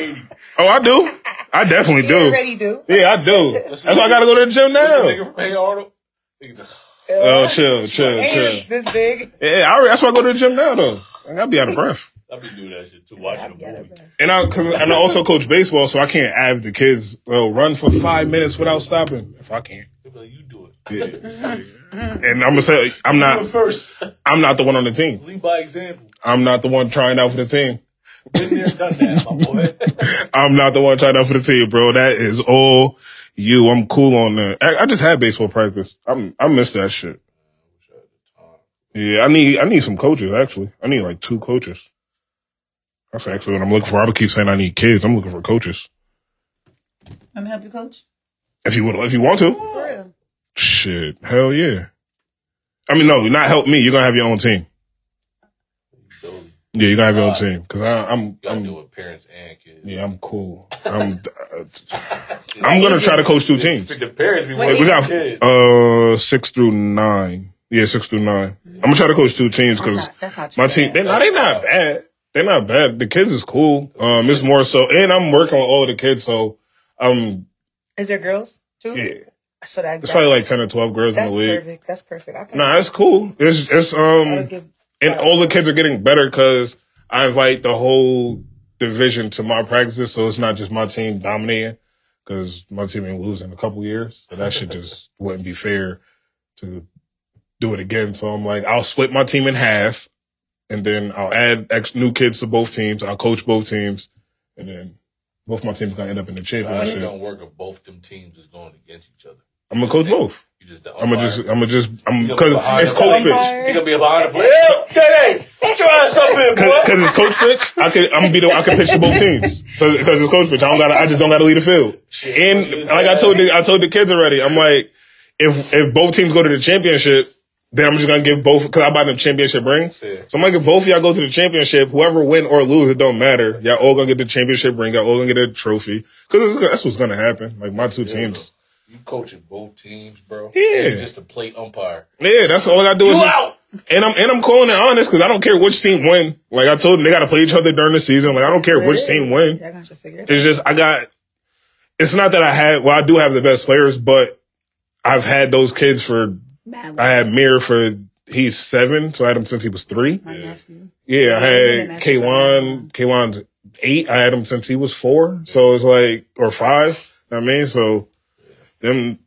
80. Oh, I do. I definitely You do. already do. Yeah, I do. That's why I gotta go to the gym now. nigga from Hey Arnold? Oh, chill, chill, Ain't chill. this big. Yeah, I, that's why I go to the gym now though. I gotta be out of breath. I be doing that shit too, watching a movie. And I, cause, and I also coach baseball, so I can't have the kids well, run for five minutes without stopping if I can't. Like, you do it. Yeah. And I'm gonna say I'm Do it not. first. I'm not the one on the team. Lead by example. I'm not the one trying out for the team. Been there, done that, my boy. I'm not the one trying out for the team, bro. That is all you. I'm cool on that. I, I just had baseball practice. I'm I miss that shit. Yeah, I need I need some coaches actually. I need like two coaches. That's actually what I'm looking for. I don't keep saying I need kids. I'm looking for coaches. Let me help you, coach. If you would, if you want to, For real. shit, hell yeah. I mean, no, not help me. You're gonna have your own team. Dope. Yeah, you're gonna have your own team because I'm You gotta I'm do it, parents and kids. yeah I'm cool. I'm I'm gonna try to coach two teams. The parents be Wait, waiting We got kids. uh six through nine. Yeah, six through nine. I'm gonna try to coach two teams That's because not, that's not too my bad. team they not they not bad. They're not bad. The kids is cool. Um, it's more so, and I'm working with all the kids, so um, Is there girls too? yeah, So that, it's that's, probably like ten or twelve girls in that's the league. perfect. That's perfect. I can, Nah, it's cool. It's it's That'll um, give- and all the kids are getting better because I invite the whole division to my practices, so it's not just my team dominating. Because my team ain't losing in a couple years, so that shit just wouldn't be fair to do it again. So I'm like, I'll split my team in half, and then I'll add ex- new kids to both teams. I'll coach both teams, and then both my teams gonna end up in the championship. it championship. don't work if both them teams is going against each other. I'm gonna coach both. You just the I'm gonna just, I'm gonna just, I'm because be it's coach umpire? pitch. He gonna be behind the plate. Hey, hey, hey, try something, boy. Because it's coach pitch, I could I'm gonna be the I can pitch to both teams. So because it's coach pitch, I don't gotta, I just don't got to lead the field. And like I told the I told the kids already, I'm like, if if both teams go to the championship, then I'm just gonna give both because I buy them championship rings. Yeah. So I'm like, if both of y'all go to the championship, whoever win or lose, it don't matter. Y'all all gonna get the championship ring. Y'all all gonna get a trophy because that's what's gonna happen. Like my two teams. You coaching both teams, bro. Yeah. And just a plate umpire. Yeah, that's all I gotta do. You is just- out. And I'm and I'm calling it honest because I don't care which team win. Like I told them, they got to play each other during the season. Like I don't care which team win. Y'all gonna have to figure it It's just I got. It's not that I had. Well, I do have the best players, but I've had those kids for. out. I had Mir for. He's seven, so I had him since he was three. My nephew. Yeah, I had that's K1. K1's eight. I had him since he was four. So it's like or five. I mean, so them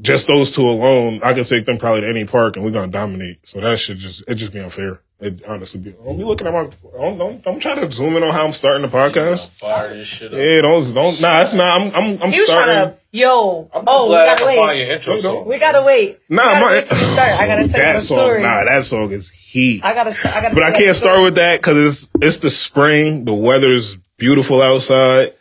just those two alone, I could take them probably to any park and we're gonna dominate. So that should just it just be unfair. It honestly be. Don't be looking at my. Don't don't, don't try to zoom in on how I'm starting the podcast. Fire this shit up. Yeah, don't don't. Nah, it's not. I'm I'm I'm You starting. to, yo, I'm just oh, we glad I gotta can wait. find your intro song. We gotta wait. Nah, gotta my wait till start. I gotta tell you that the song. story. Nah, that song is heat. I gotta start. I gotta but I can't the story. start with that because it's it's the spring. The weather's beautiful outside.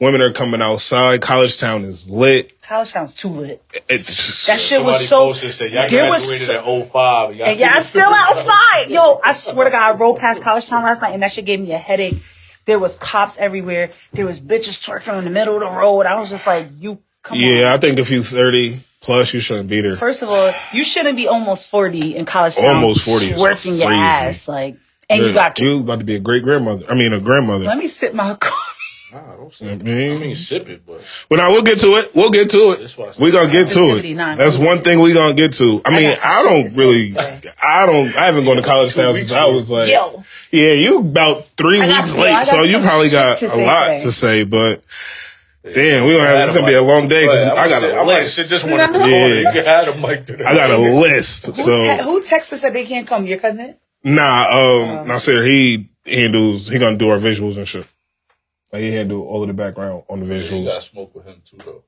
Women are coming outside. College Town is lit. College sounds too lit. It's That shit was so. said y'all there was so- at 05. And y'all, And y'all still outside. Yo, I swear to God, I rode past College Town last night and that shit gave me a headache. There was cops everywhere. There was bitches twerking in the middle of the road. I was just like, you come on. yeah. I think if you thirty plus, you shouldn't be there. First of all, you shouldn't be almost 40 in College Town. Almost 40 is Working your ass. Like, and you got you about to be a great grandmother. I mean, a grandmother. Let me sip my coffee. Nah, don't I sip it. mean, I mean, sip it, but Well, now we'll get to it. We'll get to it. why I said We gonna get to it. That's one thing we're gonna get to. I mean, got some I, don't really. I don't. I haven't gone to college town since I was like. Yo. Yeah, you about three got weeks some- late, got so you probably got a say lot today. to say. But damn, we gonna have. It's gonna be a long day because I got a I might sit list. this one. Yeah. Yeah. You can have the mic to the I got a list. Who, te- So who texted said they can't come? Your cousin? nah, um, Nasir, he handles. He gonna do our visuals and shit. Like he handle all of the background on the You gotta smoke with him too, though.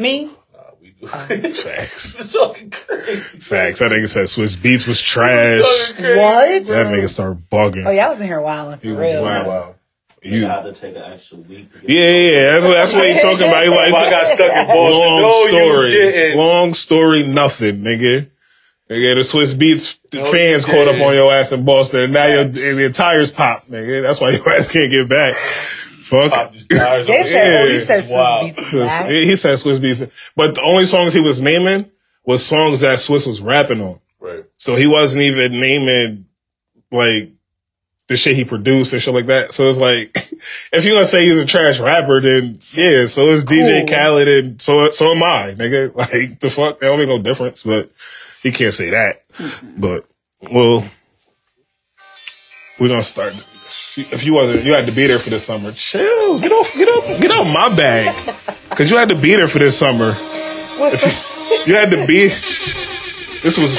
Me? Nah, we do. Facts. it's fucking crazy. Facts. That nigga said Swizz Beatz was trash. What? That nigga started bugging. Oh, yeah, I was in here wilding for He was real. wild. Wow. You, yeah, had to take an extra week. to get yeah, yeah. That's what that's what he talking about. He like I got stuck in Boston. long no, you story, didn't. long story, nothing, nigga. Nigga, the Swizz Beatz No, fans caught up on your ass in Boston, and now your, and your tires pop, nigga. That's why your ass can't get back. Fuck. Pop They on said, oh, Yeah. said Swizz Wow. Beats. black. He said Swizz Beatz, but the only songs he was naming was songs that Swizz was rapping on. Right. So he wasn't even naming like the shit he produced and shit like that. So it's like if you're gonna say he's a trash rapper, then yeah, so is DJ Cool. Khaled and so so am I, nigga. Like the fuck, that don't make no difference. But he can't say that. But well, we're gonna start. If you wasn't, you had to be there for this summer. Chill, get off, get off, get out my bag, because you had to be there for this summer. What's If you, you had to be. This was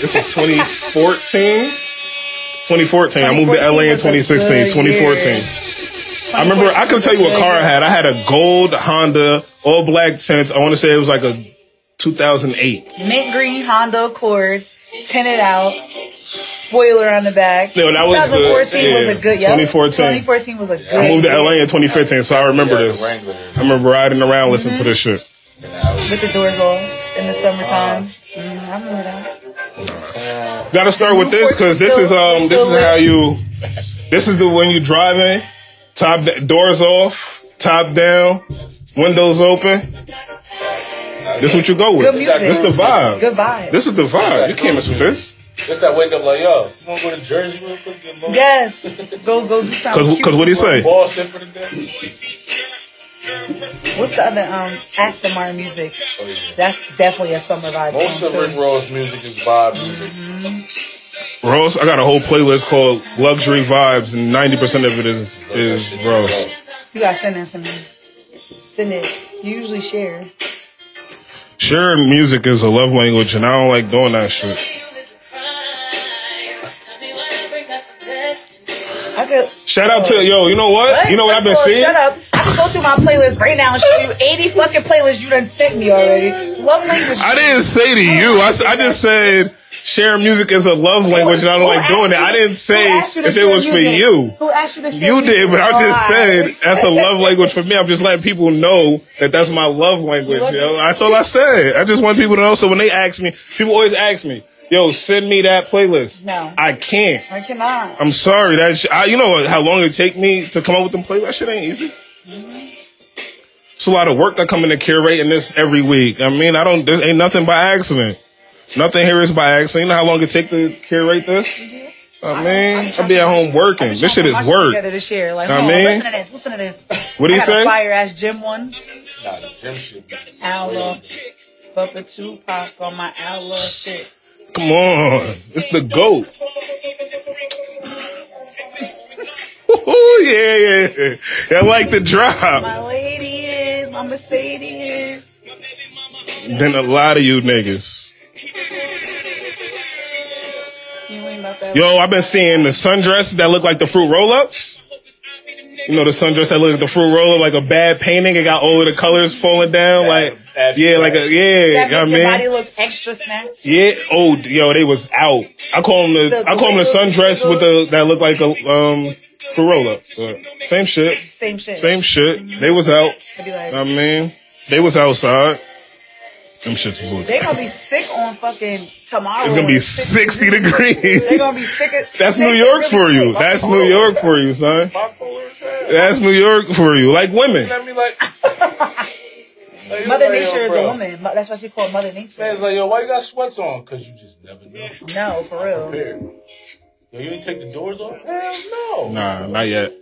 this was 2014. 2014. I moved to LA in 2016. 2014. I remember. I could tell you what car I had. I had a gold Honda, all black tints. I want to say it was like a 2008. mint green Honda Accord, tinted out, spoiler on the back. No, that was the- 2014 yeah, was a good. Yep. 2014. 2014 was a good. I moved to. LA in 2015, so I remember Yeah, this. I remember riding around listening to this shit. with the doors off in the summertime. Mm, I remember that. Got to start with this because this is um this is how you this is the when you driving, top doors off, top down, windows open. This is what you go with. Good music. This is the vibe. Good vibe. This is the vibe. You can't mess with this. Just that wake up like, yo, you wanna go to Jersey real quick? Get low? Yes, go go do something. Cause, cute. cause what he say? Boston for the day. What's the other um Aston Martin music? Oh, yeah. That's definitely a summer vibe. Most of Rick too. Ross music is vibe music. Rose, I got a whole playlist called Luxury Vibes, and ninety percent of it is is Rose. You gotta send that to me. Send it. You usually share. Sharing music is a love language, and I don't like doing that shit. Could. Shout out to yo, you know what? You know what I've been seeing? Shut up. I can go through my playlist right now and show you 80 fucking playlists you done sent me already. Love language. I didn't say to you. I, I just said sharing music is a love language, and I don't like doing it. I didn't say asked you to if it was for you. Who asked you to share You did, but I just said that's a love language for me. I'm just letting people know that that's my love language. Yo, that's all I said. I just want people to know. So when they ask me, people always ask me, "Yo, send me that playlist." No. I can't. I cannot. I'm sorry. That sh- I, you know what- how long it take me to come up with them playlists. That shit ain't easy. Mm-hmm. It's a lot of work that come into curating this every week. I mean, I don't. This ain't nothing by accident. Nothing here is by accident. You know how long it take to curate this? Mm-hmm. I mean, I'll be at home working. This shit is trying to put my work. Together to share. Like, I mean- listen to this. Listen to this. What do I you got say? Fire ass gym one. Nah, the gym shit. be Outlaw. crazy. Bumping Tupac on my outlaw shit. Come on, it's the goat. Ooh, yeah, yeah. I like the drop. My lady is, my Mercedes is. Then a lot of you niggas. You ain't about that. Yo, I've been seeing the sundresses that look like the fruit roll-ups. You know the sundress that look like the fruit roll-up, like a bad painting. It got all of the colors falling down, like Bad- yeah, like a yeah. You that know I make your body mean? look extra snatched. Yeah. Oh, yo, they was out. I call them the, The- I call them the the sundress with the that look like a um fruit roll-up. Same shit. Same shit. Same shit. They was out. I'd like, I mean, they was outside. Them shits was they gonna be sick on fucking tomorrow. It's gonna be 60 degrees. They gonna be sick. Of, That's sick New and York really for you. sick. That's New York for you, son. Bipolar is trash. That's New York for you. Like women. Let like. Like, Mother like, Nature is a woman. That's why she called Mother Nature. Man, it's like, yo, why you got sweats on? Cause you just never know. No, for real. Prepared. Yo, you didn't take the doors off? Hell no. Nah, not yet.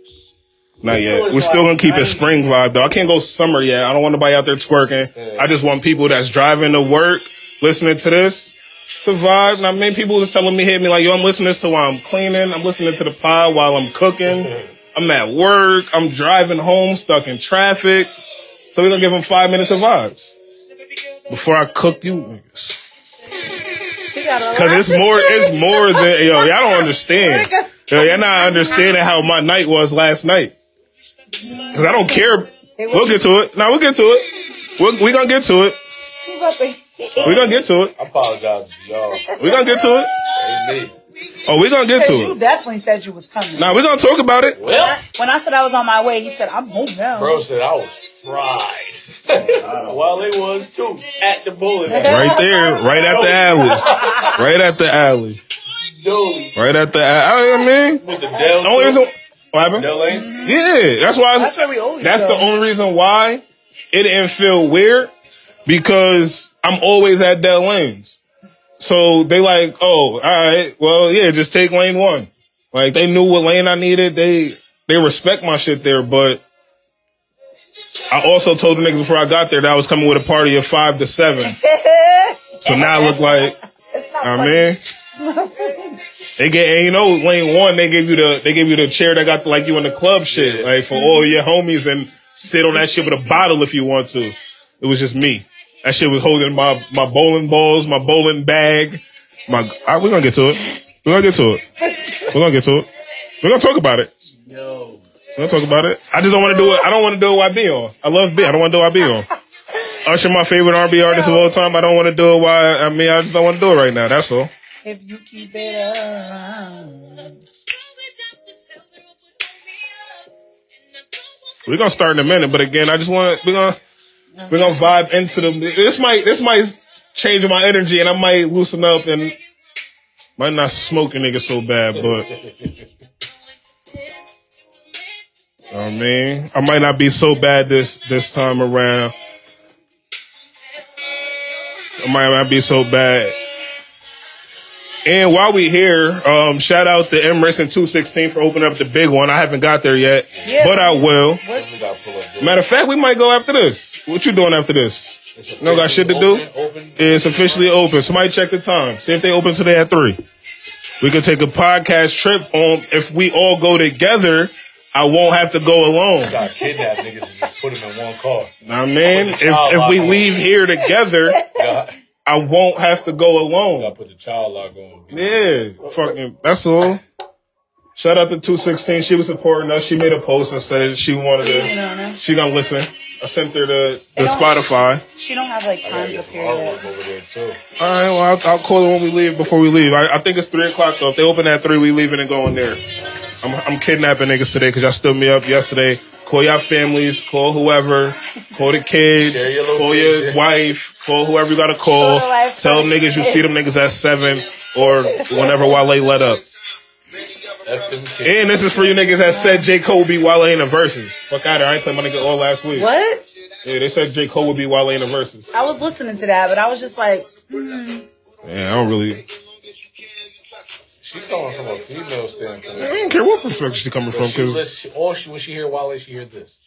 Not yet. We're still gonna keep it spring vibe though. I can't go summer yet. I don't want nobody out there twerking. I just want people that's driving to work, listening to this, to vibe. And I mean, people just telling me, hit me like, yo, I'm listening to this while I'm cleaning. I'm listening to the pod while I'm cooking. I'm at work. I'm driving home, stuck in traffic. So we're gonna give them five minutes of vibes before I cook you niggas. He got a Cause it's more, it's more than yo. Y'all don't understand. Yo, y'all not understanding how my night was last night. Cause I don't care. We'll get to it. Now we'll get to it. We're, we gonna get to it. He about to- We gonna get to it. I apologize to y'all. We gonna get to it. Ain't me. Oh, we're gonna get to Cause you it. definitely said you was coming. Now we're gonna talk about it. Well, When I said I was on my way, he said I'm home now. bro said I was fried. While they was too at the bullet. Right there, right at the alley, right at the alley, Dude, right at the. alley. I mean, with the Dell. the only reason. What happened? Dell Lanes. Yeah, that's why. That's where we always That's go. the only reason why it didn't feel weird because I'm always at Dell Lanes. So they like, oh, all right, well, yeah, just take lane one. Like they knew what lane I needed. They they respect my shit there, but I also told the niggas before I got there that I was coming with a party of five to seven. So now I look like, I mean, It's not funny. they get, and you know, lane one, they give you the, they give you the chair that got like you in the club shit, like for all your homies and sit on that shit with a bottle if you want to. It was just me. That shit was holding my, my bowling balls, my bowling bag, my, we're gonna get to it. We're gonna get to it. We're gonna get to it. We're gonna talk about it. Yo. We're gonna talk about it. I just don't want to do it. I don't want to do it while B on. I love B. I don't want to do it while B on. Usher, my favorite R&B artist of all time. I don't want to do it while, I mean, I just don't want to do it right now. That's all. If you keep it up. We're gonna start in a minute, but again, I just want to, we're gonna, we're gonna vibe into the, this might, this might change my energy and I might loosen up and might not smoke a nigga so bad, but, you know I mean, I might not be so bad this, this time around. I might not be so bad. And while we here, um, shout out to and 216 for opening up the big one. I haven't got there yet, Yeah. but I will. We gotta pull up. dude. Matter of fact, we might go after this. What you doing after this? No got shit to do? Open, open. It's officially open. Somebody check the time. See if they open today at three. We could take a podcast trip on. If we all go together, I won't have to go alone. Got kidnapped niggas and just put them in one car. Now, man, if if we leave here together, I won't have to go alone. got put the child lock on. Yeah, fucking. That's all. Shout out to two sixteen. She was supporting us. She made a post and said she wanted to. She gonna listen. I sent her the the Spotify. She don't have like Gotta times up here artwork yet. over there too. All right, well, I'll, I'll call her when we leave before we leave. I, I think it's three o'clock though. If they open at three, we leaving and going there. I'm, I'm kidnapping niggas today because y'all stood me up yesterday. Call y'all families, call whoever, call the kids, your call your location. wife, call whoever you gotta call. Call the wife Tell them niggas you see them niggas at seven or whenever Wale let up. F them. And this is for you niggas that said J. Cole would be Wale in the verses. Fuck out of here. I ain't play my nigga all last week. What? Yeah, they said J. Cole would be Wale in the verses. I was listening to that, but I was just like, hmm. Yeah, I don't really. She's coming from a female standpoint. I don't care what perspective she's coming from. She, Cause listen, all she when she hear Wale, she hear this.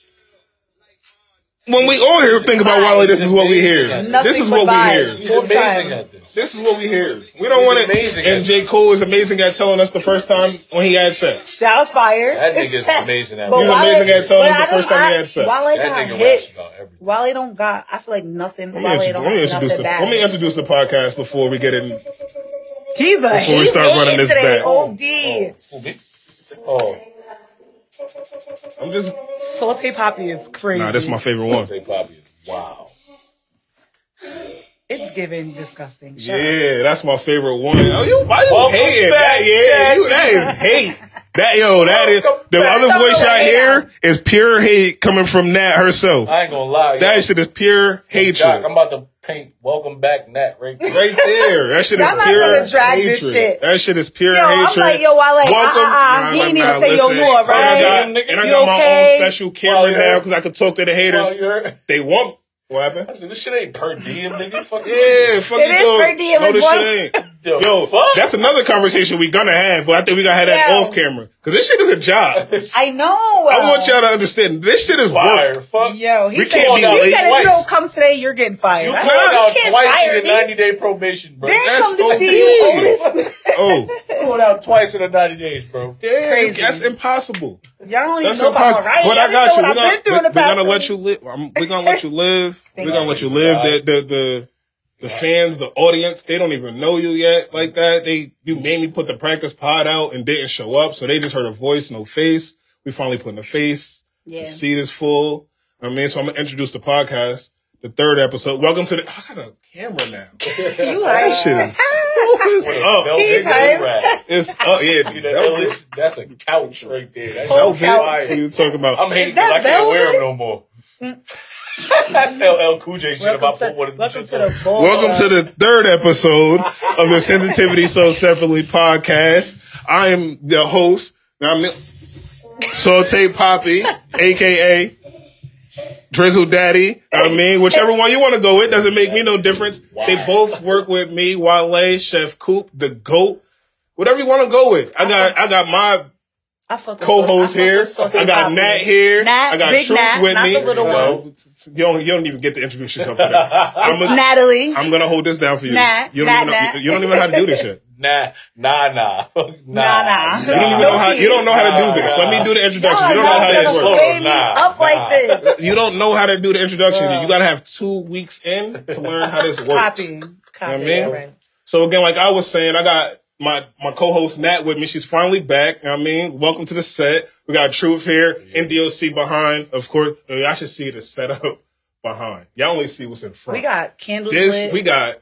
When we all here think about Wale, this is what we hear. Nothing This is what we vibes. hear. She's Both amazing at this. This is what we hear. We don't want it. amazing And J. Cole is amazing at telling us the first time when he had sex. that was fire. That nigga's amazing at He's. Wale- amazing at telling but us the first time he had sex. Wale That got nigga raps hits. about everything. Wale don't got. I feel like nothing. Let me, Wale introduce, don't let, me have introduce nothing the, let me introduce the podcast before we get in. He's a Before we start running this today. back. OD. Oh, who. Oh, I'm just. Saute Poppy is crazy. Nah, this is my favorite one. Saute Poppy. Wow. It's giving disgusting. Shut up. Yeah, that's my favorite one. Oh, you why you Welcome hating back, that? Yeah, you, that is hate. That yo, that is the back. other voice know y'all hear is pure hate coming from Nat herself. I ain't gonna lie. yo. That shit is pure Doc, hatred. I'm about to paint "Welcome Back" Nat right there. Right there. That shit is Y'all not pure gonna drag hatred. this shit. That shit is pure Yo, I'm like, yo, Wale, uh, uh, uh, Nah, he nah, didn't nah, even say yo listen. more, And I got, and I you got my own special camera Well, now because I could talk to the haters. Well, They want what happened? I said, this shit ain't per diem, nigga. Fuck Yeah, fuck It you, is per diem No, as this well. shit ain't. Yo, Yo, fuck. that's another conversation we gonna have, but I think we gotta have that Yeah. off camera because this shit is a job. I know. I want y'all to understand this shit is fire. work. Fuck. Yo, he We said, can't be he late said if you don't come today, you're getting fired. You I called out you can't twice fire in me. the 90 day probation, bro. They That's come to OD. see you, Oh, called out twice in the 90 days, bro. yeah, Crazy. that's impossible. Y'all don't even That's know about impossible. my right. But I got you. We're what I've been through in gonna, the we're gonna let you live. We're gonna let you live. We're gonna let you you. live. The the the the fans, the audience, they don't even know you yet like mm-hmm. that. They you made me put the practice pod out and didn't show up, so they just heard a voice, no face. We finally put in a face. Yeah. The seat is full. I mean, so I'm gonna introduce the podcast, the third episode. Welcome to the. I got a camera now. You That shit is. It's up. He's hype. It's up. Yeah, You know, velvet. that's- That's a couch right there. That's Whole couch. What you talking about? I'm hating because I can't wear them no more. Mm. That's LL Cool J shit if I Welcome to, one welcome to the board. Welcome to the third episode of the Sensitivity Sold Separately podcast. I am the host. Now I'm Saute Poppy, aka Drizzle Daddy. I mean, whichever one you want to go with doesn't make me no difference. They both work with me. Wale, Chef Coop, the GOAT, whatever you want to go with. I got, I got my I fuck with co-host sauce- I here. with I got poppy. Nat here. Nat, I got big Truth Nat, with not me. the little you, one. you don't you don't even get to introduce yourself today. I'm, It's a, Natalie. I'm gonna hold this down for you. Nat, you don't Nat, even know, Nat. you, you don't even know how to do this shit. Nah, nah, nah, nah, nah. You don't even know how you don't know how to do this. Let me do the introduction. You don't know Y'all how this gonna works. play Nah, up like this. You don't know how to do the introduction. You gotta have two weeks in to learn how this works. Copy. Copy. I mean? all right. So again, like I was saying, I got my my co-host Nat with me. She's finally back. You know what I mean, welcome to the set. We got Truth here, NDOC behind. Of course, y'all should see the setup behind. Y'all only see what's in front. We got candles this. lit. We got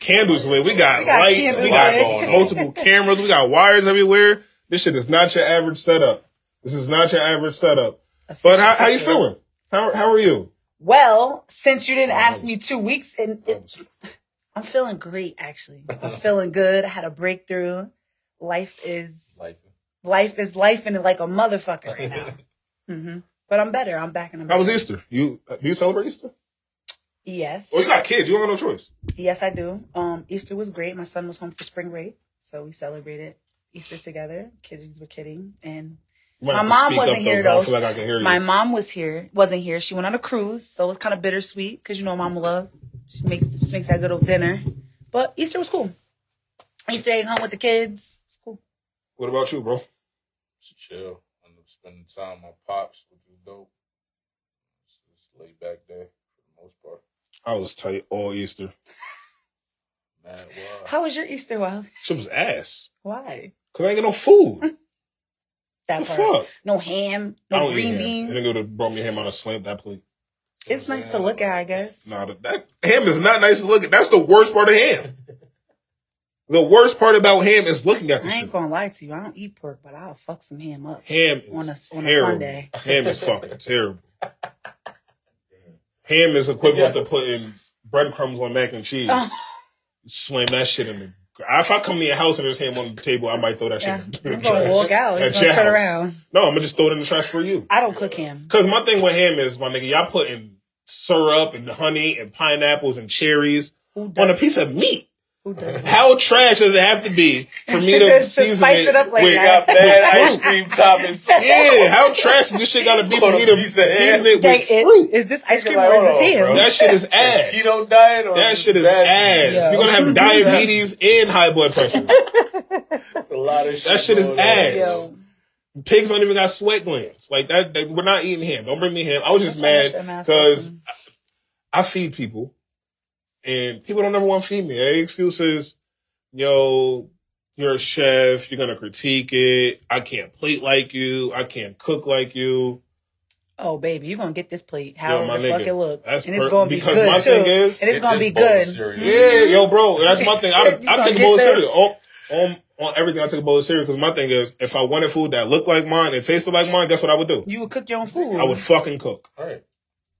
candles lit. We got, We got lights. We got lit. multiple cameras. We got wires everywhere. This shit is not your average setup. This is not your average setup. But how, how you feeling? How how are you? Well, since you didn't ask me two weeks, and it, I'm feeling great. Actually, I'm feeling good. I had a breakthrough. Life is Life. life is life, and like a motherfucker right now. hmm But I'm better. I'm back in the. How was Easter? You uh, do you celebrate Easter? Yes, Oh, you got kids. You don't have no choice. yes, I do. Um, Easter was great. My son was home for spring break, so we celebrated Easter together. Kids were kidding, and My mom wasn't here, though, 'cause I though. don't feel like I can hear you. My mom was here, wasn't here. She went on a cruise, so it was kind of bittersweet because you know mama love. She makes she makes that good old dinner. But Easter was cool. Easter egg home with the kids. It's cool. What about you, bro? Just chill. End up spending time with my pops, which was dope. It's just laid back day for the most part. I was tight all Easter. Man, wow. How was your Easter, Wild? Shit was ass. Why? Cause I ain't get no food. That the part. fuck? No ham, I no don't eat green ham. beans. And nigga would have brought me ham on a slant that plate. It's nice to look at, I guess. Nah, that, that ham is not nice to look at. That's the worst part of ham. The worst part about ham is looking at the I shit. ain't gonna lie to you. I don't eat pork, but I'll fuck some ham up. Ham is On a- on a. Sunday. Ham is fucking terrible. Ham is equivalent to putting breadcrumbs on mac and cheese. Oh. Slam that shit in the. If I come to your house and there's ham on the table, I might throw that Yeah, shit. in I'm the gonna walk out. At It's gonna turn house. around. No, I'm gonna just throw it in the trash for you. I don't cook ham. Cause my thing with ham is, my nigga, y'all putting syrup and honey and pineapples and cherries on a piece of meat. How trash does it have to be for me to To season spice it up like with, that. Got bad ice cream toppings. Yeah, how trash does this shit gotta be for me to Piece of ham. season it Dang, with it- fruit? is this ice cream Like, or is hold this on, ham? That shit is ass. Keto diet or That shit is ass. Yo. You're gonna have diabetes and high blood pressure. A lot of shit. That shit is ass. Yo. Pigs don't even got sweat glands. Like that, that- we're not eating ham. Don't bring me ham. I was just That's mad that shit mad because sauce. I feed people, and people don't ever want to feed me. Their excuse is, "Yo, you're a chef. You're gonna critique it. I can't plate like you. I can't cook like you." Oh baby, you're gonna get this plate Yo, however my the fuck nigga, it look, that's and it's gonna be because good my too. thing is- and it's Get gonna this be good. cereal. Yeah, yo, bro, that's my thing. I, You I gonna take a get bowl of cereal. On, on, on everything, I take a bowl of cereal because my thing is, if I wanted food that looked like mine and tasted like mine, guess what I would do? You would cook your own food. I would fucking cook. All right.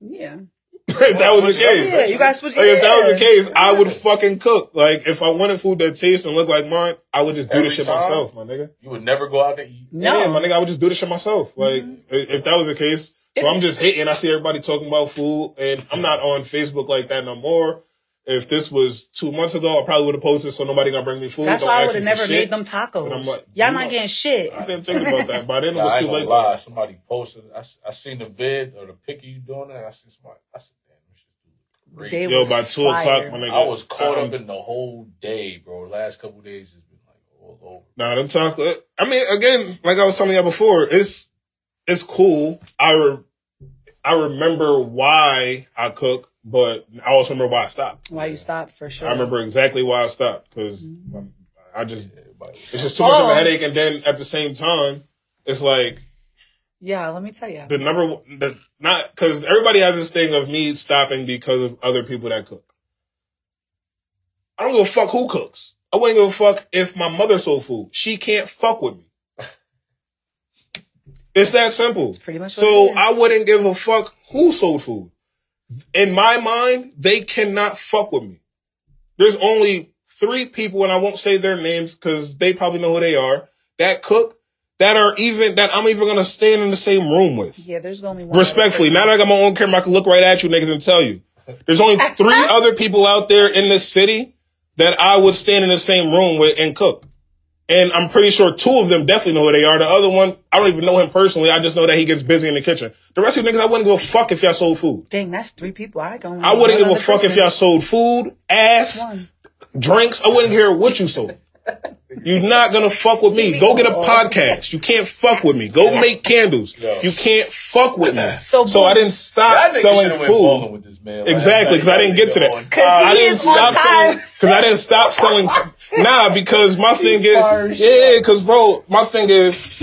Yeah. if that was the case. Yeah, you guys switch. Like, if that was the case, I would fucking cook. Like, if I wanted food that tastes and look like mine, I would just do Every the shit time? myself, my nigga. You would never go out to eat. No. Yeah, my nigga, I would just do the shit myself. Like, Mm-hmm. if that was the case, so I'm just hating. I see everybody talking about food, and I'm not on Facebook like that no more. If this was two months ago, I probably would have posted so nobody gonna bring me food. That's Don't why I would have me for never shit. made them tacos. But I'm like, Y'all not know- getting shit. I didn't think about that, but then it Nah, was I too gonna late. lie. Somebody posted. I, s- I seen the vid or the pic of you doing that. I seen somebody. I said, "Damn, this shit great." They Yo, was by two fire. o'clock, my nigga. I was caught um, up in the whole day, bro. The last couple days has been like all over. Nah, them chocolate. I mean, again, like I was telling you before, it's it's cool. I re, I remember why I cook, but I also remember why I stopped. Why you stopped for sure? I remember exactly why I stopped because Mm-hmm. I just it's just too much of a Oh. headache, and then at the same time, it's like Yeah, let me tell you. the number one- the not because everybody has this thing of me stopping because of other people that cook. I don't give a fuck who cooks. I wouldn't give a fuck if my mother sold food. She can't fuck with me. It's that simple. It's pretty much what so it is. I wouldn't give a fuck who sold food. In my mind, they cannot fuck with me. There's only three people, and I won't say their names because they probably know who they are, that cook, that are even, that I'm even gonna stand in the same room with. Yeah, there's only one. Respectfully, now that I got my own camera, I can look right at you niggas and tell you. There's only three other people out there in this city that I would stand in the same room with and cook. And I'm pretty sure two of them definitely know who they are. The other one, I don't even know him personally. I just know that he gets busy in the kitchen. The rest of you niggas, I wouldn't give a fuck if y'all sold food. Dang, that's three people. I go. I wouldn't give a fuck if y'all sold food, ass, One. drinks. I wouldn't care what you sold. You're not gonna fuck with me. Go get a podcast. You can't fuck with me. Go make candles. You can't fuck with me. So So I didn't stop selling should've went bowling food. with this man. last Exactly, because I didn't get to that. On- Cause I didn't is on stop selling time. because I didn't stop selling. Nah, because my thing is yeah, because bro, my thing is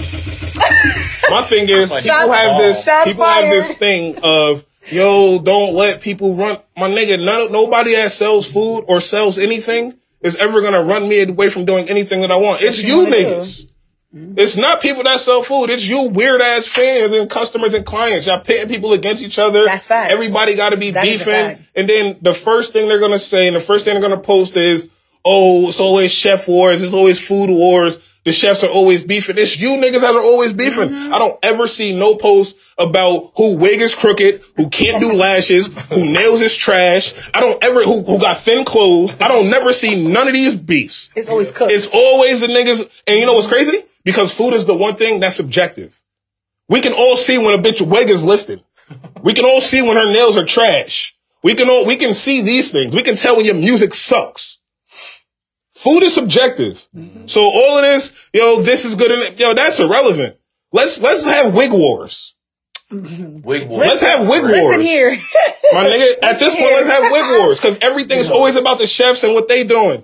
my thing is people Shots- have this shots people have this thing of yo, don't let people run my nigga. None, nobody that sells food or sells anything is ever gonna run me away from doing anything that I want. It's you you wanna It's not people that sell food. It's you weird ass fans and customers and clients. Y'all pitting people against each other. That's facts. Everybody got to be That beefing. And then the first thing they're gonna say and the first thing they're gonna post is, "Oh, it's always chef wars. It's always food wars. The chefs are always beefing. It's you niggas that are always beefing. Mm-hmm. I don't ever see no post about who wig is crooked, who can't do lashes, who nails is trash. I don't ever who who got thin clothes. I don't never see none of these beefs. It's always cooked. It's always the niggas. And you know what's crazy? Because food is the one thing that's subjective. We can all see when a bitch wig is lifted. We can all see when her nails are trash. We can all we can see these things. We can tell when your music sucks. Food is subjective. Mm-hmm. So all of this, yo, this is good and yo, that's irrelevant. Let's let's have wig wars. Wig wars. Let's have wig wars. Listen here. My nigga, at this point, let's have wig wars because everything is always about the chefs and what they doing.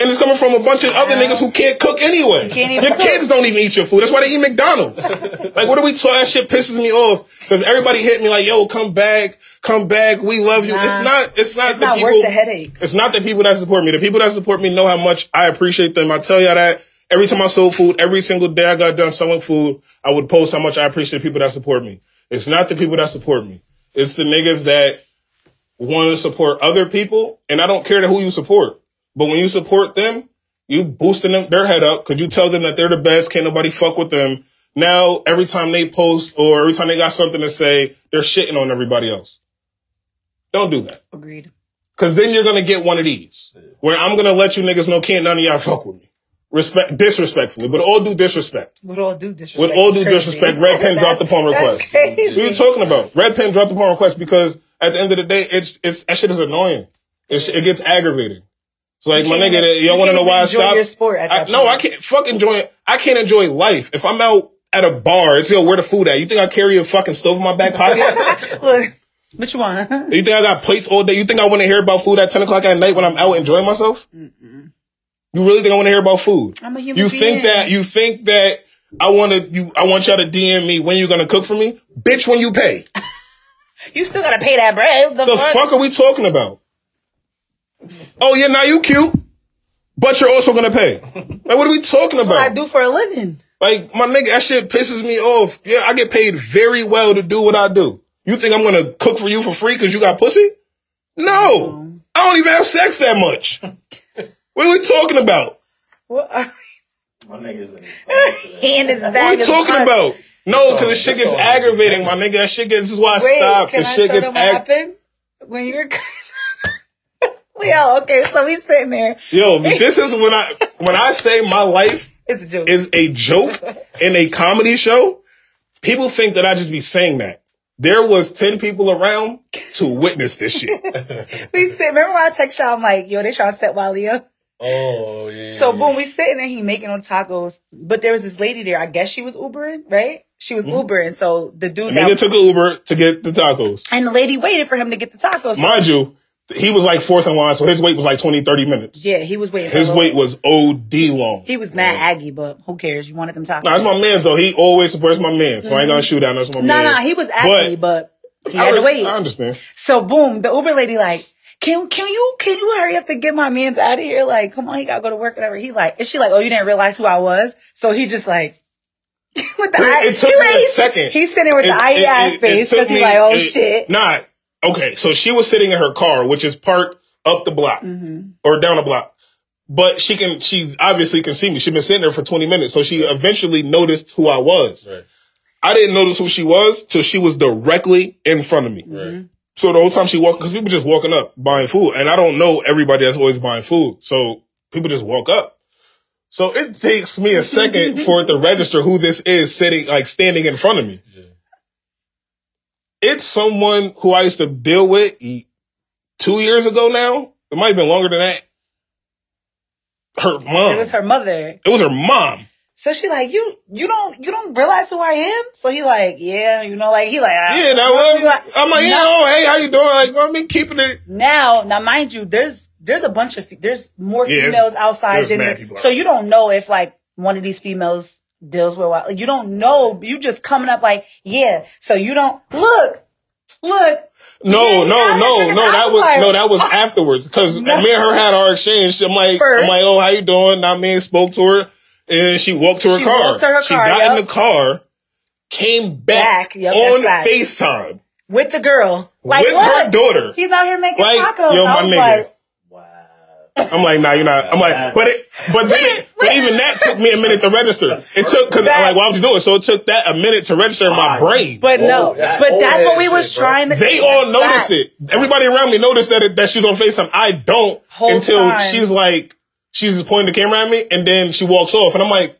And it's coming from a bunch of other niggas who can't cook anyway. Can't your cook. kids don't even eat your food. That's why they eat McDonald's. like, what are we talking? That shit pisses me off because everybody hit me like, "Yo, come back, come back. We love you." Nah. it's not. It's not It's the not people. worth the headache. It's not the people that support me. The people that support me know how much I appreciate them. I tell y'all that every time I sold food, every single day I got done selling food, I would post how much I appreciate the people that support me. It's not the people that support me. It's the niggas that want to support other people, and I don't care to who you support. But when you support them, you boosting them their head up because you tell them that they're the best, can't nobody fuck with them. Now every time they post or every time they got something to say, they're shitting on everybody else. Don't do that. Agreed. Cause then you're gonna get one of these where I'm gonna let you niggas know can't none of y'all fuck with me. Respect, disrespectfully, but all due disrespect. With all due disrespect. With all due crazy. disrespect, Red Pen dropped the palm request. That's crazy. What are you talking about? Red Pen dropped the palm request because at the end of the day, it's, it's, that shit is annoying. It's, it gets aggravating. It's like, You my nigga, even- y'all you wanna know why I even enjoy stopped? your sport at I- that no. I can't fucking enjoy, I can't enjoy life. If I'm out at a bar, it's, yo, where the food at? You think I carry a fucking stove in my back pocket? Look, which one? You think I got plates all day? You think I want to hear about food at 10 o'clock at night when I'm out enjoying myself? You really think I want to hear about food? I'm a human You being. think that, you think that I want to, you, I want y'all to DM me when you're going to cook for me? Bitch, when you pay. you still gotta pay that bread. The, The fuck? fuck are we talking about? Oh yeah, now you cute, but you're also gonna pay. Like, what are we talking That's what I do for a living. Like, my nigga, that shit pisses me off. Yeah, I get paid very well to do what I do. You think I'm gonna cook for you for free because you got pussy? No, I don't even have sex that much. what are we talking about? What are My niggas hand is What are we talking fuck. about? No, because the shit gets aggravating, my nigga. That shit gets. This is why I Wait, stopped. can The I shit tell gets them what happened when you were? Leo, okay, so we sitting there. Yo, this is when I when I say my life It's a joke. is a joke in a comedy show, people think that I just be saying that. There was 10 people around to witness this shit. we sit. Remember when I text y'all? I'm like, yo, they trying to set Wally up. Oh yeah. So boom, we sitting there, he making on tacos, but there was this lady there. I guess she was Ubering, right? She was mm-hmm. Ubering. So the dude Nigga that, took an Uber to get the tacos. and the lady waited for him to get the tacos. So- Mind you, he was like fourth in line, so his wait was like 20, 30 minutes. yeah, he was waiting. His wait was OD long. He was mad Aggie, but who cares? You wanted them tacos. Nah, that's my man's though. He always supports my man, so I ain't gonna mm-hmm. shoot out. That's my No, man. no, he was Aggie, but, he I, had to wait. I understand. So boom, the Uber lady like, can can you can you hurry up and get my man's out of here? Like, come on, he gotta go to work, whatever. He like, and she like, oh, you didn't realize who I was? So he just like, with the eye, It took he me like- a second. He's sitting with the It- eye it- it- it face because he's like, oh it- shit. Nah. Okay, so she was sitting in her car, which is parked up the block Mm-hmm. or down the block. But she can, she obviously can see me. She's been sitting there for 20 minutes. So she eventually noticed who I was. Right. I didn't notice who she was till she was directly in front of me. Right. So the whole time she walked, because people just walking up buying food, and I don't know everybody that's always buying food, so people just walk up. So it takes me a second for it to register who this is sitting, like standing in front of me. It's someone who I used to deal with two years ago now. It might have been longer than that. Her mom. It was her mother. It was her mom. So she like, you you don't you don't realize who I am? So he like, yeah, you know, like he like ah. Yeah. He like, I'm like, yeah, oh, hey, how you doing? Like, well, I mean, keeping it. Now, now, mind you, there's there's a bunch of there's more Yeah, females outside there's mad people out so you don't know if like one of these females deals with wild. Like, you don't know. You just coming up like yeah. So you don't look, look. No, Yeah, no, I no, no. That was was like- no, that was afterwards because No. me and her had our exchange. I'm like, First. I'm like, oh, how you doing? I mean, spoke to her, and she walked to her She car. walked to her she car, got yep. in the car, came back, Back, yep, on. Facetime With the girl, like with look, her daughter. he's out here making Like, tacos. yo, I my nigga. like. I'm like, nah, you're not. I'm like, but it, but then, but even that took me a minute to register. It took because I'm like, why would you do it? So it took that a minute to register in my brain. but no, but that's what we was trying to. They all that's notice it. Everybody around me noticed that it, that she's on FaceTime. I don't Whole until time. she's like, she's just pointing the camera at me, and then she walks off, and I'm like,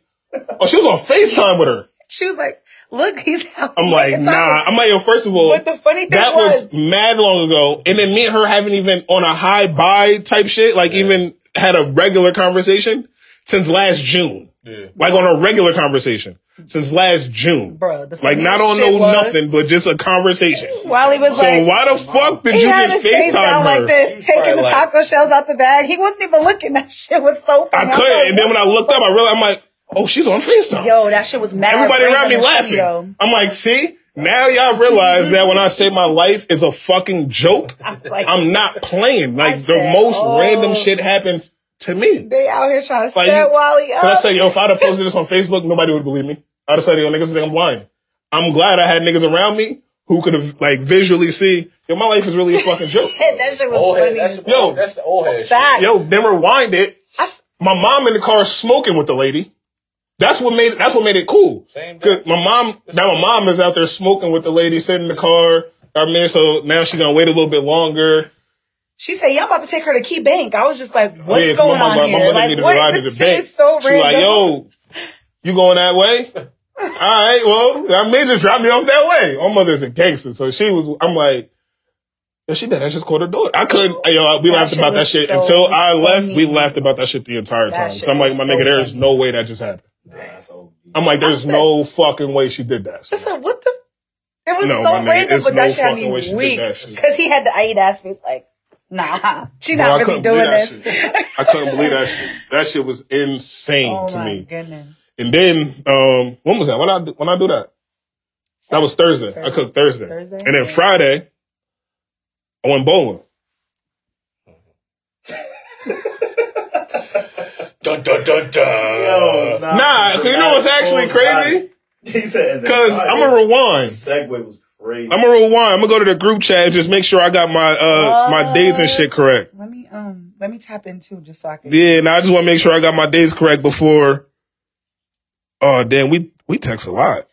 oh, she was on FaceTime with her. She was like, "Look, he's out." I'm like, nah. tacos." I'm like, yo, first of all, But the funny thing that was, was mad long ago, and then me and her haven't even on a high buy type shit, like even had a regular conversation since last June, Yeah. like on a regular conversation since last June. bro, the Like not on no was, nothing, but just a conversation. While he was So like, why the fuck did he you had get his face FaceTime down her? like this, He's taking the like- taco shells out the bag. He wasn't even looking. That shit was so I couldn't. was And then when I looked up, I realized I'm like, oh, she's on FaceTime. yo, that shit was mad. Everybody around me random and funny, laughing. though. I'm like, see, now y'all realize that when I say my life is a fucking joke, I was like, I'm not playing. Like the most oh. random shit happens to me. they out here trying to Like, set you- Wally Cause I up. say, yo, if I'd have posted this on Facebook, nobody would believe me. I'd have said, yo, niggas think I'm lying. I'm glad I had niggas around me who could have like visually see, yo, my life is really a fucking joke. that shit was Old head. funny. That's, as- Yo. that's the old head Fact. shit. Yo, then rewind it. I s- My mom in the car smoking with the lady. That's what made it, that's what made it cool. Same Cause my mom now my mom is out there smoking with the lady sitting in the car. I mean, so now she's gonna wait a little bit longer. She said, "Y'all about to take her to KeyBank." I was just like, "What's yeah, going my, on my, here?" my mother like, needed what? to ride to This the shit bank. is so She random. like, yo, you going that way? All right, well, I may just drop me off that way. My mother's a gangster, so she was. I'm like, yo, she did. I just called her daughter. I couldn't. Yo, we That laughed shit about that shit so until I left. We laughed about that shit the entire That time. So I'm like, my so nigga, there's funny. no way that just happened. That's OD. I'm like, there's said- no fucking way she did that. So. said, what the? It was No, so my random, it's but that no shit had fucking me weak because he had the I ass face like, nah, she Bro, not really couldn't doing this. I couldn't believe that shit. That shit was insane oh to my me. goodness! And then, um, when was that? When I do- when I do that? That was Thursday. I cooked Thursday. Thursday? And then Friday, I went bowling. Dun, dun, dun, dun. Yo, Nah, 'cause you know what's actually crazy? He said, Cause I'm gonna rewind. Segue was crazy. I'm gonna rewind. I'm gonna go to the group chat and just make sure I got my uh my dates and shit correct. Let me um, let me tap into just so I can. Yeah, now I just want to make sure I got my dates correct before. Oh damn, we we text a lot.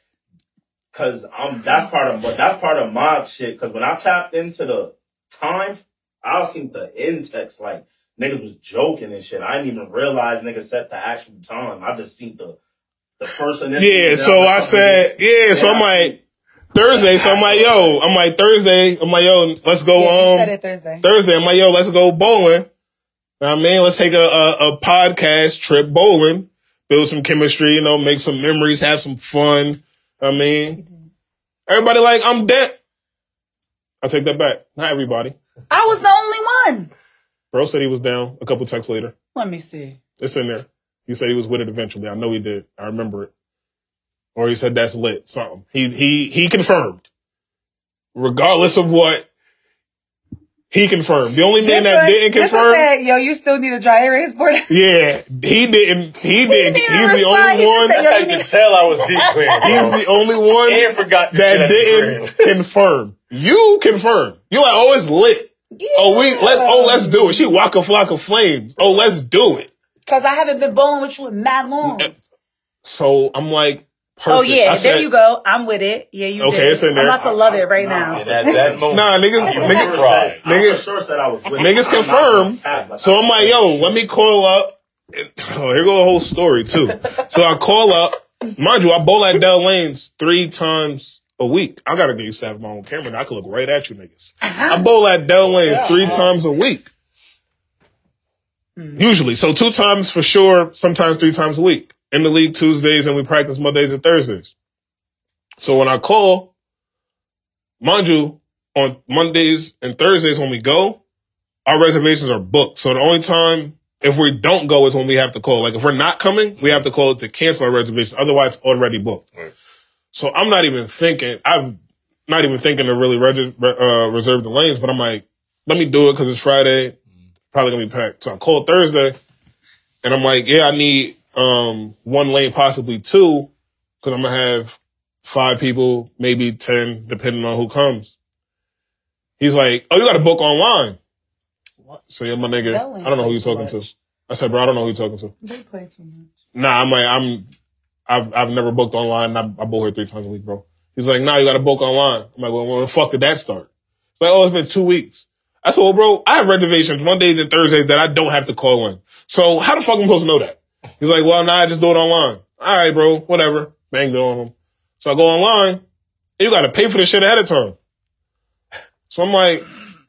Cause I'm that's part of but that's part of my shit. Cause when I tapped into the time, I seen the in text like niggas was joking and shit. I didn't even realize niggas set the actual time. I just seen the the first initial. Yeah, so I said, like, yeah, so I'm like Thursday. So I'm like, yo, I'm like Thursday. I'm like, yo, let's go. Yeah, um, said it Thursday. Thursday. I'm like, yo, let's go bowling. Know I mean, let's take a, a a podcast trip bowling, build some chemistry, you know, make some memories, have some fun. I mean, everybody like, I'm dead. I take that back. Not everybody. I was the only one. Bro said he was down. A couple texts later, Let me see. it's in there. He said he was with it eventually. I know he did. I remember it. Or he said that's lit. Something. He he he confirmed. Regardless of what, he confirmed. The only man that one- didn't this confirm. said, "Yo, you still need a dry erase board." Yeah, he didn't. He didn't. didn't He's the only He one. said, That's how you can tell I was deep clean. He's bro. the only one And forgot that shit at the didn't confirm. You confirm. You like, oh, it's lit. Oh, we let's oh let's do it. She walk a flock of flames. Oh, let's do it. Because I haven't been bowling with you in mad long. Eh, so I'm like, oh, perfect. Oh yeah, I there said, you go. I'm with it. Yeah, you Okay, did. it's in there. I'm about to love it right Nah, now. And at that moment, Nah, niggas, You niggas, cried. I Niggas- for sure said I was with niggas confirm. gonna cap, like, So I'm like, yo, let me call up oh, here go a whole story too. So I call up, mind you, I bowl at Dell Lanes three times a week. I gotta get used to having my own camera. Now I can look right at you niggas. Uh-huh. I bowl at Dell Lanes three uh-huh. times a week. Hmm. Usually. So two times for sure, sometimes three times a week. In the league Tuesdays and we practice Mondays and Thursdays. So when I call, mind you, on Mondays and Thursdays when we go, our reservations are booked. So the only time if we don't go is when we have to call. Like if we're not coming, we have to call to cancel our reservation. Otherwise, it's already booked. Right. So I'm not even thinking. I'm not even thinking to really reg- uh, reserve the lanes. But I'm like, let me do it because it's Friday. Probably gonna be packed. So I called Thursday, and I'm like, yeah, I need um one lane, possibly two, because I'm gonna have five people, maybe ten, depending on who comes. He's like, oh, you got to book online. What? So yeah, my nigga, I don't know who you're talking to. I said, bro, I don't know who you're talking to. They play too much. Nah, I'm like, I'm, I've, I've never booked online. I, I book here three times a week, bro. He's like, nah, you got to book online. I'm like, well, when the fuck did that start? It's like, oh, it's been two weeks. I said, well, bro, I have reservations Mondays and Thursdays that I don't have to call in. So how the fuck am I supposed to know that? He's like, well, nah, I just do it online. All right, bro, whatever. Banged it on him. So I go online. and You got to pay for the shit ahead of time. So I'm like,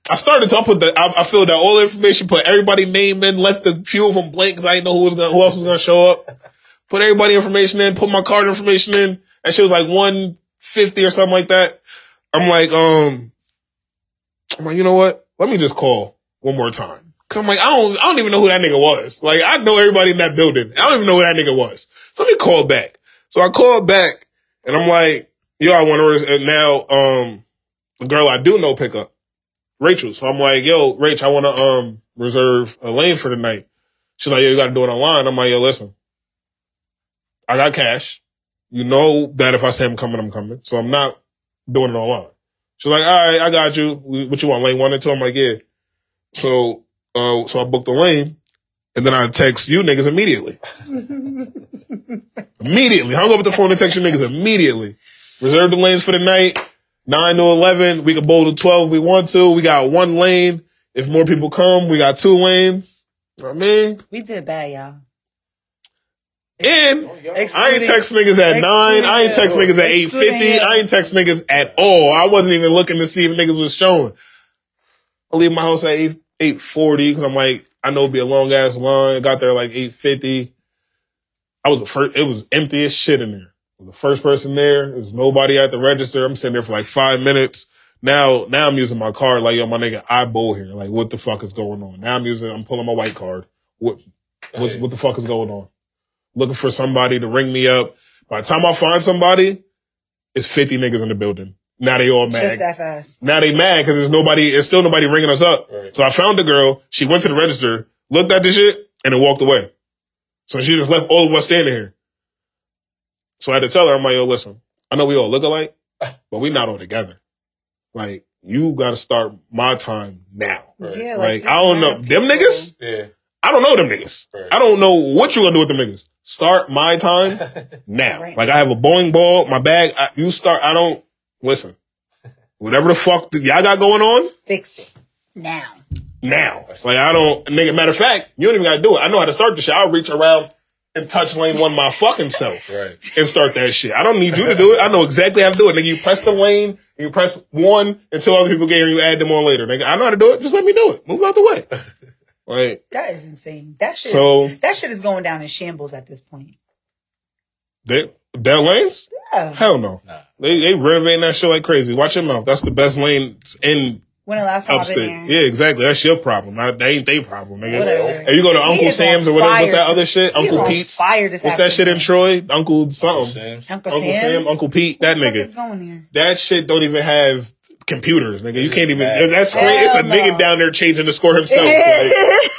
I started to I put the, I, I filled out all the information, put everybody name in, left a few of them blank because I didn't know who was gonna, who else was gonna show up. Put everybody information in, put my card information in. And she was like 150 or something like that. I'm like, um, I'm like, you know what? Let me just call one more time. Cause I'm like, I don't, I don't even know who that nigga was. Like, I know everybody in that building. I don't even know who that nigga was. So let me call back. So I called back and I'm like, yo, I want to, and now, um, the girl I do know pick up, Rachel. So I'm like, yo, Rach, I want to, um, reserve a lane for the night. She's like, yo, you got to do it online. I'm like, yo, listen, I got cash. You know that if I say I'm coming, I'm coming. So I'm not doing it online. She's like, all right, I got you. What you want, lane one and two? I'm like, yeah. So, uh, so I booked the lane and then I text you niggas immediately. immediately. Hung up the phone and text you niggas immediately. Reserve the lanes for the night. Nine to 11. We can bowl to 12 if we want to. We got one lane. If more people come, we got two lanes. You know what I mean? We did bad, y'all. And oh, I ain't text niggas at nine. I ain't text niggas at eight Excluding fifty. him. I ain't text niggas at all. I wasn't even looking to see if niggas was showing. I leave my house at eight eight forty because I'm like I know it'd be a long ass line. Got there like eight fifty. I was the first. It was empty as shit in there. I was the first person there. There was nobody at the register. I'm sitting there for like five minutes. Now, now I'm using my card. Like yo, my nigga, I bowl here. Like what the fuck is going on? Now I'm using. I'm pulling my white card. What what what the fuck is going on? Looking for somebody to ring me up. By the time I find somebody, it's 50 niggas in the building. Now they all mad. Just that fast. Now they mad because there's nobody, it's still nobody ringing us up. Right. So I found the girl. She went to the register, looked at the shit, and then walked away. So she just left all of us standing here. So I had to tell her, I'm like, yo, listen, I know we all look alike, but we not all together. Like, you gotta start my time now. Right. Yeah, Like, like, I don't know. these Them niggas? Yeah. I don't know them niggas. Right. I don't know what you gonna do with them niggas. Start my time now. Right. Like I have a bowling ball, my bag. I, you start. I don't listen. Whatever the fuck that y'all got going on Fix it now. now. Like I don't. Nigga, matter of fact, you don't even gotta do it. I know how to start the shit. I'll reach around and touch lane one my fucking self Right. and start that shit. I don't need you to do it. I know exactly how to do it. Nigga, you press the lane, you press one until other people get here, and you add them on later. Nigga, I know how to do it. Just let me do it. Move out the way. Like That is insane. That shit. So- that shit is going down in shambles at this point. that that lanes. Yeah. Hell no. Nah. They they renovating that shit like crazy. Watch your mouth. That's the best lane in When the last time I've upstate. been? Yeah, exactly. That's your problem. Not, that ain't their problem, nigga. Whatever. And you go to Uncle Sam's or whatever. What's that to- other shit? Uncle Pete's. Fire this What's that shit in. Troy? Uncle something. Sam's. Uncle, Uncle Sam, Uncle Pete, that What the fuck is nigga. going here? That shit don't even have computers, nigga. You can't even. bad. That's crazy. It's a Hell nigga down there changing the score himself.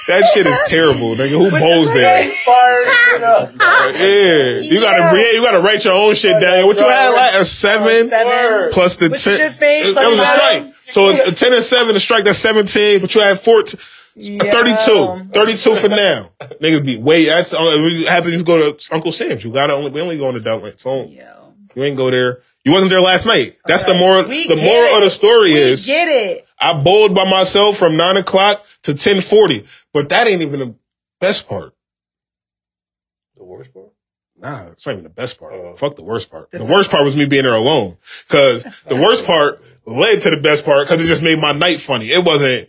Like, that shit is terrible, nigga. Who bowls there? Fired. Yeah, you gotta yeah, you gotta write your own shit down. What you had like a seven Seven. plus the What ten. made, that was a strike. So a ten and seven, a strike that's seventeen. But you had fourteen. Yo. 32. 32 for now. Niggas be way. That's only happy if you go to Uncle Sam's. You gotta only. We only go to Delaware. So Yo. you ain't go there. You wasn't there last night. That's the moral. We The moral it. of the story We is get it. I bowled by myself from nine o'clock to ten forty. But that ain't even the best part. The worst part. Nah, it's not even the best part. Oh. Fuck the worst part. The worst part was me being there alone. Cause the worst part led to the best part because it just made my night funny. It wasn't,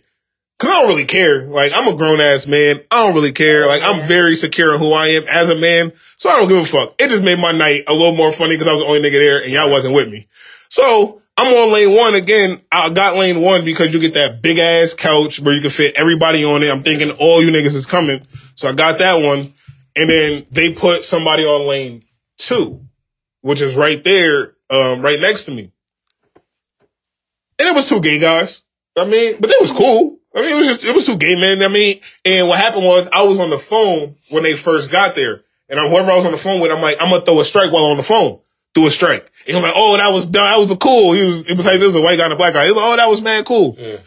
cause I don't really care. Like, I'm a grown ass man. I don't really care. Like, I'm very secure in who I am as a man. So I don't give a fuck. It just made my night a little more funny because I was the only nigga there and y'all wasn't with me. So I'm on lane one again. I got lane one because you get that big ass couch where you can fit everybody on it. I'm thinking all you niggas is coming. So I got that one. And then they put somebody on lane two, which is right there, um, right next to me. And it was two gay guys. I mean, but it was cool. I mean, it was just, it was two gay men. I mean, and what happened was I was on the phone when they first got there. And I'm, whoever I was on the phone with, I'm like, I'm gonna throw a strike while on the phone. Threw a strike. And I'm like, oh, that was, that was a cool. He was, it was like, this was a white guy and a black guy. He was like, oh, that was man cool. Yeah.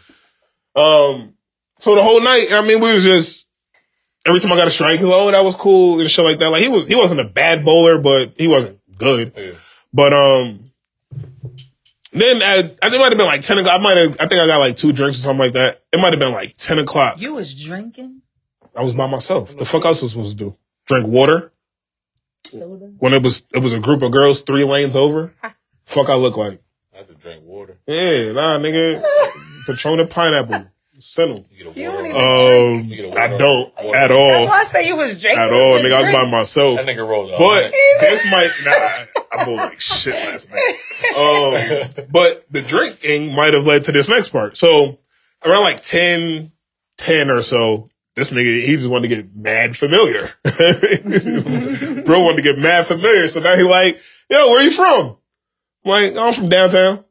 Um, so the whole night, I mean, we was just every time I got a strike, he was like, oh, that was cool and shit like that. Like he was, he wasn't a bad bowler, but he wasn't good. Yeah. But um, then at, I think it might have been like ten o'clock. I might have, I think I got like two drinks or something like that. It might have been like ten o'clock. You was drinking I was by myself. The fuck else was supposed to do? Drink water soda. when it was it was a group of girls three lanes over. fuck, I look like I have to drink water. yeah, nah, nigga, Patron and pineapple. Send 'em. You get a You don't even- Um, You get a I water- don't water. at That's why I say you was drinking. At all, You nigga. I was by myself. That nigga rolled up. But this might nah, I bowled like shit last night. Um, but the drinking might have led to this next part. So around like 10, 10 or so, this nigga he just wanted to get mad familiar. Bro wanted to get mad familiar. So now he like, yo, where you from? I'm like, I'm from downtown.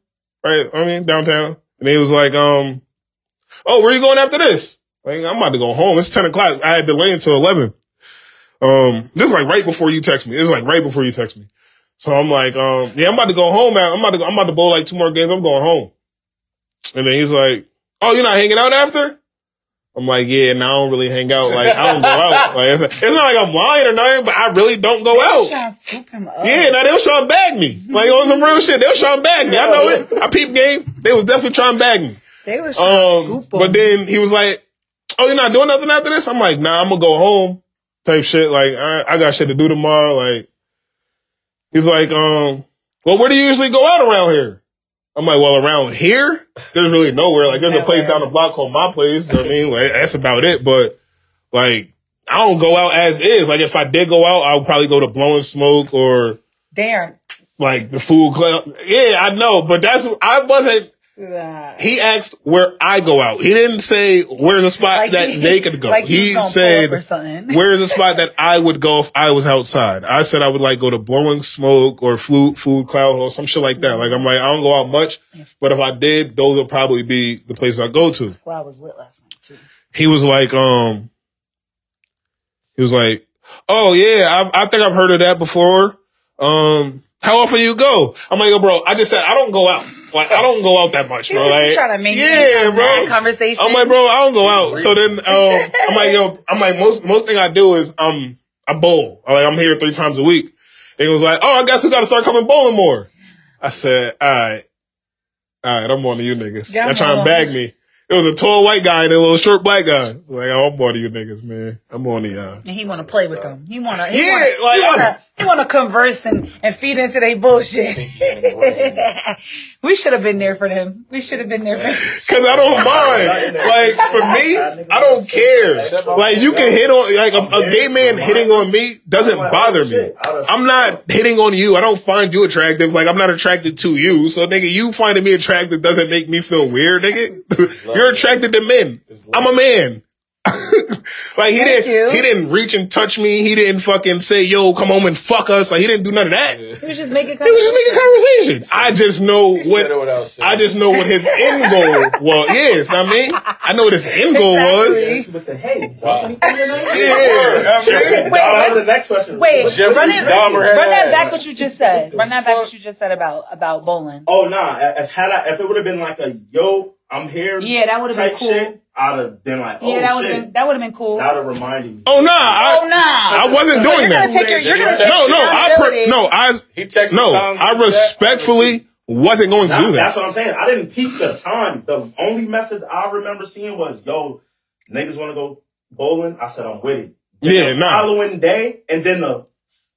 Right? I mean downtown. And he was like, um, oh, where you going after this? Like, I'm about to go home. It's 10 o'clock. I had delay until 11. Um, this is like right before you text me. This is like right before you text me. So I'm like, um, yeah, I'm about to go home, man. I'm about to go, I'm about to bowl like two more games. I'm going home. And then he's like, oh, you're not hanging out after? I'm like, yeah, no, I don't really hang out. Like, I don't go out. Like, it's, it's not like I'm lying or nothing, but I really don't go out. Trying to scoop him up. Yeah, now they was trying to bag me. Like, on some real shit. They was trying to bag me. I know it. I peep game. They was definitely trying to bag me. They was Um, but then he was like, "Oh, you're not doing nothing after this?" I'm like, "Nah, I'm gonna go home." Type shit. Like, I, I got shit to do tomorrow. Like, he's like, "Um, well, where do you usually go out around here?" I'm like, "Well, around here, there's really nowhere. Like, there's a place down the block called my place. You know what I mean, like, that's about it. But like, I don't go out as is. Like, if I did go out, I would probably go to blowing smoke or." Darren. Like the food club, yeah, I know, but that's I wasn't He asked where I go out. He didn't say where's a spot Like that he- they could go. like he was he gonna pull said up or something. where's a spot that I would go if I was outside. I said I would like go to Blowing Smoke or Food Food Cloud or some shit like that. Like I'm like I don't go out much, but if I did, those would probably be the places I go to. Well, I was lit last night too. He was like, um, he was like, oh yeah, I, I think I've heard of that before. Um, how often you go? I'm like, bro, I just said I don't go out. Like I don't go out that much, bro. Like, trying to make yeah, bro. conversation. I'm like, bro, I don't go out. So then, um, I'm like, yo, I'm like, most most thing I do is um, I bowl. Like, I'm here three times a week. And he was like, oh, I guess we got to start coming bowling more. I said, all right, all right, I'm on to you niggas. Yeah, Y'all trying to bag me. It was a tall white guy and a little short black guy. Like, oh, I'm on to you niggas, man. I'm on to y'all. and he want to play with them. He want to. He Yeah, wanna, like, he To. Want to converse and, and feed into their bullshit. we should have been there for them. We should have been there for. them. Cause I don't mind. Like for me, I don't care. Like you can hit on like a, a gay man hitting on me doesn't bother me. I'm not hitting on you. I don't find you attractive. Like I'm not attracted to you. So nigga, you finding me attractive doesn't make me feel weird, nigga. You're attracted to men. I'm a man. like he Thank didn't you. he didn't reach and touch me. He didn't fucking say, yo, come home and fuck us. Like he didn't do none of that. He He was just making. Conversations. He was just making conversation. I just know Said it what saying. I just know what his end goal was. Yes, I mean, I know what his end goal was. Exactly. With the hey, Wow. Yeah, I mean, Wait, that was the next question. Wait, Jeffrey run it. Dahmer had Run that ass. back. What you just said. Run that back. What you just said about about bowling. Oh nah, if had I, if it would have been like a yo, I'm here. Yeah, that would've been cool. Shit, I'd have been like, oh yeah, that oh, would shit, have been that would have been cool. that would have reminded me. oh nah, I, oh nah. I wasn't So doing you're gonna that. take your. You're gonna take No, no, I pre- no, I He texted no, I to do that. respectfully wasn't going to Nah, do That's what I'm saying. I didn't peep the time. The only message I remember seeing was, "Yo, niggas want to go bowling." I said, "I'm with it." and Yeah, the nah. following day, and then the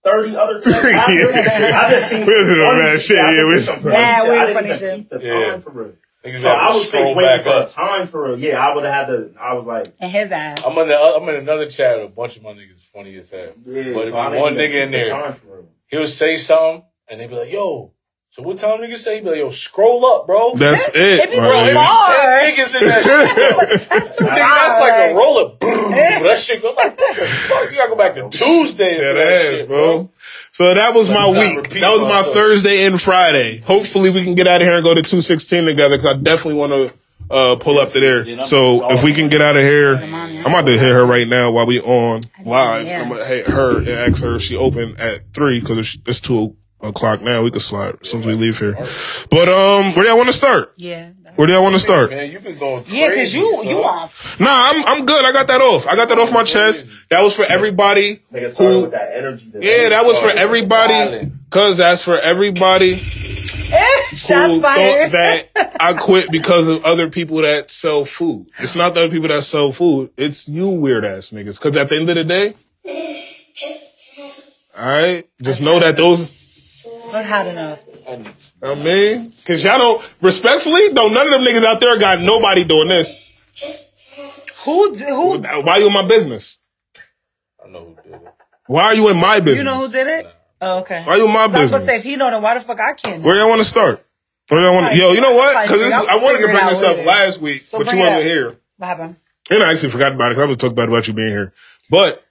thirty other texts after. Yeah. I just seen some This funny shit. shit, I yeah, just we- seen some funny Yeah, shit. I didn't funny even shit. keep the Yeah. time for real. Niggas So I to was scroll waiting back for up. a time for real. Yeah, I would have had to. I was like, And his ass. I'm in the, I'm in another chat with a bunch of my niggas funny as hell. yeah. But so if one nigga in there- time for real. He'll say something and they be like, "Yo, so what time niggas say?" He be like, "Yo, scroll up, bro." That's it. It be my too Bro, nigga. far. niggas in that shit. That's too Nigga, that's like a roller. Boom. that shit go like, what the fuck? You gotta go back to Tuesday That that ass, shit, bro. So that was my week. That was my. Thursday and Friday. Hopefully we can get out of here and go to 216 together because I definitely want to uh, pull up to there. So if we can get out of here, I'm about to hit her right now while we on live. I'm gonna hit her and ask her if she open at three because it's, it's two o'clock now. We could slide as soon as we leave here. But um, where do y'all want to start? Yeah. Where do y'all want to start? Man, you been going crazy. Yeah, because you son. you off. Nah, I'm I'm good. I got that off. I got that off my chest. That was for everybody. Nigga Who- with that energy. Yeah, that was for everybody. Cause that's for everybody Shots who fired. thought that I quit because of other people that sell food. It's not the other people that sell food. It's you weird ass niggas. Cause at the end of the day, all right, just know that those. Not hot enough. I I mean, cause y'all don't respectfully. Though none of them niggas out there got nobody doing this. Who d- who Why you in my business? I know who did it. Why are you in my business? you know who did it? Oh, okay. Why you in my So I was gonna business? say if he know then why the fuck I can't? Where y'all want to start? Where y'all want? to Yo, you know what? Because I'll I wanted to figure it bring out this up later. last week, So but you bring it wasn't up. here. What happened? And I actually forgot about it. 'cause I'm gonna talk bad about you being here. But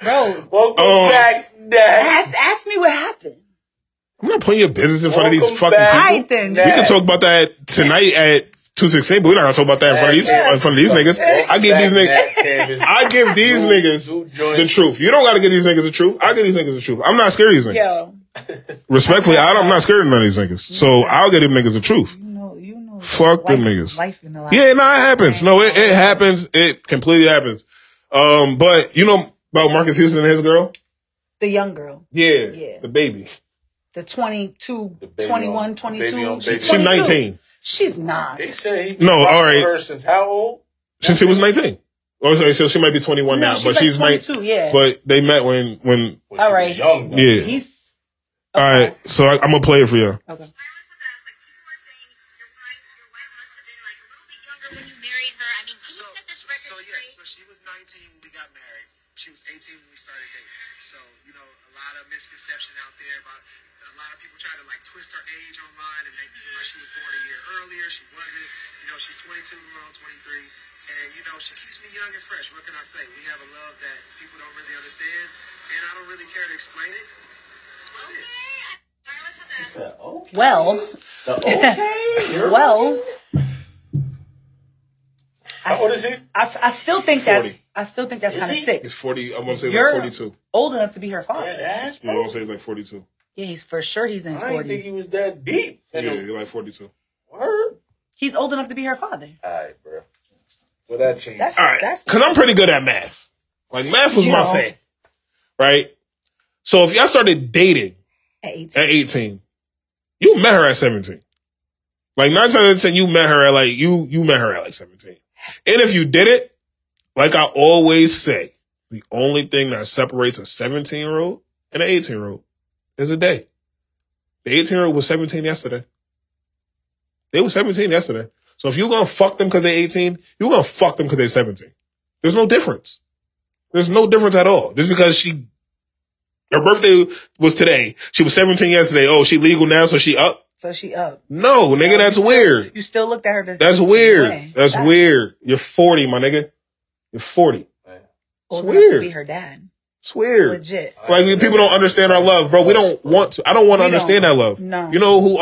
Bro, Welcome Um, back, Dad. ask ask me what happened. I'm not putting your business in front of these fucking back, people. All right then. We can talk about that tonight at two sixteen, but we're not gonna talk about that in front of these in front of these niggas. I give these niggas I give these niggas the truth. You don't gotta give these niggas the truth. I give these niggas the truth. I'm not scared of these niggas. Yo, Respectfully, I don't, I'm not scared of none of these niggas. So I'll give them niggas the truth. you know, you know. Fuck them niggas. Life in the life. Yeah, no, it happens. No, it, it happens. It completely happens. Um, but you know about Marques Houston and his girl? The young girl, Yeah, Yeah. the baby. the 22, The 21, on- 22. baby on she's baby. She's 22. 19 She's not. They said he No, all right. her since how old? since she was 19. Or sorry, so she might be 21 No, now, she's but like she's 19. 22, yeah. But they met when when. When All she right. was young. Though. Yeah. He's All right, so I, I'm gonna play it for you. okay. Fresh. What can I say? We have a love that people don't really understand. And I don't really care to explain it. That's what. Okay, I, I always have to ask. said, okay. Well, The okay. Well. I, How old is he? I, I still think that I still think that's kind of sick. It's 40. I'm gonna say You're like 42. old enough to be her father. Dead Yeah, I'm bro. gonna say like 42. Yeah, he's for sure he's in his I didn't think he was that deep. Yeah, In like 42. word. He's old enough to be her father. All right, bro. Well, that changed. That's All right, that's because I'm pretty good at math. Like math was You my know. thing, right? So if y'all started dating at eighteen. at 18, you met her at 17. Like nine times out of ten, you met her at like you you met her at like 17. And if you did it, like I always say, the only thing that separates a 17 year old and an 18 year old is a day. The 18 year old was 17 yesterday. They were 17 yesterday. So if you're gonna fuck them because they're 18, you're gonna fuck them because they're 17. There's no difference. There's no difference at all. Just because she her birthday was today, she was 17 yesterday. Oh, she legal now, so she up? So she up. No, nigga, No, that's you still- weird. You still looked at her. The, That's weird. way. That's weird. You're 40, my nigga. You're 40. Man. Old It's enough to be her dad. It's weird. Legit. Like people don't understand our love, bro. We don't want to. I don't want to We don't. understand that love. No. You know who?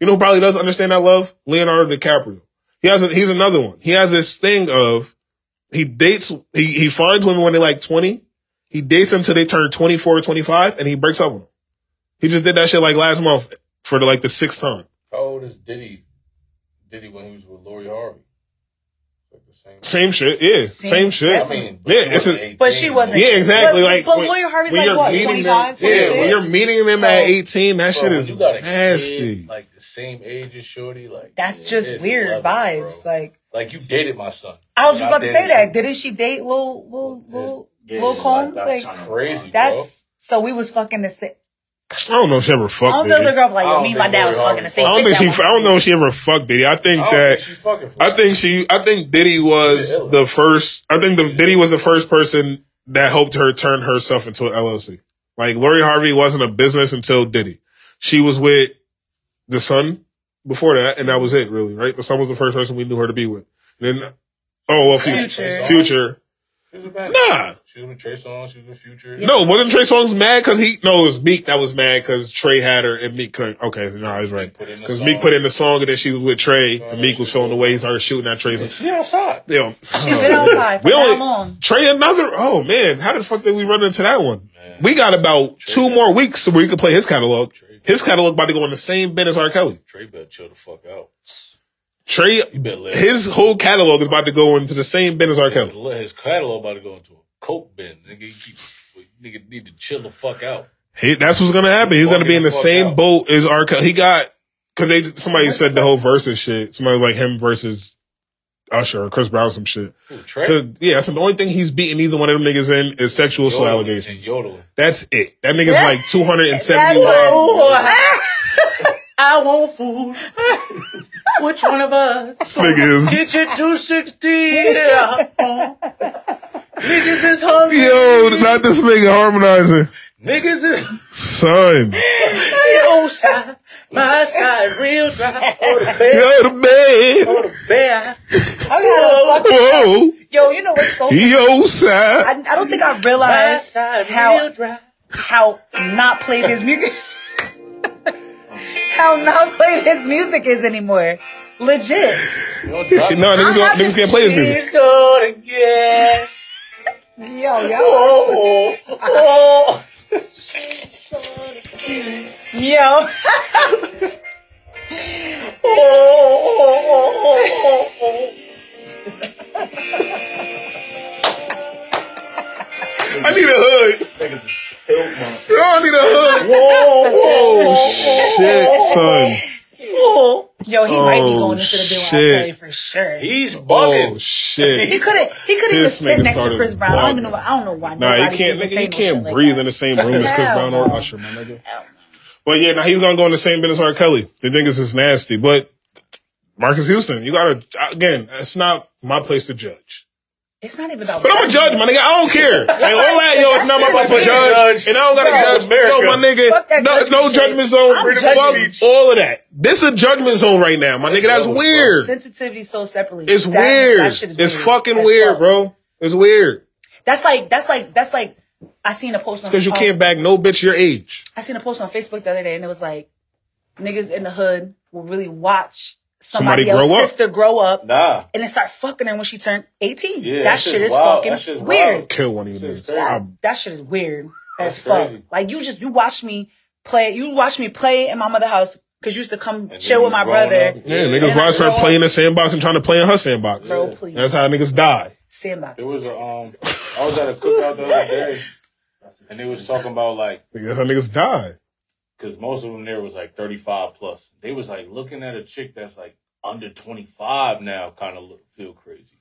You know who probably doesn't understand that love? Leonardo DiCaprio. He has. A, he's another one. He has this thing of he dates. He he finds women when they're like twenty. He dates them till they turn 24 or 25, and he breaks up with them. He just did that shit like last month for the, like the sixth time. How old is Diddy? Diddy when he was with Lori Harvey? Like the same. Same shit. Yeah, Same- same, shit. I mean, yeah, she it's a, 18. But she wasn't. yeah, exactly. But- like, but when- Lori Harvey's like what, 25, them, yeah, when you're meeting them So- at 18, that Bro, shit is you nasty. Kid, like the same age as Shorty, like That's yeah, just weird levels, vibes. bro. Like like you dated my son. I was just about to say that. you. Didn't she date Lil Lil Lil, Yeah, Lil like, Combs? that's Like Crazy, wild. that's so we was fucking the same. I don't know if she ever fucked. I don't feel the Diddy. girl be like, yo, me and my dad was fucking the Harvey same. I don't think she. I don't know if she ever fucked Diddy. I think I that. think. I think she. I think Diddy was Yeah, the first. I think the Diddy was the first person that helped her turn herself into an LLC. Like Lori Harvey wasn't a business until Diddy. She was with the son before that, and that was it, really. Right? The son was the first person we knew her to be with. Then, oh well, future, Future. future. She was a bad. Nah, She was with Trey Songz. She was with Future. no, wasn't Trey Songz mad because he? No, it was Meek that was mad because Trey had her and Meek couldn't. Okay, no, I was right. Put in the Because song. Meek put in the song and then she was with Trey, and oh, Meek was feeling the way he started shooting at Trey. Yeah, She outside. Yeah. She's been outside for We how only- long? Trey another. Oh man, how the fuck did we run into that one? Man. We got about two more weeks so we could play his catalog. Trey. His catalog about to go in the same bin as R. Kelly. Trey better chill the fuck out. Trey, his whole catalog is about to go into the same bin as R. Kelly. his, his catalog about to go into a coke bin. Nigga, nigga need to chill the fuck out. He, that's what's gonna happen. He's gonna be in the same out. boat as R. Kelly. He got because they somebody said the whole versus shit. Somebody like him versus Usher or Chris Brown some shit. Ooh, Trey. So yeah, that's the only thing he's beating either one of them niggas in is sexual assault Yodeling allegations. And yodeling. That's it. That nigga's That- like two hundred and That seventy one. one- ah. I want food. Which one of us? Niggas. Get your 260. Yeah. Niggas is hungry. Yo, not this nigga harmonizing. Niggas is Son. your oh, side. My side real dry. Oh, the bear. Yo, the man. Oh, the bear. I gotta Whoa. Yo, you know what's so Yo, side. I, I don't think I realized side how how not played his music. how not played his music is anymore. Legit. You don't drop No, niggas, don't, niggas can't play his music. He's gonna get. Yo, yo, Oh, oh. Yo. I need a hood. Niggas is killed, man. Yo, I need a hood. Oh, shit, son. Yo, he might be Oh, going into the bill shit. for sure. He's bugging. Oh, bugging. He couldn't. He couldn't even sit next to Chris Brown. I don't even know. I don't know why. Nah, he can't, nigga, say you no can't shit like breathe in the same room as Chris Brown or. Usher, my nigga. But yeah, now he's gonna go in the same bin as R. Kelly. The niggas is nasty. But Marques Houston, you gotta, again, it's not my place to judge. It's not even about. But I'm a judge, my nigga. I don't care. Like, all that, yo, it's not my place to judge. judge. And I don't gotta Fuck judge. America. Yo, my nigga, Fuck that no, judgment no shit. judgment zone. I'm Fuck all of that. This is a judgment zone right now, my nigga. That's Bro, weird. Sensitivity Sold Separately. It's That- weird. that shit is It's weird fucking as weird, fuck. bro. It's weird. That's like that's like that's like I seen a post on Because you um, can't back no bitch your age. I seen a post on Facebook the other day and it was like niggas in the hood will really watch somebody, Somebody grow else's up. sister grow up Nah. and then start fucking her when she turned 18. Yeah, that that shit is wild. fucking That weird. wild. Kill one of you niggas. crazy. That shit is weird as fuck. crazy. Like you just you watch me play you watch me play in my mother's house because you used to come then chill with my brother. up. Yeah, Yeah. niggas And why I start playing up- the sandbox and trying to play in her sandbox. Bro, please. That's how niggas die. Sandbox. It was a, um, I was at a cookout the other day, and they was talking about like, That's how niggas die. Because most of them there was like 35 plus. They was like looking at a chick that's like under 25 now, kind of look, feel crazy.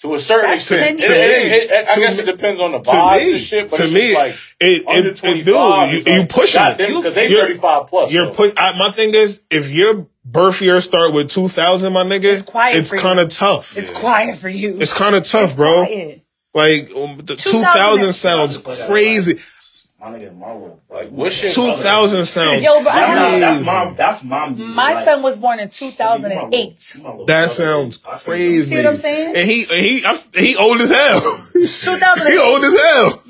To a certain That's extent, 10 It- it- years. it- I To guess me- it depends on the To vibes me, and shit. But to it's me, just like it, under it, it, 25, dude, it's you, you like, pushing it. because they You're- 35 plus. You're so. put. I, my thing is, if your birth year start with two thousand, my nigga, It's quiet It's kind of tough. It's quiet for you. It's kind of tough, bro. quiet. Like um, the 2000 two thousand sounds crazy. My nigga in my world. like, what shit? Two thousand sounds. Yo, but That's, have- not, that's crazy. my that's my My like, son was born in 2008. little- you my little That sounds I feel crazy. See what I'm saying? And he he I, he old as hell. he old as hell.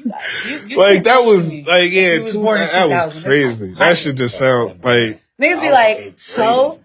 You- you Like that was me. like yeah, He was two, that was crazy. That should just sound like Niggas be like, so grade in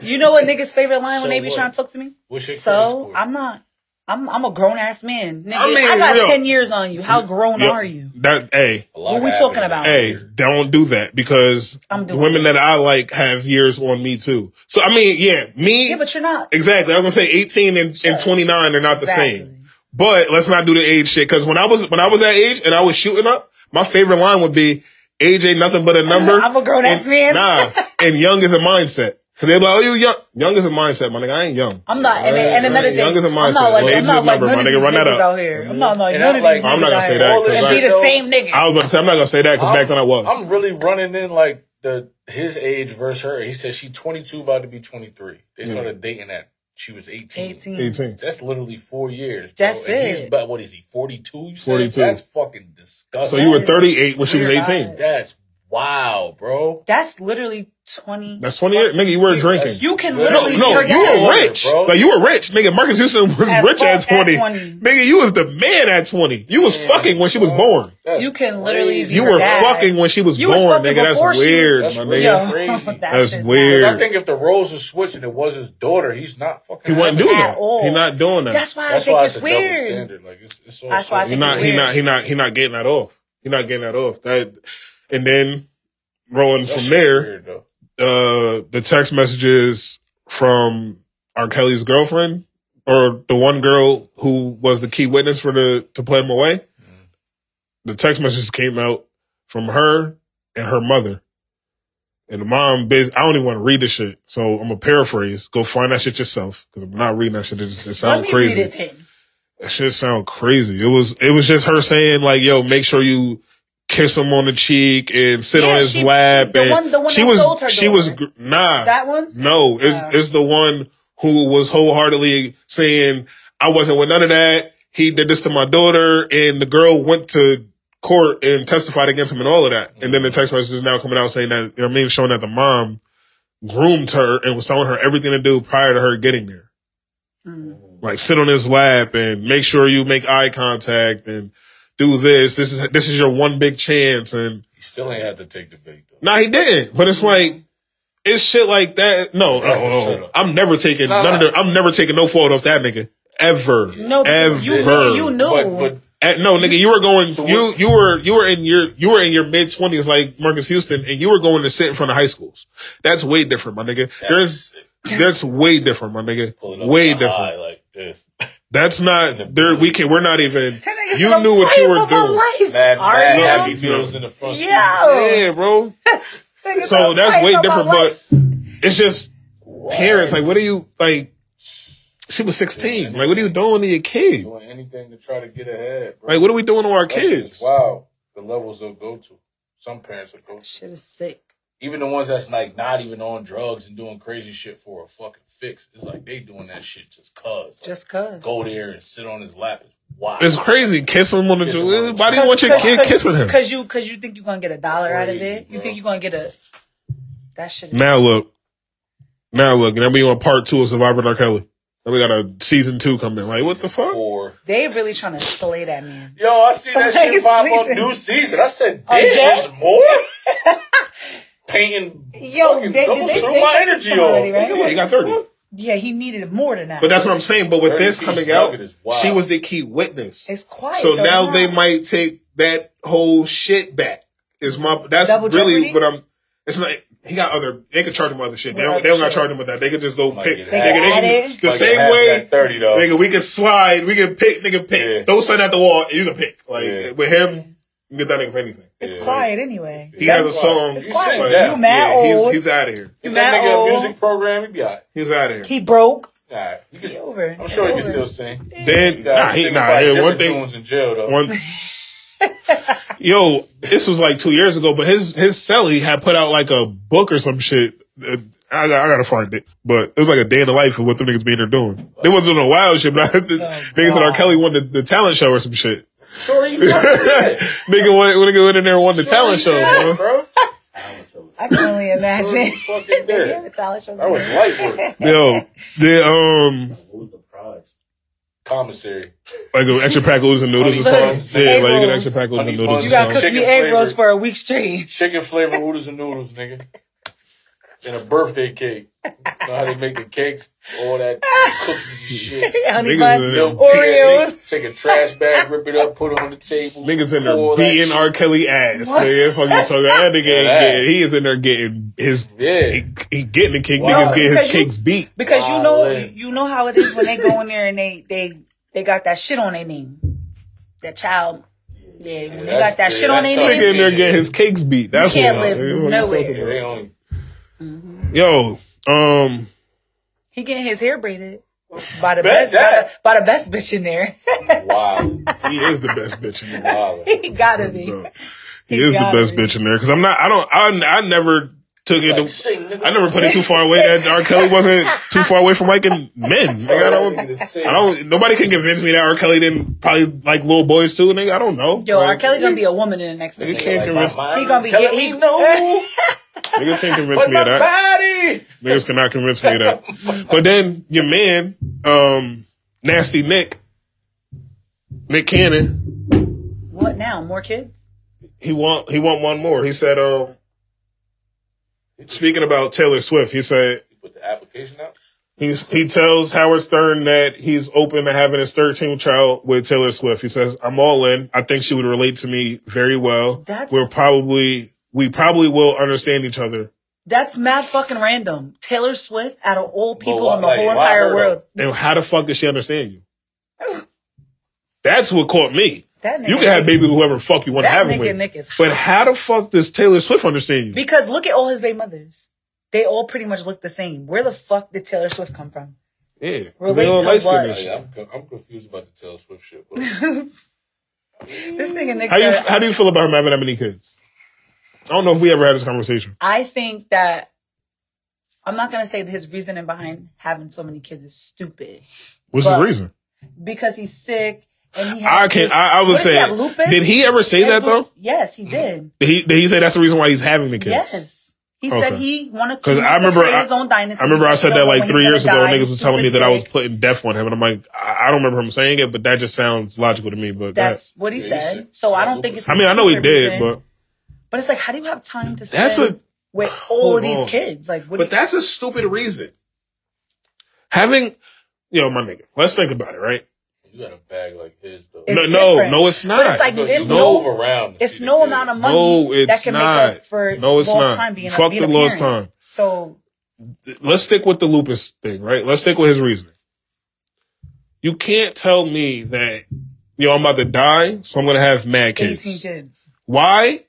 2008. you know what niggas' favorite line when they be what? trying to talk to me? What's your credit So? I'm not, I'm I'm a grown ass man. Nigga, I I, got real- ten years on you. How grown Yo, are you? That hey, A lot What we talking about? hey, don't do that because I'm the doing women it. that I like have years on me too. So I mean, yeah, me Yeah, but you're not. exactly. I was gonna say 18 and, Sure. and 29 are not the Exactly. same. But let's not do the age shit because when I was when I was that age and I was shooting up, my favorite line would be age ain't nothing but a number. I'm a grown-ass man. Nah, and young is a mindset. Cause they're like, oh, you young. Young is a mindset, my nigga. I ain't young. I'm not. And, and another thing, Young is a I'm mindset. not like, Age I'm is not a like number, none my nigga. Run that niggas up. out here. I'm not like And none I'm of like- these. I'm not gonna say that, All this cause And I- be the same nigga. I was about to say I'm not gonna say that because back then I was. I'm really running in like the his age versus her. He said she 22, about to be 23. They started dating at she was 18. 18. 18. That's literally four years. That's bro. And He's it. about what is he? 42. You said 42. that's fucking disgusting. So you were 38 when she was 18. vibes. That's wow, bro. That's literally 20. That's 20 years. Nigga, you were drinking. You can No, No, literally no, you were Older, rich. bro. Like you were rich, nigga. Marques Houston was As rich at fuck at 20. 20. Nigga, you was the man at 20. You was fucking when she was born. That's You can literally be You were dad. fucking when she was You born, fucking nigga. That's before she was- weird, That's my nigga. crazy. that That's weird. I think if the roles were switched and it was his daughter, he's not fucking. He wasn't doing that. all. He not doing that. That's why That's I think why it's it's a double weird. Like it's, it's so That's why I he think not it's he weird. not he not he not getting that off. He not getting that off. That and then rolling That from there, weird, uh the text messages from R. Kelly's girlfriend or the one girl who was the key witness for the to put him away. The text messages came out from her and her mother. And the mom, bas- I don't even want to read the shit, so I'm gonna paraphrase. Go find that shit yourself because I'm not reading that shit. It, just, it sounds crazy. read it then. That shit sound crazy. It was it was just her saying like, "Yo, make sure you kiss him on the cheek and sit Yeah, on his she- lap." the and one- the one she that was her she was daughter. gr- nah. That one? no, it's it's the one who was wholeheartedly saying, "I wasn't with none of that. He did this to my daughter," and the girl went to court and testified against him and all of that. And then the text message is now coming out saying that you know I mean, showing that the mom groomed her and was telling her everything to do prior to her getting there Mm. like sit on his lap and make sure you make eye contact and do this. This is this is your one big chance. And He still ain't had to take the bait No, nah, he didn't. But it's like it's shit like that. No, That's no, no. I'm never taking Nah, none of the. I'm never taking no photo of that nigga ever. No, ever. you nigga, you knew. But, but Eh, no, nigga, you were going. So you what- you were you were in your you were in your mid twenties like Marques Houston, and you were going to sit in front of high schools. That's way different, my nigga. There's that's way different, my nigga. Way different. high like this. That's not there. We can. We're not even. That nigga said, You knew what you were doing. life." Mad, mad happy feels in the front seat. Yo. Yeah, bro. So that's way different, but it's just parents. Like, what are you like? She was sixteen. Like, what are you doing to your kid? Doing anything to try to get ahead, bro. Like, what are we doing to our That kids? Wow, the levels they'll go to. Some parents will go. Shit is sick. Even the ones that's like not even on drugs and doing crazy shit for a fucking fix. It's like they doing that shit just cause. Like, Just cause. go there and sit on his lap is wild. It's crazy. Kiss him on the. Kiss him on the Why do you want your kid kissing him? Because you, cause you think you're gonna get a dollar out of Crazy, it. You bro. think you're gonna get a. That shit. Is, Now look. Now look. Now we on part two of Survivor R. Kelly. Now we got a season two coming. Like, what the fuck? Or they really trying to slay that man. yo, I see that Like shit pop on season. new season. I said, damn, there's more. Painting, Yo, fucking they- those they- threw they my energy something already, off. right? Yeah, he got thirty. Yeah, he needed more than that. But that's what I'm saying. But with this coming out, nugget is wild. she was the key witness. it's quiet. So though, now huh? they might take that whole shit back. Is my that's Double really jeopardy? what I'm. It's like he got other. They could charge him other shit. They With don't. They don't got to charge him with that. They could just go Might pick. get Nigga, half. they can, the Might get same way. 30 though. Nigga, we can slide. We can pick. Nigga, pick. Yeah. Throw something at the wall. and You can pick. Like Yeah. with him, you can get that nigga for anything. It's Yeah. quiet anyway. He has a song. It's quiet. sing that. You mad yeah, old. he's, he's out of here. Get You that mad nigga a music program, he'd be alright. He's out of here. He broke. Alright. You It's can, over. I'm It's sure he can over. still sing. Then You nah, gotta he sing nah. about Yeah, one different thing. in jail though. One. Yo, this was like two years ago, but his his celly had put out like a book or some shit. Uh, I, got- I gotta find it, but it was like a day in the life of what the niggas being there doing. They wasn't doing a wild shit, but I, the, niggas said R. Kelly won the, the talent show or some shit. Sure he fucking nigga went, nigga went in there and won the talent show, Yeah, bro. bro. I can only Sure imagine. he fucking did. Yeah, the talent show. That was light work. Yo, the um, Who's the prize? Commissary. like an extra pack of oodles and noodles or something. buns, Yeah, like you get an extra pack of and noodles. You gotta cook me egg rolls for a week straight. Chicken flavor oodles and noodles, nigga. And a birthday cake. You know how they make the cakes, all that cookies and shit. Honey Niggas buns, Oreos. Take a trash bag, rip it up, put it on the table. Niggas in pour there beating. R. Kelly ass. Nigga, fucking talking. That nigga ain't getting. He is in there getting his. Yeah. He, he getting the cake. Wow. Niggas getting his Because you- cakes beat. Because you know, Wildin'. you know how it is when they go in there and they they they got that shit on their name. That child, yeah, when you got that yeah, shit on their tough. Nigga name. in there getting his cakes beat. That's You can't what. live what I'm nowhere. talking Yeah, about. they only Yo, um, He getting his hair braided by the Bet best by the, by the best bitch in there. wow, he is the best bitch in there. wild. he gotta be. No. He He is the best be. bitch in there because I'm not. I don't. I, I never took it. Like, to, sing, nigga. I never put it too far away that R. Kelly wasn't too far away from liking men. Nigga, I don't. I don't. Nobody can convince me that R. Kelly didn't probably like little boys too. Nigga, I don't know. Yo, R. Kelly gonna be a woman in the next You can't years. convince- my He gonna be get- he- me no. Niggas can't convince But me of that. body. Niggas cannot convince me of that. But then your man, um, Nasty Nick, Nick Cannon, What now? More kids? he want he want one more. He said, um, speaking about Taylor Swift, he said Put the application out. he's he tells Howard Stern that he's open to having his 13th child with Taylor Swift. He says, I'm all in. I think she would relate to me very well. That's- We're probably we probably will understand each other. That's mad fucking random. Taylor Swift, out of all people why- in the like, whole entire her, world, And how the fuck does she understand you? That's what caught me. That nigga You can have Nick- baby whoever fuck you want to That have him nigga with. Nick is But how the fuck does Taylor Swift understand you? Because look at all his baby mothers. They all pretty much look the same. Where the fuck did Taylor Swift come from? Yeah, Relate to what? and I'm, I'm confused about the Taylor Swift shit. But This nigga Nick How you said, how do you feel about him having that many kids? I don't know if we ever had this conversation. I think that I'm not gonna say that his reasoning behind having so many kids is stupid. What's But- the reason? Because he's sick and he I can this- I, I would what does he say. have, lupus? Did he ever say He has that though? Yes, he did. Mm-hmm. Did he did he say that's the reason why he's having the kids? Yes. He said he wanted 'Cause to I remember create I- his own dynasty. I remember I said that like three years ago. die. Niggas was telling me super that I was putting death on him, and I'm like, I, I don't remember him saying it, but that just sounds logical to me. But That's what he Yeah, he's said. So I don't think it's. I mean, I know he did, reason. but but it's like, how do you have time to spend That's a- with all of these on. kids? Like, what? but that's a stupid reason. Having, yo, my nigga, let's think about it, right? You got a bag like his though. It's no, no, different. no, it's not. But it's like You it's move no, around. it's see the no kids. amount of money No, it's that can make up for No, it's lost not. time being, Fuck being the a lost time. So let's stick with the lupus thing, right? Let's stick with his reasoning. You can't tell me that, yo, I'm about to die, so I'm gonna have mad kids. eighteen kids, Why?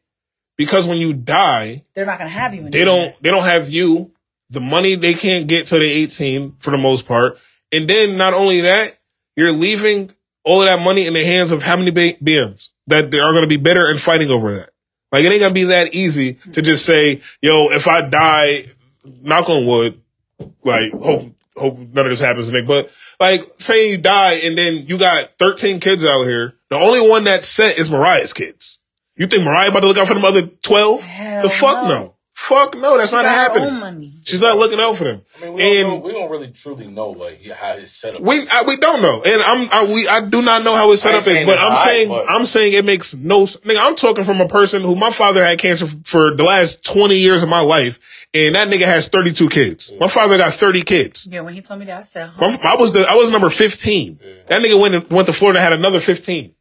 Because when you die, they're not gonna have you. Anymore. they don't they don't have you. The money they can't get till they're 18 for the most part. And then not only that, you're leaving all of that money in the hands of how many BMs that they are going to be bitter and fighting over that. Like it ain't going to be that easy to just say, yo, if I die, knock on wood, like hope hope none of this happens, Nick. But like saying you die and then you got 13 kids out here. The only one that's set is Mariah's kids. You think Mariah about to look out for them other 12? Hell the fuck no. no. Fuck no, that's She not happening. money. She's not looking out for them. I mean, we don't, know, And we don't really truly know like how his setup. we I, we don't know, and I'm I, we I do not know how his I ain't setup is, but I'm alright, saying but- I'm saying it makes no. Nigga, I'm talking from a person who my father had cancer f- for the last 20 years of my life, and that nigga has 32 kids. My father got 30 kids. Yeah, when he told me that, I said, My. I was the I was number 15. That nigga went and- went to Florida and had another 15.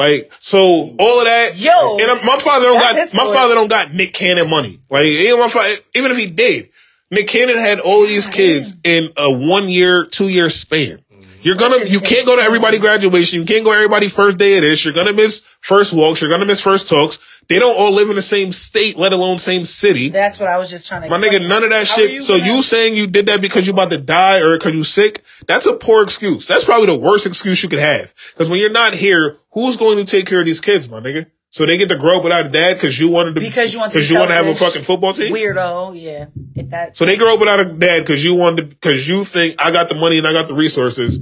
Like so, all of that. Yo, and my father don't got my father don't got Nick Cannon money. Like even my father, even if he did, Nick Cannon had all of these kids in a one year, two year span. You're gonna, you can't go to everybody graduation. You can't go to everybody first day of this. You're gonna miss first walks. You're gonna miss first talks. They don't all live in the same state, let alone same city. That's what I was just trying to. My explain. nigga, none of that How shit. you so gonna- you saying you did that because you about to die or because you sick? That's a poor excuse. That's probably the worst excuse you could have. Because when you're not here, who's going to take care of these kids, my nigga? So they get to grow up without a dad because you wanted to because you want to because you want to have a fucking football team. Weirdo, yeah. If that So they grow up without a dad because you wanted because you think I got the money and I got the resources.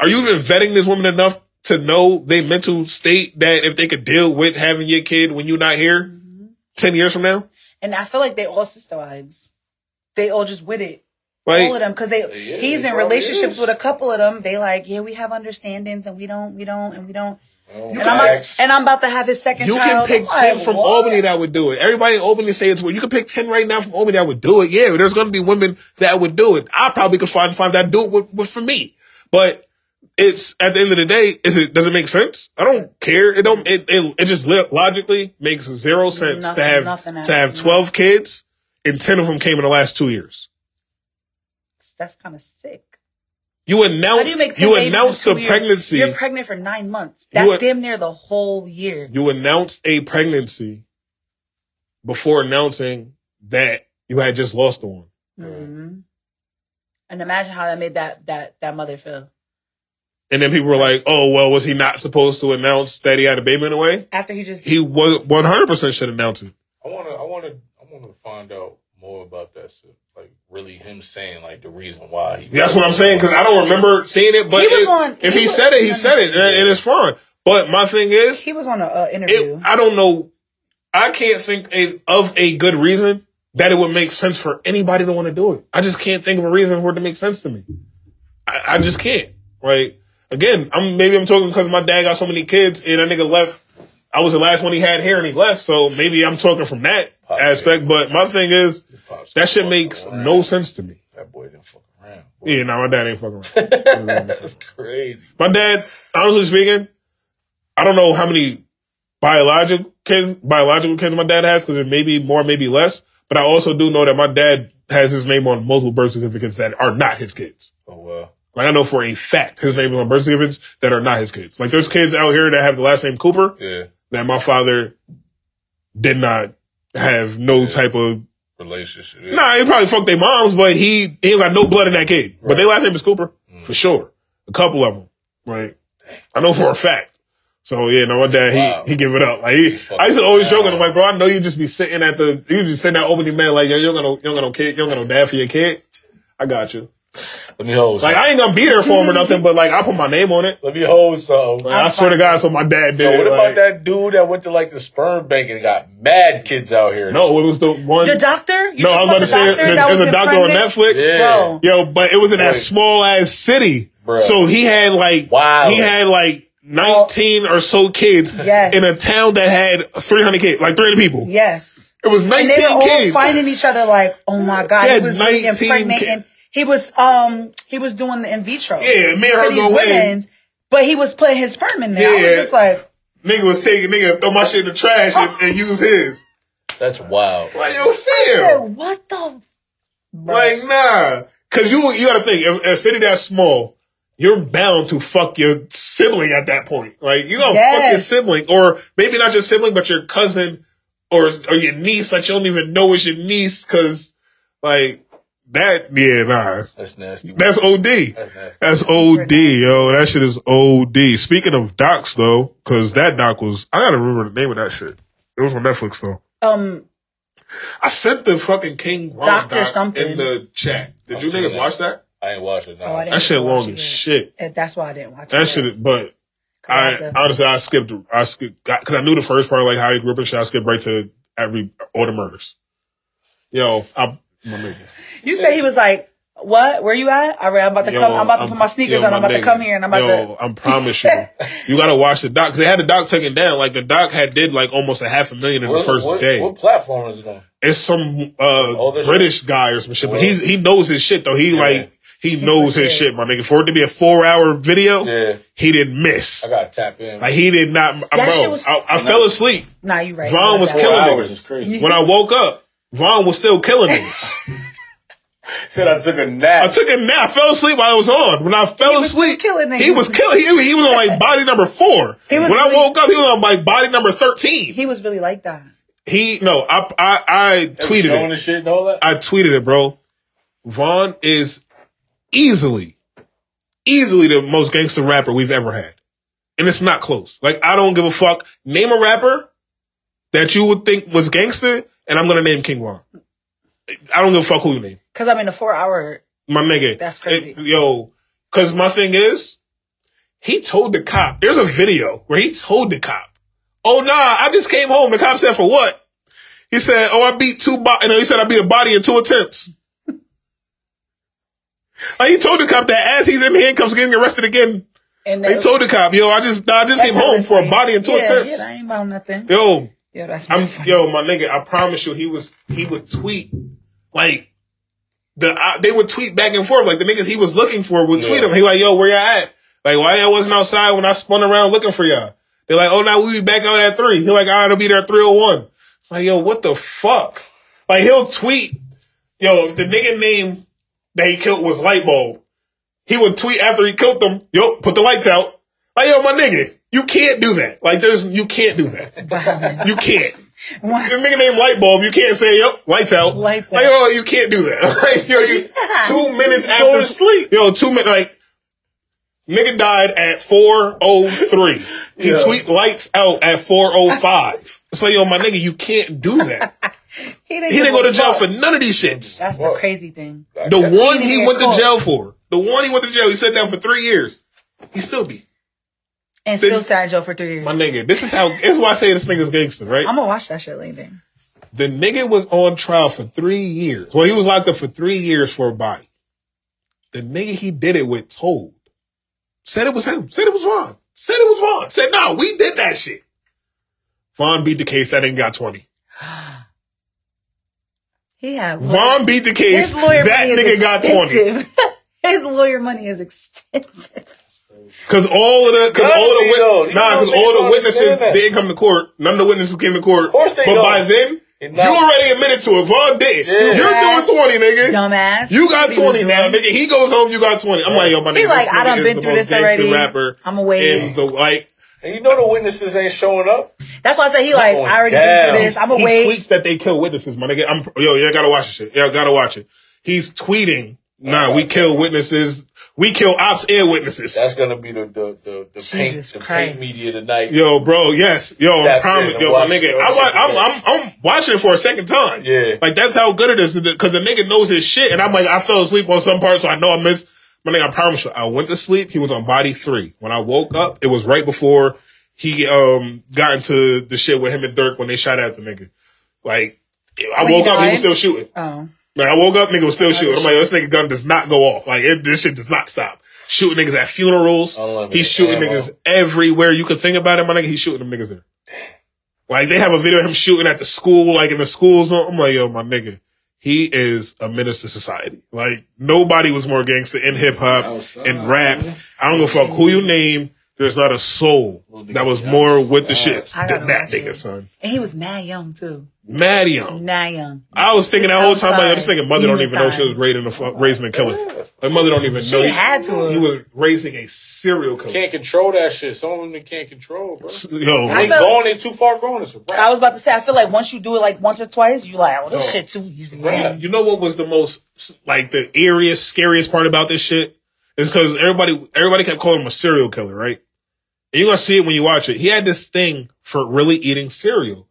Are you even vetting this woman enough to know their mental state that if they could deal with having your kid when you're not here Mm-hmm. ten years from now? and I feel like they all sister wives. They all just with it. Like all of them because they Yeah, he's in relationships is. with a couple of them. They like, yeah, we have understandings and we don't, we don't, and we don't. Oh, And I'm, like, and I'm about to have his second You can pick I'm 10 like, from what? Albany that would do it. Everybody in Albany say it's weird. You can pick 10 right now from Albany that would do it. Yeah, there's going to be women that would do it. I probably could find five that do it with, with for me. But it's at the end of the day, is it, does it make sense? I don't care. It don't, it, it, it just li- logically makes zero sense Nothing- to have, nothing to have happens. 12 kids and 10 of them came in the last two years. That's kind of sick. You announced, you you announced years? pregnancy. You're pregnant for nine months. That's would- damn near the whole year. you announced a pregnancy before announcing that you had just lost the one. Mhm. And imagine how that made that that that mother feel And then people were like, "Oh, well, was he not supposed to announce that he had a baby in a way?" after he just He was one hundred percent should announce it. I wanna, I wanna, I wanna find out more about that. shit. Like really, him saying like the reason why. He That's what I'm saying because I don't remember seeing it. But He was it- on- if he he, was- said it, he said it, and, and it's fine. But my thing is, he was on a uh, interview. it, I don't know. I can't think a, of a good reason that it would make sense for anybody to want to do it. I just can't think of a reason for it to make sense to me. I, I just can't. Like again, I'm maybe I'm talking because my dad got so many kids and that nigga left. I was the last one he had here and he left, so maybe I'm talking from that aspect. But my thing is, that shit makes around. no sense to me. That boy didn't fuck around. Yeah, no, my dad ain't fucking around. That's crazy. My dad, honestly speaking, I don't know how many biological kids, biological kids my dad has because it may be more, maybe less. But I also do know that my dad has his name on multiple birth certificates that are not his kids. Oh well. Like I know for a fact his name is on birth certificates that are not his kids. Like there's kids out here that have the last name Cooper Yeah. that my father did not have no type of. Relationship. Yeah. Nah, he probably fucked their moms, but he he ain't got no blood in that kid. But their last name is Cooper for sure. A couple of them, like I know for a fact. So yeah, no, my dad Wow. he he give it up. Like he, I used to always joke with him like, bro, I know you just be sitting at the you just sitting at opening man like, yo, you don't got no you don't got no kid, you don't got no dad for your kid. I got you. Let me hold. Like. I ain't gonna be there for him or nothing, but like I put my name on it. Let me hold something. Like, I swear to God, so my dad did. Yo, what it, about like- that dude that went to like the sperm bank and got mad kids out here? No, it was the one. the doctor? You no, I talking was about to say the doctor the- there's was a doctor on? Netflix. Yeah. Bro, Yo, but it was in that Boy. small ass city. Bruh. So he had like Wow. he had like 19 or so kids Yes. in a town that had 300 kids, like 300 people. yes. It was And 19 they were all kids. finding each other like, oh my god, He he had was really 19 impregnating. ki- He was um he was doing the in vitro. Yeah, me and her for go in. But he was putting his sperm in there. I Yeah. was just like, Nigga was taking nigga throw my shit in the trash and, and use his. That's wild. Like you feel? what the? Like nah, cause you you got to think if a city that small, you're bound to fuck your sibling at that point. Like you gonna fuck your sibling, or maybe not your sibling, but your cousin or or your niece that you don't even know is your niece, cause like that. Yeah, nah, That's nasty. that's OD. That's nasty. That's OD, yo. That shit is OD. Speaking of docs, though, because that doc was, I gotta remember the name of that shit. It was on Netflix, though. Um, I sent the fucking King Doctor doc something. in the chat. Did I've you seen niggas that. watch that? I ain't watching. No. Oh, didn't That shit watch long as shit. eh, that's why I didn't watch That it. That shit, but I I had to- honestly, I skipped, I skipped, because I knew the first part, like how he grew up and shit. I skipped right to every, all the murders. Yo, I'm, my nigga. You say he was like, "What? Where you at? All right, I'm about to Yo, come. I'm about to put my sneakers yo, on. I'm my about to come here, and I'm about yo, to." I'm promise you, you gotta watch the doc. 'cause they had the doc taken down. Like the doc had did like almost a half a million in What- the first what, day. What platform is it on? it's some uh older British guy or some shit, but he he knows his shit though. He Yeah. like he knows his shit, my nigga. For it to be a four hour video, Yeah, he didn't miss. I gotta tap in. Like he did not, That bro. shit was- I, I fell asleep Nah, you right. Von was killing Four hours niggas. when I woke up. Von was still killing niggas. Said I took a nap. I took a nap. I fell asleep while I was on. When I fell was asleep, killing niggas. he was killing. He, he was on like body number four. He when was I woke up, he was on like body number thirteen. He was really like that. He no, I I, I tweeted it. the shit and all that. I tweeted it, bro. Von is easily, easily the most gangster rapper we've ever had, and it's not close. Like I don't give a fuck. Name a rapper that you would think was gangster, and I'm gonna name King Von. I don't give a fuck who you name. Cause I mean, the four hour. my nigga. That's crazy. It- yo, cause my thing is, he told the cop. There's a video where he told the cop, "Oh nah, I just came home." The cop said, "For what?" He said, "Oh, I beat two. Bo-, you know, he said I beat a body in two attempts." like he told the cop that as he's in handcuffs, getting arrested again. And They told the cop, yo, I just, nah, I just came home for a body and two yeah, attempts. Yeah, I ain't about nothing. Yo, Yeah, that's I'm, funny. yo, my nigga, I promise you, he was, he would tweet, like, the, uh, they would tweet back and forth, like the niggas he was looking for would tweet Yeah. him. He like, yo, where y'all at? Like, why y'all wasn't outside when I spun around looking for y'all? They're like, oh, now we be back out at three. He like, all right, I'll be there at 301. It's like, yo, what the fuck? Like, he'll tweet, yo, if the nigga name that he killed was Lightbulb, he would tweet after he killed them, yo, put the lights out. Like, yo, my nigga, you can't do that. Like, there's, you can't do that. You can't. One- If a nigga named Lightbulb, you can't say, yep, lights out. Lights like, out. yo, you can't do that. like, yo, you, two minutes Go after to sleep. Yo, two minutes, like, nigga died at 403. He Yeah. tweet lights out at 405. It's like, yo, my nigga, you can't do that. he didn't, He didn't go to jail for none of these shits. That's the crazy thing. The one didn't he get went to jail for, the one he went to jail, he sat down for three years. He still be. And still sat in jail for three years. My nigga, this is how, this is why I say this nigga's gangster, right? I'm gonna watch that shit later. The nigga was on trial for three years. Well, he was locked up for three years for a body. The nigga he did it with told. Said it was him. Said it was Von. Said it was Von. Said, no, we did that shit. Von beat the case. That ain't got 20. He had Von beat the case. his lawyer That money nigga is got 20. his lawyer money is extensive. Cause all of the, cause Gotta all the, wit- nah, cause know, all the witnesses, that. they didn't come to court. None of the witnesses came to court. Of course they But don't. by then, And you already admitted to it. Von did. Yeah. You're doing 20, nigga. Dumbass. You got What he was 20 now, nigga. He goes home, you got 20. I'm like, yo, my nigga, He like, this I nigga done is been the through most this gangster already. rapper I'ma in the, like, And you know the witnesses ain't showing up. That's why I said he like, going I already down. been through this. I'm gonna he wait. tweets that they kill witnesses, my nigga. I'm, yo, you gotta watch this shit. Yeah, gotta watch it. He's tweeting, nah, we kill witnesses. We kill ops and witnesses. That's gonna be the the the, the paint the paint media tonight. Yo, bro, yes. Yo, I'm Tap promise. Yo, my nigga. I wa- I'm, I'm, I'm watching it for a second time. Yeah. Like, that's how good it is. Because the nigga knows his shit. And I'm like, I fell asleep on some parts, so I know I missed. My nigga, I promise you, I went to sleep. He was on body three. When I woke up, it was right before he um got into the shit with him and Durk when they shot at the nigga. Like, I When woke up, he was still shooting. Oh, Like I woke up, nigga was still shooting. I'm like, yo, this nigga gun does not go off. Like it, this shit does not stop. Shooting niggas at funerals. He's shooting ammo. niggas everywhere you could think about it. My nigga, he's shooting them niggas there. Like they have a video of him shooting at the school, like in the school zone. I'm like, yo, my nigga, he is a menace to society. Like nobody was more gangster in hip hop and rap. I don't give a fuck who you name. There's not a soul that was more with the shits than that nigga, son. and he was mad young too. Mad young. Mad young. I was thinking that whole time, like, yo, this Outside. nigga mother don't even know she time. was raising a fu- raising a killer. Like mother don't even She know. He, had to. he was raising a serial killer. Can't control that shit. Some of them can't control, bro. Yo, They felt- going, they too far gone. It's a. I was about to say, I feel like once you do it like once or twice, you like, oh, this No. shit too easy. Right. you know what was the most like the eeriest, scariest part about this shit is because everybody everybody kept calling him a serial killer, right? And you're gonna see it when you watch it. He had this thing for really eating cereal.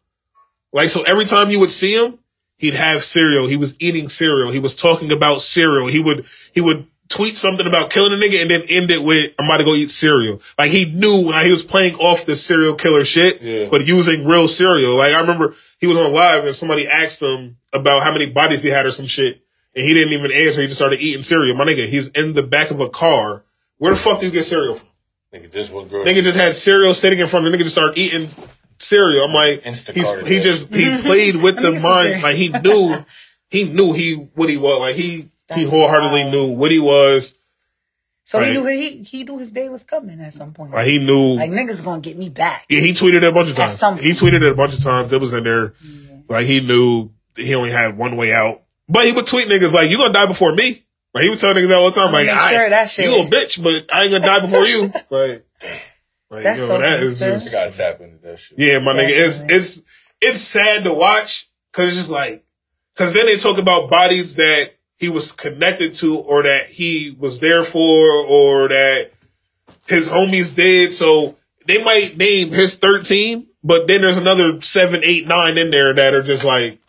Like so, every time you would see him, he'd have cereal. He was eating cereal. He was talking about cereal. He would he would tweet something about killing a nigga and then end it with "I'm about to go eat cereal." Like he knew how he was playing off the serial killer shit, Yeah. but using real cereal. Like I remember he was on live and somebody asked him about how many bodies he had or some shit, and he didn't even answer. He just started eating cereal. My nigga, he's in the back of a car. Where the fuck do you get cereal from? Nigga, this one girl. Nigga just had cereal sitting in front of the nigga just started eating cereal. I'm like, Instacart he's, he just, he played with the Let me get some mind. Like he knew, he knew he, what he was. Like he, he wholeheartedly wild. knew what he was. So Right. he knew he he knew his day was coming at some point. Like he knew, Like niggas gonna get me back. yeah, he tweeted it a bunch of times. He tweeted it a bunch of times. It was in there. Like he knew he only had one way out. But he would tweet niggas like, you gonna die before me. Like he would tell niggas that all the time. Like, I, sure that shit- you a bitch, but I ain't gonna die before you. Like, like That's yo, so that is gangster. just. I gotta tap into that shit. Yeah, my nigga, it's it's it's sad to watch because it's just like because then they talk about bodies that he was connected to or that he was there for or that his homies did. So they might name his thirteen, but then there's another seven, eight, nine in there that are just like,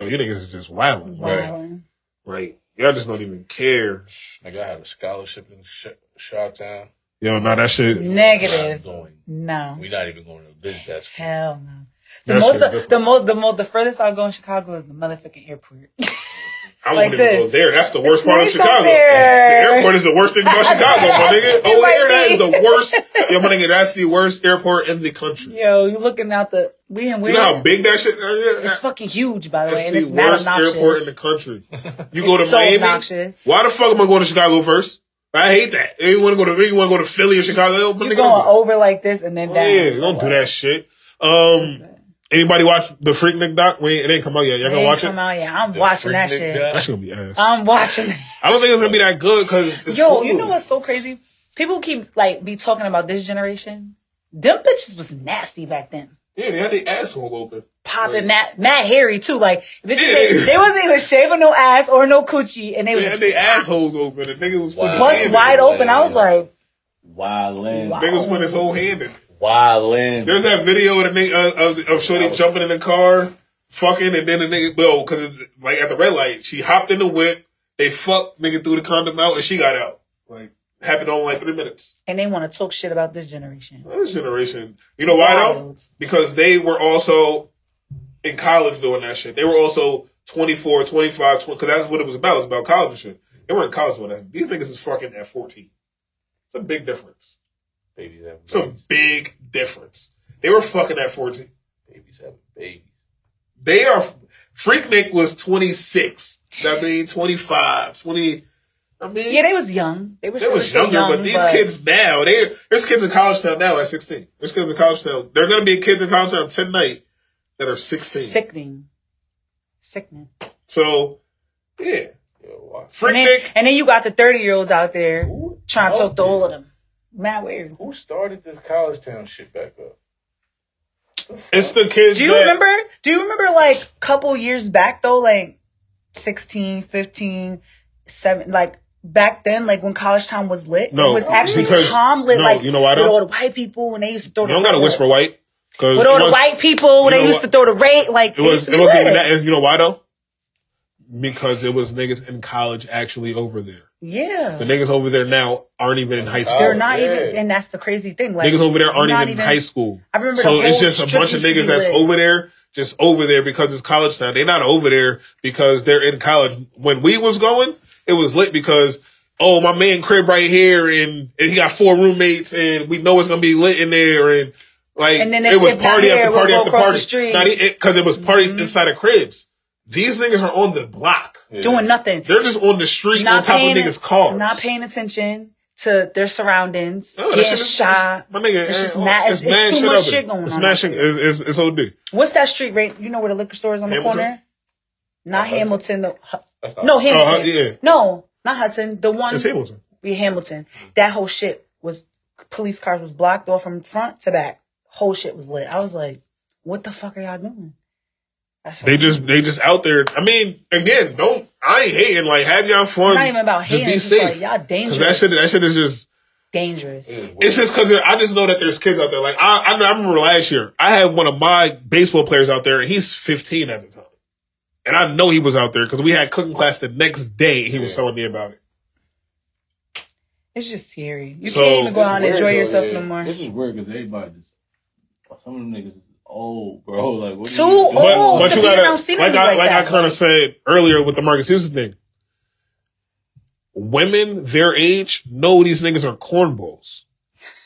oh, you niggas is just wilding, right? Wow. Like y'all just don't even care. Nigga, I had a scholarship in Sh- Shawtown. Yo, no, that shit. Not Negative. going. No. We're not even going to this desk. Hell no. The That most, the, the most, the most, the furthest I'll go in Chicago is the motherfucking airport. I Like wouldn't even go there. That's the worst It's part nice of Chicago. The airport is the worst thing about Chicago, my nigga. Oh, air, that the worst. Yo, my nigga, that's the worst airport in the country. Yo, you looking out the we and You know how big that shit is? It's fucking huge, by the way, It's and the it's mad worst obnoxious. airport in the country. You go to so Miami. obnoxious. Why the fuck am I going to Chicago first? I hate that. You want to go to you want to go to Philly or Chicago? You're going over like this and then Oh, down. yeah, don't do that shit. Um, anybody watch the Freaknik doc? We ain't, it ain't come out yet. Y'all gonna ain't watch come it? out yet. I'm watching that Freaknik shit. doc? That's gonna be ass. I'm watching it. I don't think it's gonna be that good because Yo, you know what's so crazy? People keep like be talking about this generation. Them bitches was nasty back then. Yeah, they had the asshole open. Popping Matt, Matt Harry too. Like bitches, Yeah. they, they wasn't even shaving no ass or no coochie, and they They was had just their assholes open. The nigga was putting Wow. bust hand wide in it. open. I was like, Wildin'. Wow. Nigga was putting his whole hand in it. Wildin'. There's that video of the nigga uh, of, of Shorty jumping in the car, fucking, and then the nigga, well, because like at the red light, she hopped in the whip, they fucked, nigga threw the condom out, and she got out. Like happened on like three minutes. and they want to talk shit about this generation. This generation, you know why though? Because they were also in college doing that shit. They were also 24, 25, because that's what it was about. It was about college and shit. They were in college doing that. These niggas is fucking at 14. It's a big difference. Babies having It's a babies. big difference. They were fucking at 14. Babies having babies. They are. Freaknik was 26. I mean, 25, 20. I mean, Yeah, they was young. They, was, they was younger, young, but these kids now, they there's kids in college town now at 16. There's kids in college town. There's gonna be kids in college town tonight that are 16. sickening, sickening. So, yeah, Yo, watch. And then, Freaknik. and then you got the thirty year olds out there Who- trying to oh, talk to all of them. Mad weird. Who started this college town shit back up? It's the kids. Do you that- remember? Do you remember like a couple years back though, like 16, 15, 7, like back then, like when college town was lit? No, it was actually because- Tom lit, no, like you know why with though? all the white people when they used to throw You the don't gotta whisper white. Cause with all it the white people when they know used to throw the rate, like It was. used to It wasn't even that. You know why though? Because it was niggas in college actually over there. Yeah, The niggas over there now aren't even in high school. they're Oh, not yeah. even, and that's the crazy thing. Like niggas over there aren't not even in high school. I remember So the it's just a bunch of niggas that's lit. over there, just over there because it's college town. They're not over there because they're in college. When we was going, it was lit because oh my man crib right here and, and he got four roommates and we know it's gonna be lit in there and like And then it was party after party after party. street. Mm-hmm. Because it, was parties inside of cribs. These niggas are on the block. Yeah. doing nothing. They're just on the street on not top of paying niggas' cars. not paying attention to their surroundings, Oh, getting shit is- shot. My nigga, It's just eh, mad- it's- it's too shit much shit going it's on Mad out shit. It's, it's, it's OD. What's that street right? You know where the liquor store is on the corner? Not Hudson? Hamilton. The, not no, Hamilton. Oh, yeah. No, not Hudson. The one It's Hamilton. be Hamilton. That whole shit was police cars was blocked off from front to back. Whole shit was lit. I was like, what the fuck are y'all doing? That's They just they just out there. I mean, again, don't I ain't hating. Like, have y'all fun. It's not even about hating. Just hating. be It's just safe. like y'all 'Cause dangerous. that shit, that shit is just. dangerous. Mm, it's just because I just know that there's kids out there. Like I, I, I remember last year, I had one of my baseball players out there, and he's 15 at the time, and I know he was out there because we had cooking class the next day. He was Yeah. telling me about it. It's just scary. You So- can't even go out and enjoy though, yourself yeah. no more. This is weird because everybody just some of them niggas is old, bro. Like what Too are you doing? But, old but to you gotta, around like scenery I, like like I kind of said earlier with the Marques Houston thing. Women their age know these niggas are cornballs.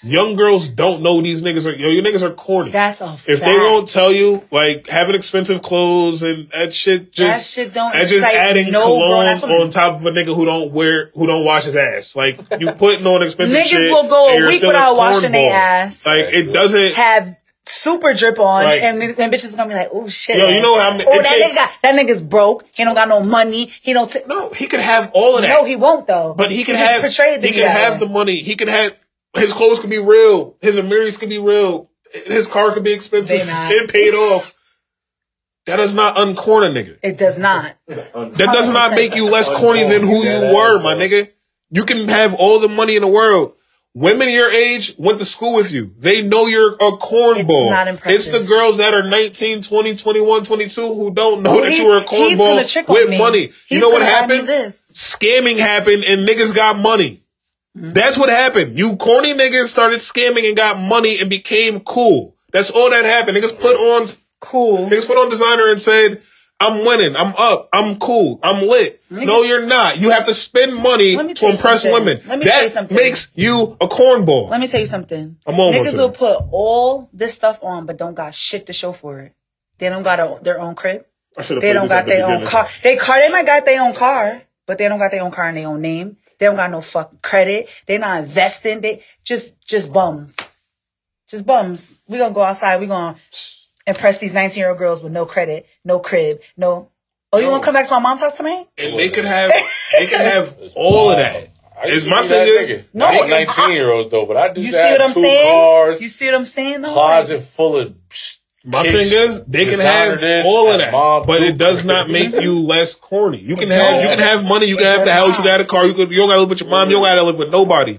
Young girls don't know these niggas are yo. You niggas are corny. That's a if they won't tell you, like having expensive clothes and that shit, just That shit don't and just adding no cologne grown on top of a nigga who don't wear, who don't wash his ass. Like you putting on expensive Niggas shit. will go a week still without washing their ass. Like it doesn't. have super drip on, Like- and, and bitches gonna be like, "Oh shit!" Yo, you know how many- Oh, that takes- nigga, got, that nigga's broke. He don't got no money. He don't. T- no, he could have all of that. no, he won't though. But he can have portrayed he to can have way. the money. He can have his clothes could be real. His Amiris could be real. His car could be expensive They and paid off. That does not uncorn a nigga. It does not. That does not make you less corny than who you were, my nigga. You can have all the money in the world. Women your age went to school with you. They know you're a cornball. It's not impressive. It's the girls that are 19, 20, 21, 22 who don't know that He- you were a he's cornball with me. money. You know what gonna add me happened? scamming happened and niggas got money. Mm-hmm. That's what happened. You corny niggas started scamming and got money and became cool. That's all that happened. Niggas put on Cool. niggas put on designer and said, I'm winning. I'm up. I'm cool. I'm lit. No, you're not. You have to spend money to impress something. women. Let me tell you that something. makes you a cornball. Let me tell you something. I'm Niggas will put all this stuff on, but don't got shit to show for it. They don't got a, their own crib. They don't got their own car. They car. They might got their own car, but they don't got their own car in their own name. They don't got no fucking credit. They not investing. They just just bums. Just bums. We gonna go outside. We gonna impress these nineteen year old girls with no credit, no crib, no. Oh, you wanna come back to my mom's house tonight? And they could have, they could have all of wild. that. I Is my thing that is, nigga. No, I ain't I- 19 year olds though, but I do You that. see what I'm two saying? Cars, You see what I'm saying? though? closet full of. My kicks, thing is, they can have all of and that, but it does not make you less corny. You can have, you can have money, you can have the house, you got a car, you could, you don't gotta live with your mom, you don't gotta live with nobody.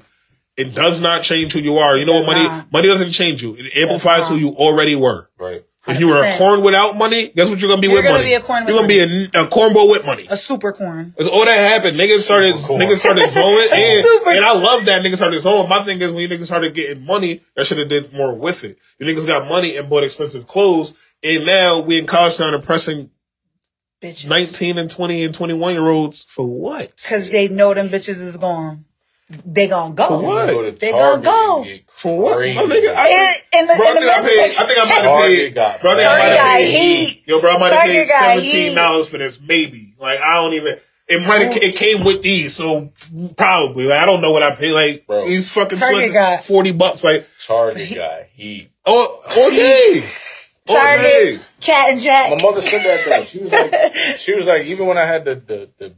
It does not change who you are. You know what money, money doesn't change you. It amplifies who you already were. Right. If you were a corn without money, guess what you're gonna be You're with gonna money? be a corn you're gonna be a, a cornball with money. A super corn. It's all that happened. Niggas started, Super niggas started zoning, and, and I love that niggas started zoning. My thing is when you niggas started getting money, that should have did more with it. You niggas got money and bought expensive clothes, and now we in college town impressing Bitches. 19 and 20 and 21 year olds for what? Cause they know them bitches is gone. They gonna go. For what? Go to They Target gonna go. and For what? My nigga, I, In, in the, bro, in the think I paid, I think I might have paid, got- bro, I think I might Target have paid, heat. yo, bro, I might have paid $17 for this, maybe. Like, I don't even, it might have, it came with these, so probably, like, I don't know what I paid, like, Bro. these fucking Target sweats is got- 40 bucks, like, Target got heat. oh, oh, yeah. Oh, yeah. Target, Cat and Jack. My mother said that though. She was like, she was like, even when I had the the, the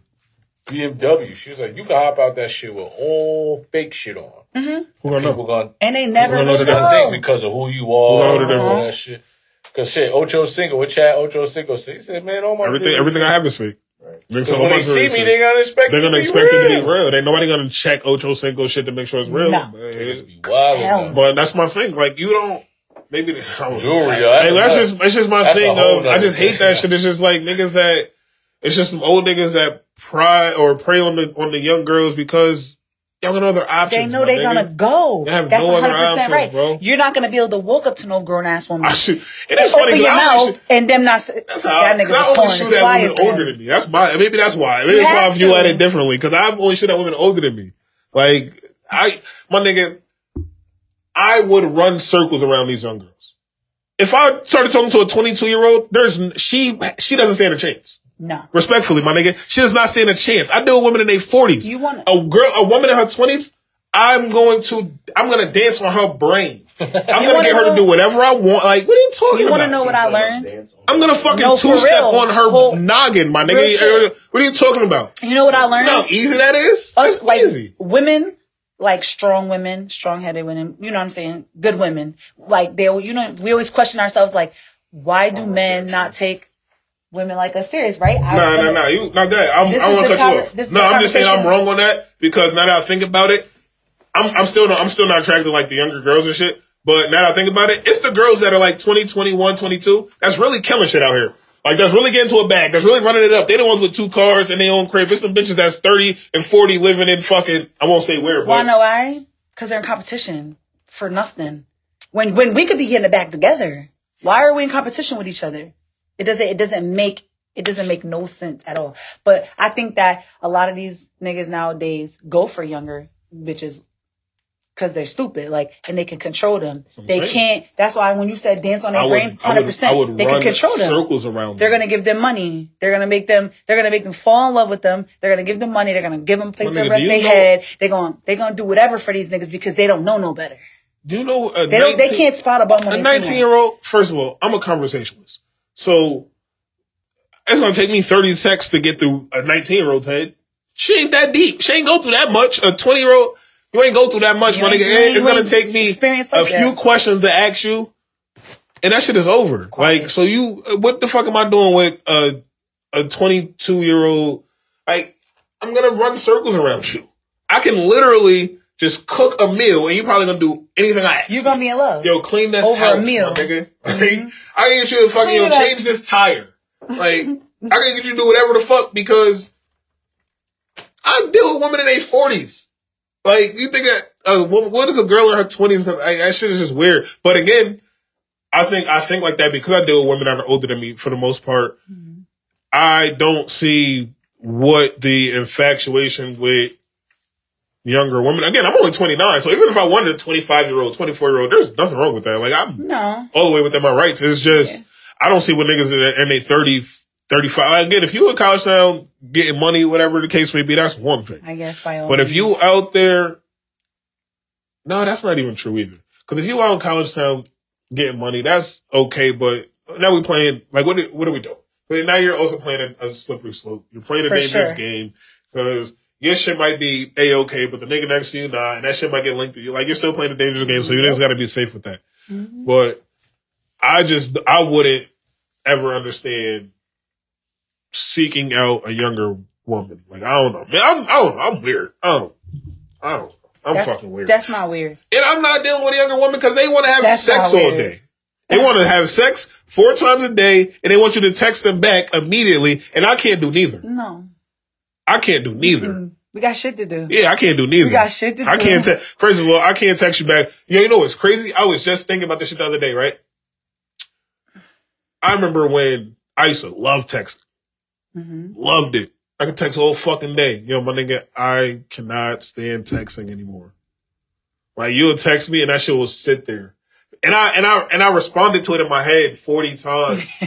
BMW, she was like, you can hop out that shit with all fake shit on. Mm-hmm. Who gonna People know? gonna and they never Who knows will the gonna think because of who you Who are know the and all that shit. Cause shit, Ocho Cinco, what Chad Ocho Cinco said, he said, man, all my Everything, videos- everything I have is fake. Right. Niggas 'Cause say, oh, when they see me, fake. they gonna expect They're gonna to expect be it to be real. real. They nobody gonna check Ocho Cinco shit to make sure it's real. No. But, It's wild. But that's my thing. Like you don't maybe the, I don't know. Jewelry, though. Hey, that's just that's just my That's thing. whole Of, I just hate that shit. It's just like niggas that it's just some old niggas that pry or prey on the on the young girls because y'all got other options. They know they nigga. gonna go. They have That's no 100 percent options, right. bro. You're not gonna be able to walk up to no grown ass woman. I shoot. It and funny open your mouth shoot, and them not. that's how that nigga's I only shoot It's at women older than me. That's my maybe that's why. Maybe that's why I view to. at it differently because I only shoot at women older than me. Like I, my nigga, I would run circles around these young girls. If I started talking to a 22 year old, there's she she doesn't stand a chance. No. Respectfully, my nigga, she does not stand a chance. I deal with women in their 40s. You want- a girl, a woman in her 20s. I'm going to, I'm going to dance on her brain. I'm going to get her to do whatever I want. Like, what are you talking You about? You want to know what I learned? I'm gonna fucking No, two step on her Whole- noggin, my nigga. What are you talking about? You know what I learned? You know how easy that is? Us, That's like easy. women, like strong women, strong headed women. You know what I'm saying? Good women. Like they, you know, we always question ourselves, like, why do men not take women like us serious? Right? I was nah, nah. You, not good. I'm, I want to the cut you off. No, I'm just saying I'm wrong on that because now that I think about it, I'm, I'm still, not, I'm still not attracted to like the younger girls and shit. But now that I think about it, it's the girls that are like 20, 21, 22 that's really killing shit out here. Like that's really getting to a bag. That's really running it up. They the ones with two cars and they own crib. It's them bitches that's 30 and 40 living in fucking, I won't say where, but Wanna know why? Because they're in competition for nothing. When when we could be getting it back together, why are we in competition with each other? It doesn't. It doesn't make. It doesn't make no sense at all. But I think that a lot of these niggas nowadays go for younger bitches because they're stupid, like, and they can control them. They saying. can't. That's why when you said dance on their brain, hundred would, I would percent, they can control them. circles around They're them. gonna give them money. They're gonna make them. They're gonna make them fall in love with them. They're gonna give them money. They're gonna give them a place to rest their head. They're gonna. They're gonna do whatever for these niggas because they don't know no better. Do you know a They don't. 19 They can't spot a bum a 19 year old, first of all, I'm a conversationalist. So it's gonna take me 30 seconds to get through a 19 year old head. She ain't that deep. She ain't go through that much. A 20 year old, you ain't go through that much, You my nigga. It's gonna take me experienced a like few that. questions to ask you, and that shit is over. Like, so you, what the fuck am I doing with a a 22 year old? Like, I'm gonna run circles around you. I can literally just cook a meal, and you're probably gonna do anything I ask. You're gonna be in love. Yo, clean this Over a house, meal. my nigga. Like, I can get you to fucking yo, change this tire. Like, I can get you to do whatever the fuck because I deal with women in their forties. Like, you think that uh, what, what is a girl in her twenties? That shit is just weird. But again, I think I think like that because I deal with women that are older than me for the most part. I don't see what the infatuation with younger women. Again, I'm only 29, so even if I wanted a 25 year old, 24 year old, there's nothing wrong with that. Like I'm No. all the way within my rights. It's just I don't see what niggas in their, in 30, 35. Again, if you in college town getting money, whatever the case may be, that's one thing. I guess by all But if you out there, no, that's not even true either. Because if you out in college town getting money, that's okay. But now we playing like what? What are we doing? But now you're also playing a, a slippery slope. You're playing a For dangerous sure. game because your shit might be a okay, but the nigga next to you nah, and that shit might get linked to you. Like you're still playing a dangerous game, so you just got to be safe with that. Mm-hmm. But I just I wouldn't ever understand seeking out a younger woman. Like I don't know, man. I'm I don't know. I'm weird. I don't. I don't. I'm that's, fucking weird. That's not weird. and I'm not dealing with a younger woman because they want to have That's sex all day. They want to have sex four times a day, and they want you to text them back immediately. And I can't do neither. No. I can't do neither. Mm. We got shit to do. Yeah, I can't do neither. We got shit to do. I can't. Te- First of all, I can't text you back. Yeah, you know what's crazy? I was just thinking about this shit the other day. Right? I remember when I used to love texting. hmm Loved it. I could text all fucking day. Yo, my nigga, I cannot stand texting anymore. Like you'll text me and that shit will sit there. And I and I and I responded to it in my head 40 times.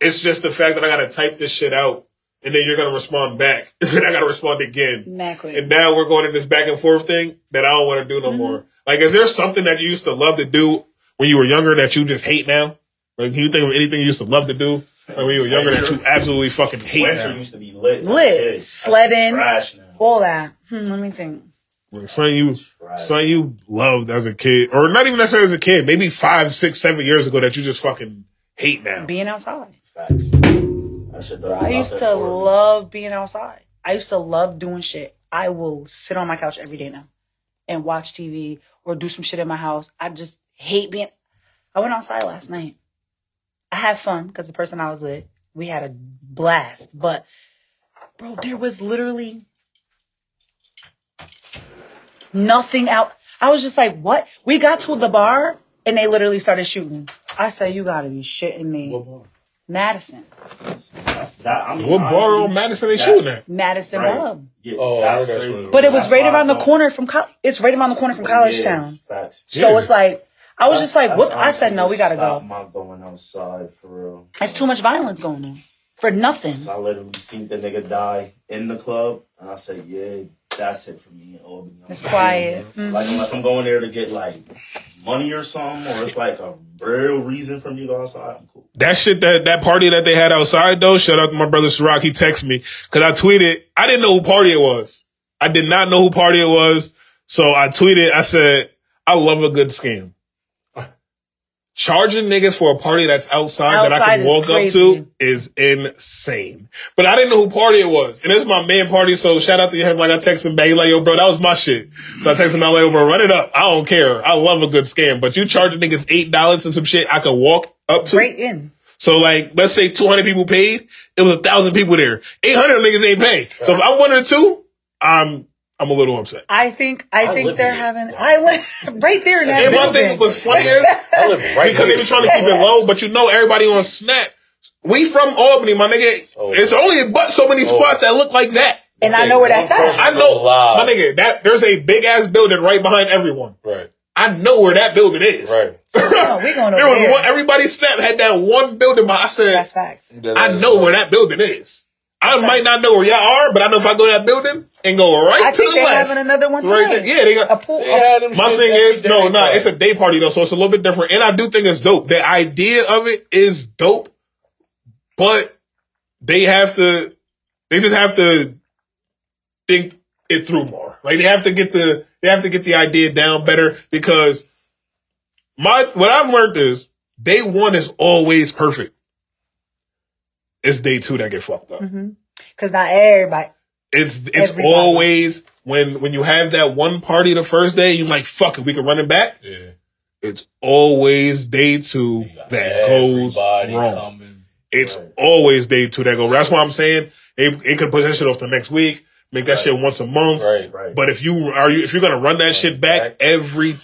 it's just the fact that I gotta type this shit out and then you're gonna respond back. And then I gotta respond again. Exactly. And now we're going in this back and forth thing that I don't want to do no Mm-hmm. more. Like, is there something that you used to love to do when you were younger that you just hate now? Like, can you think of anything you used to love to do like, when you were younger that you absolutely fucking hate Winter now? used to be lit. Lit. Kids. Sledding. Trash now. All that. Hmm, let me think. Like, something you, something you loved as a kid, or not even necessarily as a kid, maybe five, six, seven years ago that you just fucking hate now. Being outside. Facts. I used to love being outside. I used to love doing shit. I will sit on my couch every day now and watch TV or do some shit in my house. I just hate being. I went outside last night. I had fun because the person I was with, we had a blast. But, bro, there was literally nothing out. I was just like, what? We got to the bar and they literally started shooting. I said, you gotta be shitting me. Madison. That's, that, I mean, What bar honestly, on Madison they that- shooting at? Madison Right. Pub. Yeah, Oh, that's that's crazy. what- But it was That's right around the corner from college. It's right around the corner from College Yeah, Town. Facts. So Yeah. it's like I was just like, what? I said, no, we gotta stop go. My going outside for real. There's too much violence going on for nothing. So I literally seen the nigga die in the club, and I said, "Yeah, that's it for me in Albany." It's good, quiet. man. Like mm-hmm. unless I'm going there to get like money or something, or it's like a real reason for me to go outside, I'm cool. That shit, that, that party that they had outside though, shout out to my brother Ciroc, he texted me, cause I tweeted, I didn't know who party it was. I did not know who party it was. So I tweeted, I said, I love a good scam. Charging niggas for a party that's outside, that I can walk up to is insane. But I didn't know who party it was. And it's my man party, so shout out to him. Like I texted him back, he like, yo, bro, that was my shit. So I texted him, I'm like, bro, run it up. I don't care. I love a good scam. But you charging niggas $8 and some shit I could walk up to. Right in. So like, let's say 200 people paid. It was a thousand people there. 800 niggas ain't pay. So if I'm one or two, I'm, I'm a little upset. I think I, I think they're here. having I live right there in that And my thing was funny is I live right because they here. be trying to keep it low, but you know everybody on Snap. We from Albany, my nigga. Oh. It's only but so many spots that look like that. and I know where that's at. I know, my nigga. That there's a big ass building right behind everyone. Right, I know where that building is. right. No, we going there over was there. one. Everybody Snap had that one building, but I said That's facts. I know where that building is. I might not know where y'all are, but I know if I go to that building and go right I to think the they're left, having another one right tonight. there. Yeah, they got. A pool. They had them My thing is, no, day, no, bro. it's a day party though, so it's a little bit different. And I do think it's dope. The idea of it is dope, but they have to, they just have to think it through more. Like they have to get the, they have to get the idea down better because my, what I've learned is day one is always perfect. It's day two that get fucked up. Mm-hmm. Because not everybody. It's it's Everybody. always when when you have that one party the first day, you like fuck it, we can run it back. Yeah. It's always day two that goes wrong. coming. It's Right. always day two that go. That's why I'm saying it, it could push that shit off the next week, make that shit once a month. Right. Right. But if you are you if you're gonna run that shit back back. every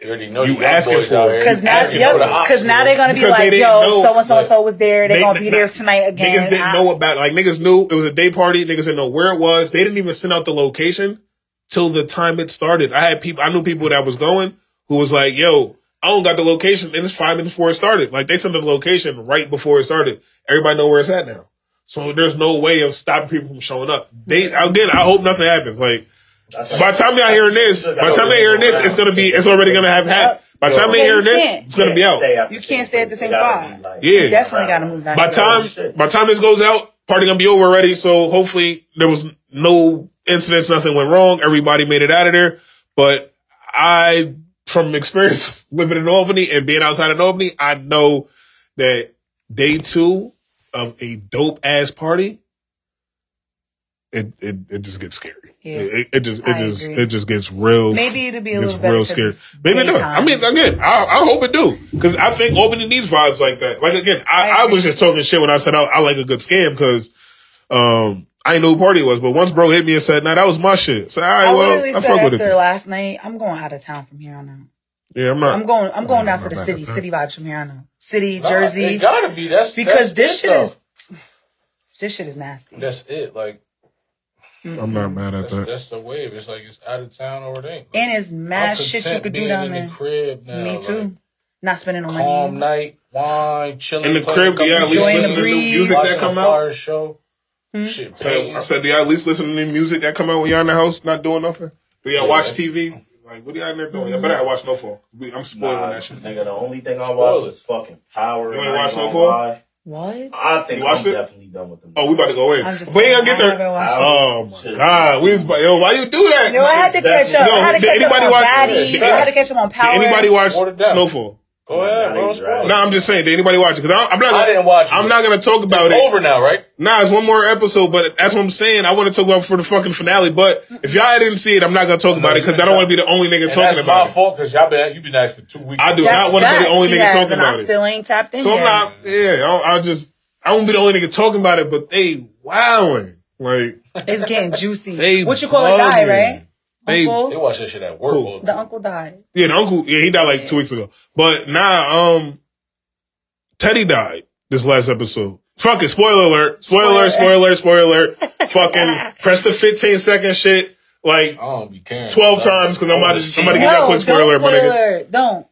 You already know You asking for it. Because now, Asking yep, because now they're gonna be Because like, yo, so and so and so was there. They're They- gonna be there tonight again. Niggas didn't I- know about like niggas knew it was a day party. Niggas didn't know where it was. They didn't even send out the location till the time it started. I had people. I knew people that was going who was like, "Yo, I don't got the location," and it's five minutes before it started. Like they sent the location right before it started. Everybody know where it's at now. So there's no way of stopping people from showing up. They again, I hope nothing happens. Like That's by the time y'all hearing this, by the time they hearing this, it's gonna be, it's already gonna have happened. By the time they Yeah, hearing this, it's gonna be out. You can't stay at the same spot. Yeah. You definitely gotta move back. By time by time this goes out, party gonna be over already. So hopefully there was no incidents, nothing went wrong. Everybody made it out of there. But I, from experience living in Albany and being outside of Albany, I know that day two of a dope ass party, it it, it just gets scary. Yeah. It, it just it I just agree. it just gets real. Maybe it'll be a little better real 'cause scary. it's Maybe not. I daytime. mean, again, I, I hope it do because I think Albany needs vibes like that. Like again, I, I I, was just talking shit when I said I, I like a good scam because um I didn't know who party it was, but once bro hit me and said, "Nah, that was my shit." So all right, I well, literally I said fuck with after it. last night, I'm going out of town from here on out. Yeah, I'm not. I'm going. I'm going down to the city. City vibes from here on out. City, Nah, Jersey. It gotta be. That's because that's this shit though. is. This shit is nasty. That's it. Like I'm not mad at that's, that. that's the wave. It's like it's out of town or it ain't. Like, And it's mad I'm shit you could do down in there. the crib now. Me like, too. Not spending no calm money. night, wine, chilling In the playing a crib, yeah, at least Enjoying listen to new music that come a out. fire show. Hmm? Shit, So. I said, do y'all at least listen to new music that come out when y'all in the house not doing nothing? Do y'all Yeah. watch TV? Like, what are y'all in there doing? Y'all better watch Snowfall. We- I'm spoiling Nah, that shit. nigga, the only thing I watch was fucking Power. You ain't watch gonna Snowfall? Lie. What? I think You watched I'm it? definitely done with them. Oh, we about to go in. I'm just But you ain't gonna get there. Oh Shit. my god, we was, yo, why you do that? Yo, I had to catch up. Yo, I had to did catch up anybody on watch- Baddies. did- I had to catch up on Power. Did anybody watch Snowfall? Go ahead, bro. Nah, spoil it. No, I'm just saying. Did anybody watch it? Because I'm not. I didn't watch it. I'm not gonna talk about It's it. over now, right? Nah, it's one more episode, but that's what I'm saying. I want to talk about it for the fucking finale. But if y'all didn't see it, I'm not gonna talk about it because I don't want to be the only nigga And talking that's about my it. fault because y'all been you been asked for two weeks. I do That's not want to be the only nigga has, talking about I it. still ain't tapped in So I'm not. Yeah, I'll, I'll just. I won't be the only nigga talking about it, but they wowing like It's getting juicy. what you call it? Die, right? They, Uncle? They watch that shit at work. Who? the The uncle died. yeah, the uncle. Yeah, he died like two weeks ago. But now, um, Teddy died this last episode. Fuck it. Spoiler alert. Spoiler alert. Spoiler alert. Spoiler alert. Fucking press the 15 second shit like I don't be 12 times because I'm about to, I'm about to give No, quick spoiler alert, my nigga. spoiler. Don't.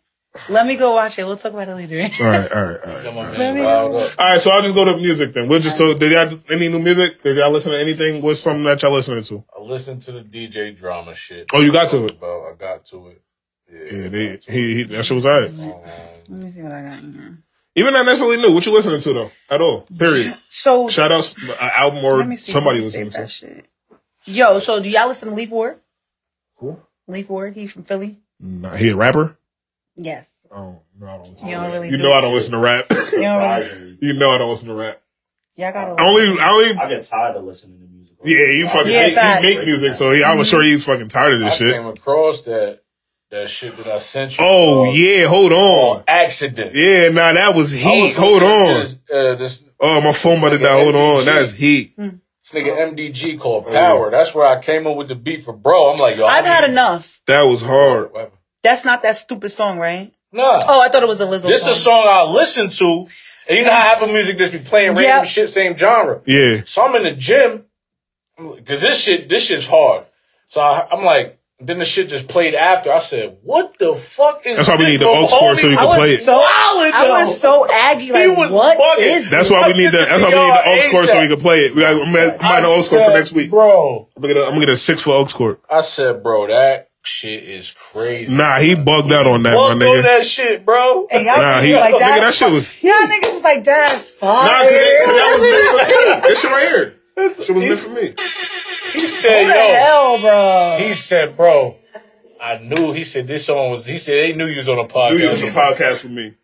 Let me go watch it. We'll talk about it later. all right, all right, all right. All right. Let me go. All right, so I'll just go to music then. We'll just talk. Did y'all any new music? Did y'all listen to anything? What's something that y'all listening to? I listened to the DJ drama shit. Oh, you got to it. About, I got to it. Yeah, Yeah, I they, got to he, he that shit was alright. it. Um, Let me see what I got in here. Even not necessarily new. What you listening to though? At all? Period. So Shout out an album or me see. somebody Let me listening save that to. shit. Yo, so do y'all listen to Leaf Ward? Who? Leaf Ward, he from Philly. Nah, he a rapper. Yes. Oh no, I don't listen. You don't really you do know I don't listen to rap. You don't really, you know I don't listen to rap. y'all gotta. I only, I only. I get tired of listening to music. Yeah, you fucking Yeah, make, facts. he make music, so he, I was sure he's fucking tired of I this shit. I came across that that shit that I sent you. Oh yeah, hold on on. accident. Yeah, nah, that was I heat. was Hold on. This, uh, this, Oh, my phone about to die. Hold on, that's heat. this nigga MDG called Oh, Power. That's where I came up with the beat for bro. I'm like, yo, I've I had need- enough. That was hard. That's not that stupid song, right? No. Oh, I thought it was the Lizzo This song. is a song I listen to, and you know how Apple Music just be playing random Yep. shit, same genre. Yeah, So I'm in the gym, cause this shit, this shit's hard. So I, I'm like, then the shit just played after. I said, "What the fuck is?" That's why we need the But aux cord so you can I was play it. so I was so aggy. He was what bugging. is that's why we need sent the. That's why we need the y'all aux cord so we can play it. We got, I'm gonna I'm I gonna aux cord for next week. bro. I'm gonna get a, I'm gonna get a six for aux cord. I said, bro, that shit is crazy. Nah, he bugged out on that, my Fuck on that shit, bro. And y'all Nah, niggas he like nigga, that. that shit was. Y'all niggas is like that's fire. Nah, cause, it, cause that was meant for me. This shit right here. Shit was meant for me. He said, What the yo. hell, bro? He said, bro. I knew. He said this song was. He said they knew you was on a podcast. Knew you was a podcast with me.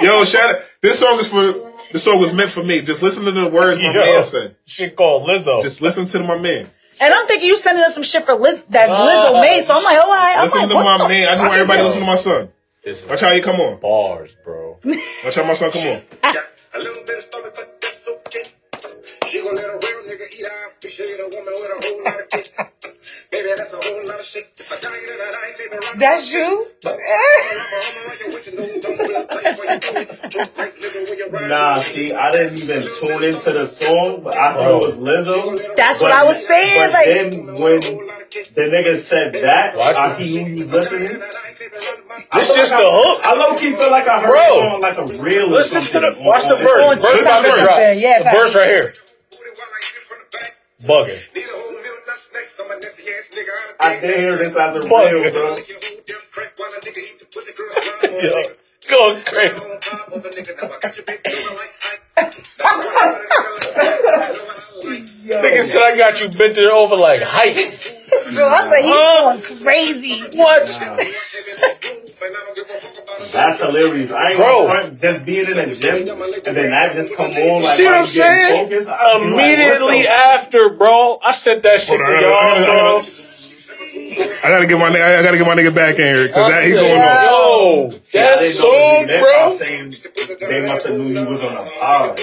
Yo, shout out. This song is for. This song was meant for me. Just listen to the words my Yo. man said. Shit called Lizzo. Just listen to my man. And I'm thinking you sending us some shit for Liz that Nah. Lizzo made. So I'm like, oh, all right. I'm Listen like, to what my the man. I just want everybody to listen to my son. It's Watch how he come on. bars, bro. Watch how my son come on. She you gon' let a real nigga eat. I appreciate a woman with a whole lot of kids. Baby, that's a whole lot of shit. If I die tonight, I ain't taking rock. That's you? Nah, see, I didn't even tune into the song, but I thought it was Lizzo. That's what I was saying, But like- then when the nigga said that, Watch I it. he knew you was listening. This just like the I- hook. I low key feel like I heard Bro. it on like a reel. or Listen to something the watch the on- verse. On Verse TikTok about to or drop. something, yeah, the facts. verse right here. Bugging. I did hear this as a Fuck. reel, bro. Yo, going crazy. Nigga said I got you bent it over like height. Bro, I said he's going crazy. What? That's hilarious. I ain't Bro. front just being in the gym and then that just come on like See what I'm you saying? focused. I'd like, what Immediately after, bro, I said that shit to y'all, bro. Gotta- I gotta get my nigga. I gotta get my nigga back in here because that he's oh, going on. Yo, See, I that song, what he meant by bro. They must have knew you was on a pod.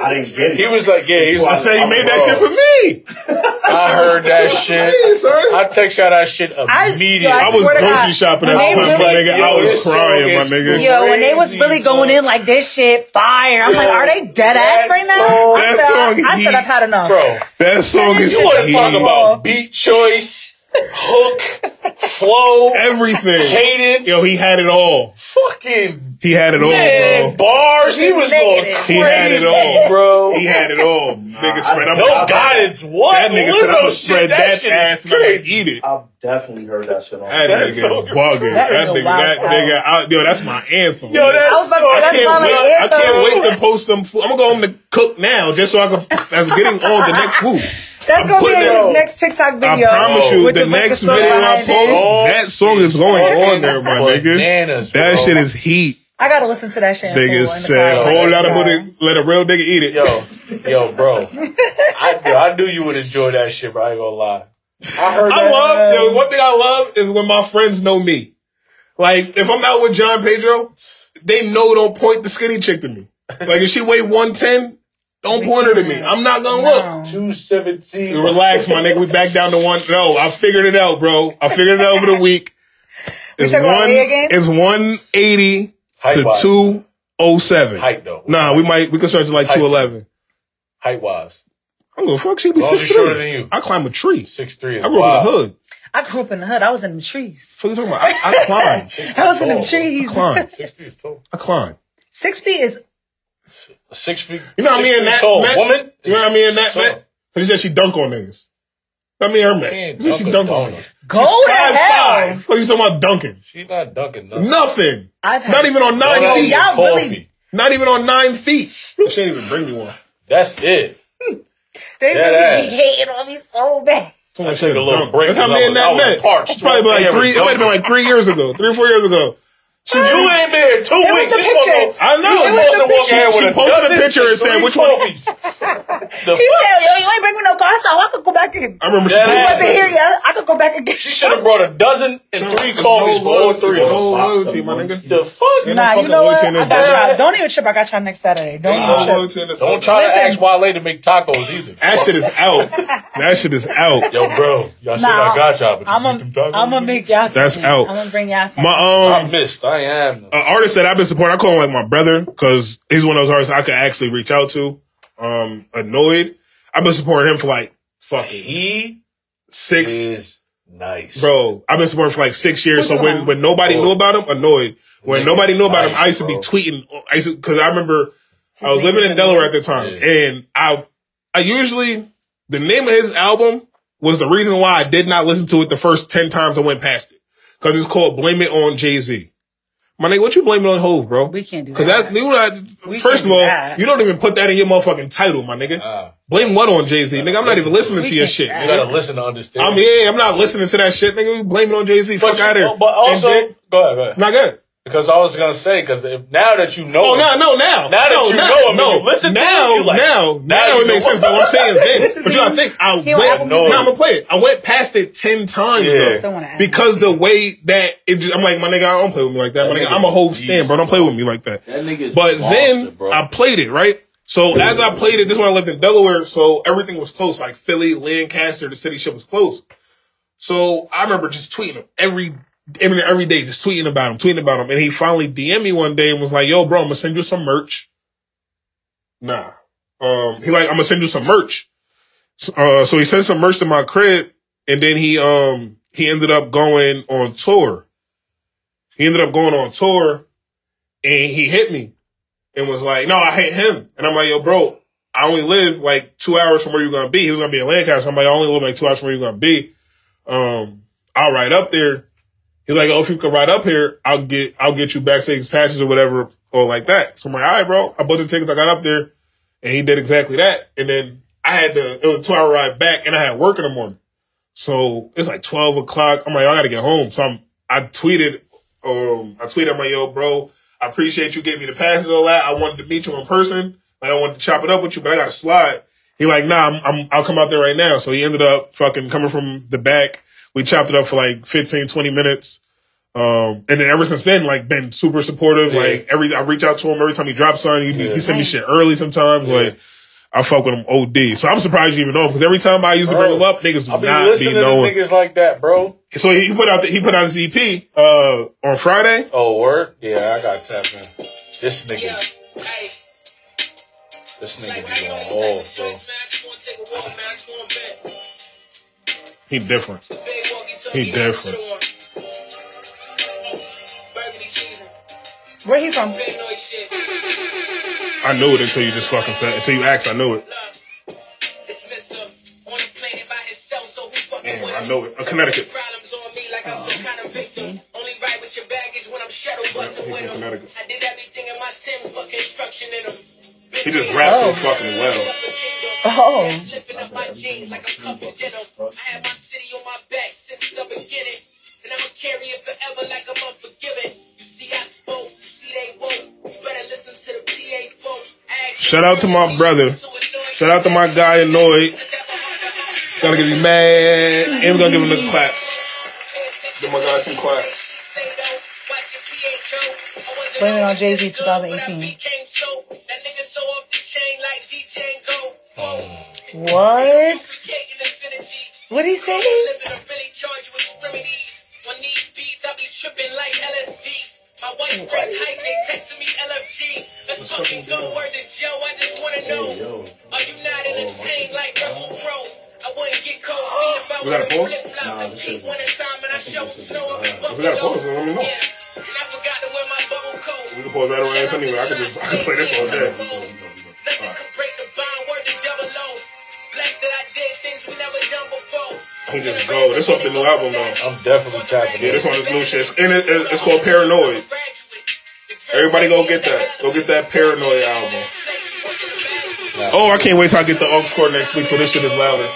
I didn't get it. He was like, yeah, he was I like, said he made that bro, shit for me. I heard that shit. Me. I text y'all that shit I- immediately. yo, I was grocery God, shopping at they the time, my nigga. Yo, I was crying, my nigga. Yo, when they was really going in like this shit fire, I'm like, are they dead ass That right now? song- I that said, song I, I said I've had enough. bro. That song is You want to talk about beat choice, hook, flow, everything. cadence? Yo, he had it all. fucking He had it all, bro. bars. He was going crazy, He had it all, bro. He had it all. Nigga spread. I'm Those I'm- guidance, what? That nigga said, I'm gonna spread that that shit ass and I'm eat it." I've definitely heard that shit on. That That's nigga so bugging. That That, is a nigga, wild that nigga, I, yo, that's my anthem. Yo, that's I was about to so- say, I that's can't wait. I can't wait to post them. Food. I'm gonna go home to cook now, just so I can. That's getting all the next food. That's gonna be in his next TikTok video. I video. promise you, with the next video I post, oh, that song is going on there, my nigga. Bananas, That shit is heat. I gotta listen to that shit. in full in Nigga the said, car. whole lot of booty, let a real nigga eat it. Yo, yo, bro. I, yo, I knew you would enjoy that shit, bro. I ain't gonna lie. I heard I love, yo, uh, one thing I love is when my friends know me. Like, if I'm out with John Pedro, they know don't point the skinny chick to me. Like, if she weigh 110, don't point her to me. I'm not gonna look. 217. Relax, my nigga. We back down to one. No, I figured it out, bro. I figured it out over the week. It's talking about one. me again? It's one eighty to two oh seven. Height, though. Nah, we might. We can stretch to like two eleven. Height wise. I'm gonna fuck. She be Long six you're shorter than you. I climb a tree. 6'3 is I grew up in the hood. I grew up in the hood. I was in the trees. What you talking about? I, I climb. Six I was feet in the tall, bro. trees. climb. Six feet is tall. I climb. Six feet is Six feet. You know what I six mean? feet That tall Matt- woman. You know what I mean? That Tall. man. Cause she said she dunk on niggas. I mean her man. Can't She dunk dunk on donut. niggas. go to Five hell. five. What you talking about dunking? She not dunking nothing. Nothing. I've had- Not even on nine Donut feet. y'all really- coffee. Not even on nine feet. She didn't even bring me one. That's it. They Dead really ass. be hating on me so bad. I took a little break That's how me I and that I was met. It's probably been like three. It might have been like three years ago, three or four years ago. She You ain't been here two It was weeks. the supposed picture. to- I know. You It was supposed the to walk picture. here She a posted a picture and said, which one- coffees. The He fuck? said, "Yo, you ain't bring me no car, so I could go back and." I remember she That He ass. wasn't here yet. I could go back and get. She should have brought a dozen and three There's coffees for all three. No of them. loyalty, my nigga. The fuck? Nah, you know what? loyalty I got y'all. Don't even trip. I got y'all next Saturday. Don't even trip. loyalty in this Don't try to ask Wale to make tacos either. That shit is out. That shit is out. Yo, bro, y'all said Nah, I got y'all, but you I'm gonna, tacos. I'm gonna make y'all. That's out. I'm gonna bring y'all. Something. My I um, missed. I ain't have no. an artist that I've been supporting, I call him like my brother because he's one of those artists I could actually reach out to. Um, Anoyd. I've been supporting him for like fucking He six. is nice, Bro, I've been supporting for like six years. So when when nobody Oh. knew about him, Anoyd. When Nigga, nobody knew about him, I used to be bro. tweeting. I used because I remember I was living in Delaware at the time, Yeah. and I I usually the name of his album was the reason why I did not listen to it the first ten times I went past it because it's called "Blame It on Jay Z." My nigga, what you blaming on Hove, bro? We can't do Because that. that, you know, We first of all, that. you don't even put that in your motherfucking title, my nigga. Ah. Blame what on Jay Z, nigga? I'm not even listening We to your shit. do You gotta listen to understand. I'm yeah, I'm not listening to that shit, nigga. We blame it on Jay Z. Fuck you- out of here. But also, then- go ahead, go ahead. not good. Because I was gonna say, because now that you know, Oh him, no, no, now. Now that no, you now, know him, no. and you listen to now, him, you like- now, now now, it makes sense. But what I'm saying then, This is but you gotta think, I went, Apple no, I'm gonna play it. I went past it ten times Yeah. Though, because the way that it, just, I'm like, my nigga, I don't play with me like that. My That nigga, nigga I'm a whole beast, stand, bro. Don't play with me like that. that nigga's But monster, then bro. I played it right. So as I played it, this one I lived in Delaware, so everything was close. Like Philly, Lancaster, the city shit was close. So I remember just tweeting him every every every day, just tweeting about him, tweeting about him. And he finally DM'd me one day and was like, "Yo, bro, I'm gonna send you some merch." Nah, um, he like, "I'm gonna send you some merch." So, Uh, so he sent some merch to my crib, and then he um he ended up going on tour. He ended up going on tour, and he hit me and was like, "No, I hate him." And I'm like, "Yo, bro, I only live like two hours from where you're gonna be. He was gonna be in Lancaster. I'm like, I only live like two hours from where you're gonna be. Um, I'll ride up there. He's like, oh, if you could ride up here, I'll get I'll get you backstage passes or whatever or like that. So I'm like, all right, bro. I bought the tickets. I got up there, and he did exactly that. And then I had to. It was a two hour ride back, and I had work in the morning. So it's like twelve o'clock. I'm like, I gotta get home. So I'm. I tweeted. Um, I tweeted, I'm like, yo, bro, I appreciate you giving me the passes, all that. I wanted to meet you in person. Like, I wanted to chop it up with you, but I got to slide. He like, nah, I'm, I'm, I'll come out there right now. So he ended up fucking coming from the back. We chopped it up for like 15, 20 minutes. Um, and then ever since then, like, been super supportive. Yeah. Like, every, I reach out to him every time he drops something. He, Yeah. he send me shit early sometimes. Yeah. Like, I fuck with him OD. So I'm surprised you even know him because every time I used to bring him up, niggas I'll do not be listening to knowing. niggas like that, bro. So he put out the, he put out his EP, uh, on Friday. Oh, word? Yeah, I got tap in. This nigga, Yeah, hey, this nigga when I be on on all, bro. He different. He different. what you want? Burgundy season, Where he from? I knew it until you just fucking said, until you asked, I knew it. It's Mr. On the by himself, so who fucking Damn, I know it. Uh, Connecticut. Problems on me like I'm some kind of victim. Only ride with your baggage when I'm shadow busting with in I did everything in my Tim's, but construction in them. He just raps so fucking well. Oh. Lifting up my jeans like I'm covered in them. I had my city on my back since the beginning. And I'ma carry it forever like I'm unforgiving. You see, I spoke, you see, they won't. You better listen to the PA folks. Shout out to my brother. Shout out to my guy Anoyd. Gonna give me mad. And we're gonna give him the claps. Give my guy some claps. Blame it on Jay-Z 2018. What? What'd he say? My white friends hype, they texting me LFG. Let's fucking go. Word to Joe, I just wanna know. Are you not entertained like Russell Crowe? I wouldn't get cold feet if I We got a was pause? flip flops and keep one at time and I show snow up in we got a Buffalo. let me know. Yeah, and I forgot to wear my bubble coat. We can pause that around anyway. I can just I can play this all day. Nothing can break the bond, word to double O. Blessed that I did things we never done before. He just go. This off the new album though. I'm definitely tapping Yeah, in. this one is new shit. And it, it, it's called Paranoid. Everybody go get that. Go get that Paranoid album. Oh, I can't wait till I get the aux cord next week so this shit is louder.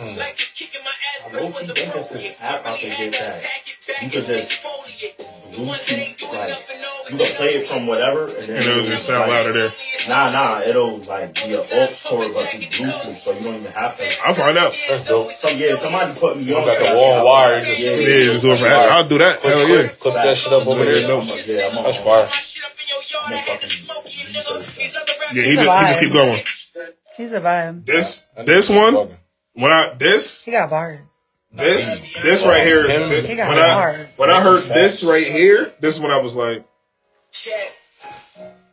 Let me rock and I'll buy Joey. Like it's kicking my ass, but it was low-key think it's this appropriate. I Really can had get to that. attack it back You and could just exfoliate. The ones that ain't Bluetooth, doing like, nothing, no, you can play it from whatever, and then it'll just sound louder there. Nah, nah, it'll like be an aux cord, but through Bluetooth, so you don't even have to. I'll find out. That's dope. Some yeah, somebody put me on. got the wall wire, you just- Yeah, Yeah, yeah, just do it for I'll do that. Hell yeah. Clip that shit up over there. Yeah, I'm- yeah, I'm on- That's fire. My shit up in your yard, I had to smoke you, nigga. These other rappers Yeah, he just, he just keep going. He's a vibe. This this one when I this He got bars. this this right here is this, He when I when I heard this right here, this is when I was like, Check.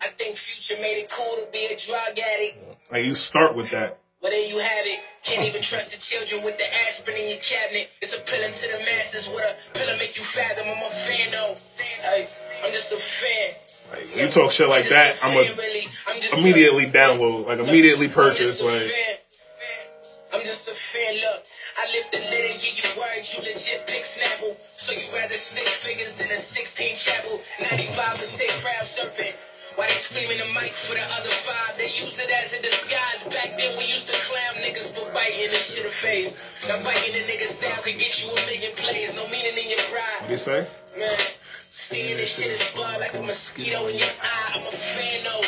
I think Future made it cool to be a drug addict. like you start with that. Well, there you have it. Can't even trust the children with the aspirin in your cabinet. It's appealing to the masses. What a pill make you fathom. I'm a fan, though. Hey, I'm just a fan. Like, you talk shit like that, I'm a immediately download, like immediately purchase, like I'm just a fan, look. I lift the lid and give you words, you legit pick snapple. So you rather stick figures than a 16 chapel. 95% crowd surfing. Why they screaming the mic for the other five? They use it as a disguise. Back then we used to clown niggas for biting the shit a face. Now biting the niggas down could get you a million plays. No meaning in your pride. what you say? Man, seeing this shit is blood like a mosquito in your eye. I'm a fan, though.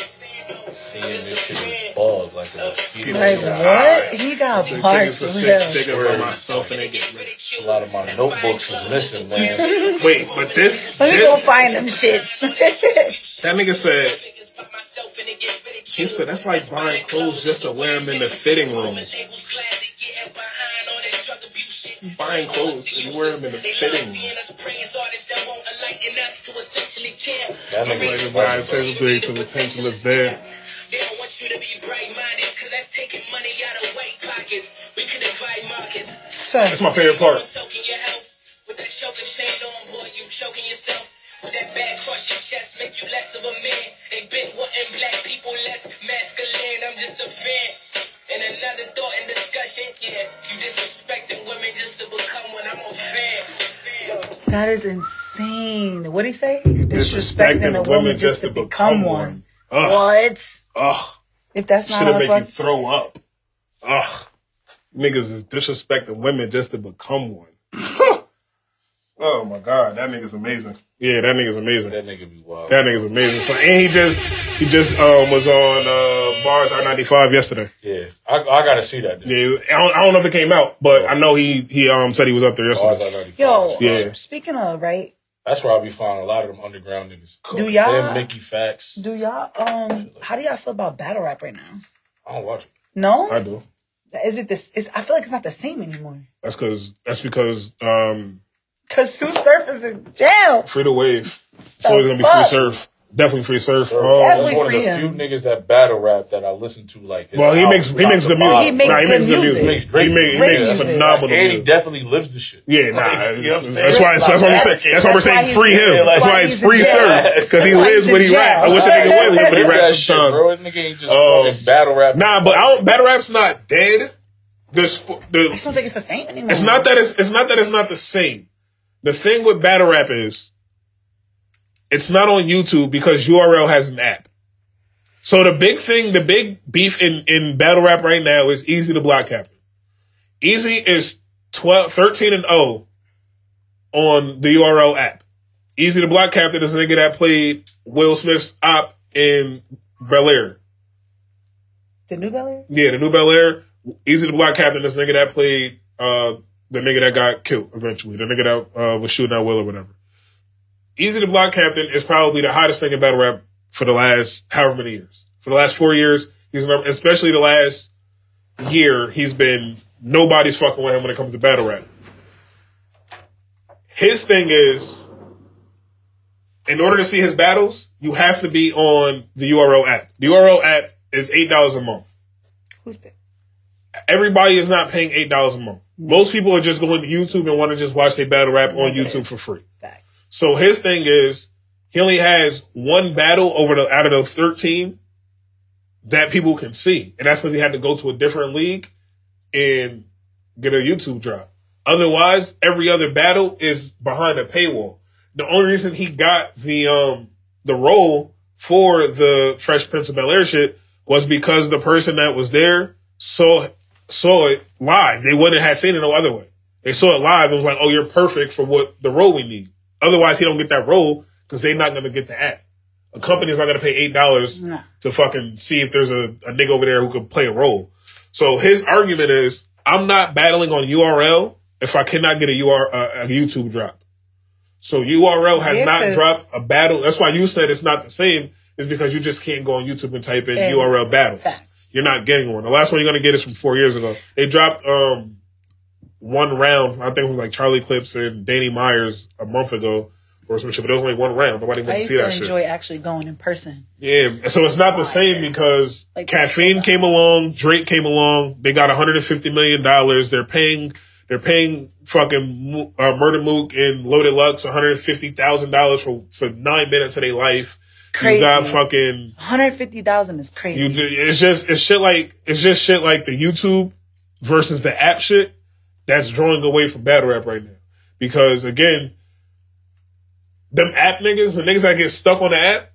seeing this shit was buzz like a mosquito. Like what? He got Things bars for for stick real. stickers on myself and they get rid. A lot of my notebooks is missing, man. Wait, but this, Let me go find them shits. that nigga said he said that's like buying clothes just to wear them in the fitting room. Buying clothes and wear them in the fitting. That nigga Like buying grade to the potential is there. They don't want you to be bright minded, cause that's taking money out of white pockets. We could divide markets. That's my favorite part. Choking your health. With that choking chain on, boy, you choking yourself. With that bad crush your chest, make you less of a man. They been wanting black people less masculine. I'm just a fan. And another thought and discussion, yeah. You disrespecting women just to become one. I'm a fan. Yo. that is insane. What would he say? Disrespecting a woman just to become one. Ugh. What? Ugh. If that's not Should how have I make you throw up. Ugh. Niggas is disrespecting women just to become one. Oh my god, that nigga's amazing. Yeah, that nigga's amazing. That nigga be wild. That nigga's amazing. So, and he just he just um was on uh bars I ninety five yesterday. Yeah, I, I gotta see that. Dude. Yeah, I don't, I don't know if it came out, but I know he he um said he was up there yesterday. at 95. yo, Yeah. speaking of right, That's where I be finding a lot of them underground niggas. do y'all Them Mickey Facts. do y'all um how do y'all feel about battle rap right now? I don't watch it. No, I do. is it this? Is I feel like it's not the same anymore. That's because that's because um Cause Sue Surf is in jail. free the wave. It's The always gonna be free fuck? surf. Definitely free surf. Sir, Um, Definitely He's one of the free him. few niggas that battle rap that I listen to. Like, his well, he album makes he top makes to good bottom. music. He makes nah, he good makes good music. music. He makes great he, make, he Great makes music. phenomenal and he music. definitely lives the shit. Yeah, nah. Like, you know what I'm saying? that's why. That's why we say. That's why we're That's why saying he's free in him. jail. That's That's why why it's he's in free jail. surf because he That's why lives he's what in he rap. I wish a nigga would live what he Live that raps shit, sometimes. bro. That nigga ain't just fucking battle rap. Nah, but I don't, battle rap's not dead. The sp- I just don't think it's the same anymore. it's not that it's it's not that it's not the same. The thing with battle rap is it's not on YouTube because URL has an app. So the big thing, the big beef in, in battle rap right now is Eazy the Block Captain. Eazy is 12, 13 and 0 on the URL app. Eazy the Block Captain is a nigga that played Will Smith's op in Bel Air. the new Bel Air. Yeah, the new Bel Air. Eazy the Block Captain is a nigga that played uh, the nigga that got killed eventually. The nigga that uh, was shooting at Will or whatever. Eazy to Block Captain is probably the hottest thing in battle rap for the last however many years. For the last four years, he's especially the last year, he's been nobody's fucking with him when it comes to battle rap. His thing is, in order to see his battles, you have to be on the URL app. The URL app is eight dollars a month Who's that? everybody is not paying eight dollars a month. Most people are just going to YouTube and want to just watch their battle rap on YouTube for free. Facts. So his thing is he only has one battle over the out of those thirteen that people can see, and that's because he had to go to a different league and get a YouTube drop. Otherwise, every other battle is behind a paywall. The only reason he got the um the role for the Fresh Prince of Bel Air shit was because the person that was there saw saw it live. They wouldn't have seen it no other way. They saw it live and was like, "Oh, you're perfect for what the role we need." Otherwise, he don't get that role because they're not going to get the app. A company's not going to pay eight dollars Nah. to fucking see if there's a, a nigga over there who can play a role. So his argument is, I'm not battling on URL if I cannot get a UR uh, a YouTube drop. So URL has not not 'cause- dropped a battle. That's why you said it's not the same. Is because you just can't go on YouTube and type in And URL battles. You're not getting one. The last one you're gonna get is from four years ago. They dropped um one round. I think from like Charlie Clips and Danny Myers a month ago or some shit. But it was only one round. Nobody I went to see that shit. enjoy actually going in person. Yeah, so it's not the same because Like- caffeine came along, Drake came along. They got 150 million dollars. They're paying, they're paying fucking uh, Murder Mook and Loaded Lux 150 thousand dollars for for nine minutes of their life. Crazy. You got fucking. One hundred fifty thousand is crazy. You, do- it's just it's shit like it's just shit like the YouTube versus the app shit that's drawing away from battle rap right now. Because again, them app niggas, the niggas that get stuck on the app,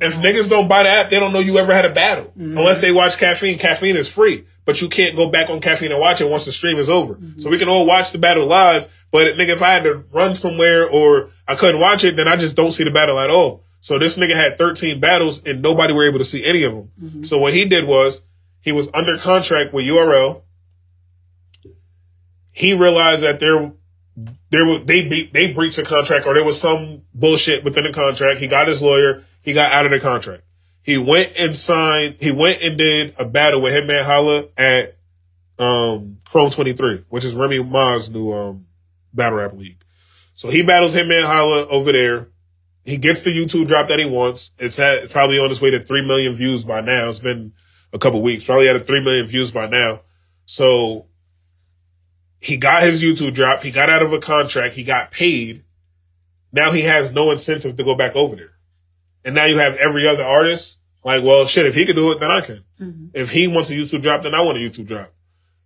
if niggas don't buy the app, they don't know you ever had a battle. Mm-hmm. Unless they watch caffeine. Caffeine is free. But you can't go back on caffeine and watch it once the stream is over. Mm-hmm. So we can all watch the battle live, but nigga, if I had to run somewhere or I couldn't watch it, then I just don't see the battle at all. So this nigga had 13 battles and nobody were able to see any of them. So what he did was he was under contract with URL. He realized that there, there was, they be, they breached the contract or there was some bullshit within the contract. He got his lawyer. He got out of the contract. He went and signed, he went and did a battle with Hitman Holla at, um, Chrome 23, which is Remy Ma's new, um, battle rap league. So he battles Hitman Holla over there. He gets the YouTube drop that he wants. It's had it's probably on its way to three million views by now. It's been a couple weeks. Probably had a three million views by now. So he got his YouTube drop. He got out of a contract. He got paid. Now he has no incentive to go back over there. And now you have every other artist like, well, shit, if he could do it, then I can. Mm-hmm. If he wants a YouTube drop, then I want a YouTube drop.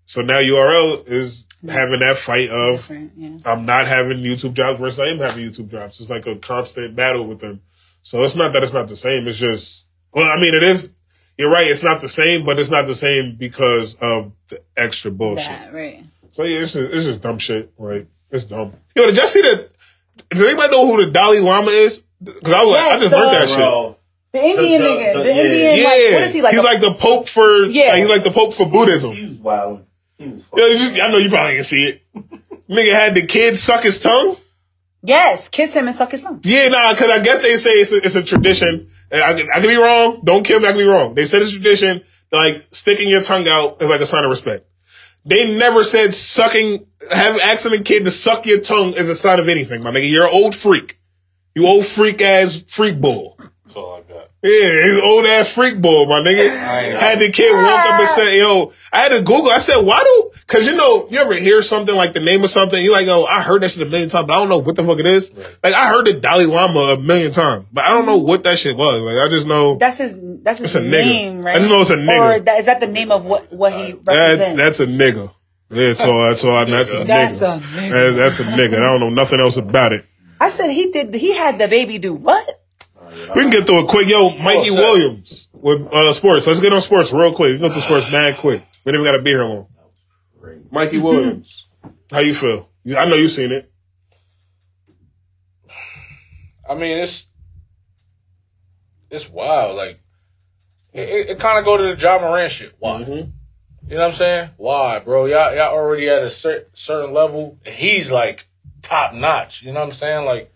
So now URL is having that fight of yeah. I'm not having YouTube jobs versus I am having YouTube jobs. It's like a constant battle with them. So it's not that it's not the same. It's just, well, I mean, it is, you're right. It's not the same, but it's not the same because of the extra bullshit. That, right. So yeah, it's just, it's just dumb shit. Like, it's dumb. Yo, did y'all see that? Does anybody know who the Dalai Lama is? Cause I was like, I Yes, just learned uh, that shit. The Indian the- nigga. the- The, yeah. Indian, Yeah, like, what is he like? he's a- like the Pope for, Yeah. like, he's like the Pope for Buddhism. he was wild. He was Yeah, you just, I know you probably can't see it. Nigga had the kid suck his tongue. yes, kiss him and suck his tongue. Yeah, nah, because I guess they say it's a, it's a tradition. And I, could- I could be wrong. Don't kill me. I could be wrong. They said it's a tradition. Like sticking your tongue out is like a sign of respect. They never said sucking, have asking a kid to suck your tongue is a sign of anything, my nigga. You're an old freak. You old freak ass freak bull. That's all I got. Yeah, he's old ass freak bull, my nigga. Had the kid walk up and say, yo, I had to Google. I said, why do, cause you know, you ever hear something like the name of something, you're like, oh, I heard that shit a million times, but I don't know what the fuck it is. Like, I heard the Dalai Lama a million times, but I don't know mm. what that shit was. Like, I just know That's his. That's his It's a nigga. name, right? I just know it's a nigga. Or that, is that the name of what what he that, that's a nigga. Yeah, so that's all. That's a nigga. That's a nigga. That- that's a nigga. I don't know nothing else about it. I said he did. He had the baby do what? We can get through it quick. Yo, Mikey. Williams with uh, sports. Let's get on sports real quick. We can go through sports mad quick. We didn't even got to be here long. Mikey Williams, how you feel? I know you've seen it. I mean, it's it's wild. Like it, it, it kind of go to the Ja Morant shit. Why? Mm-hmm. You know what I'm saying? Why, bro? Y'all y'all already at a cer- certain level. He's like top notch. You know what I'm saying? Like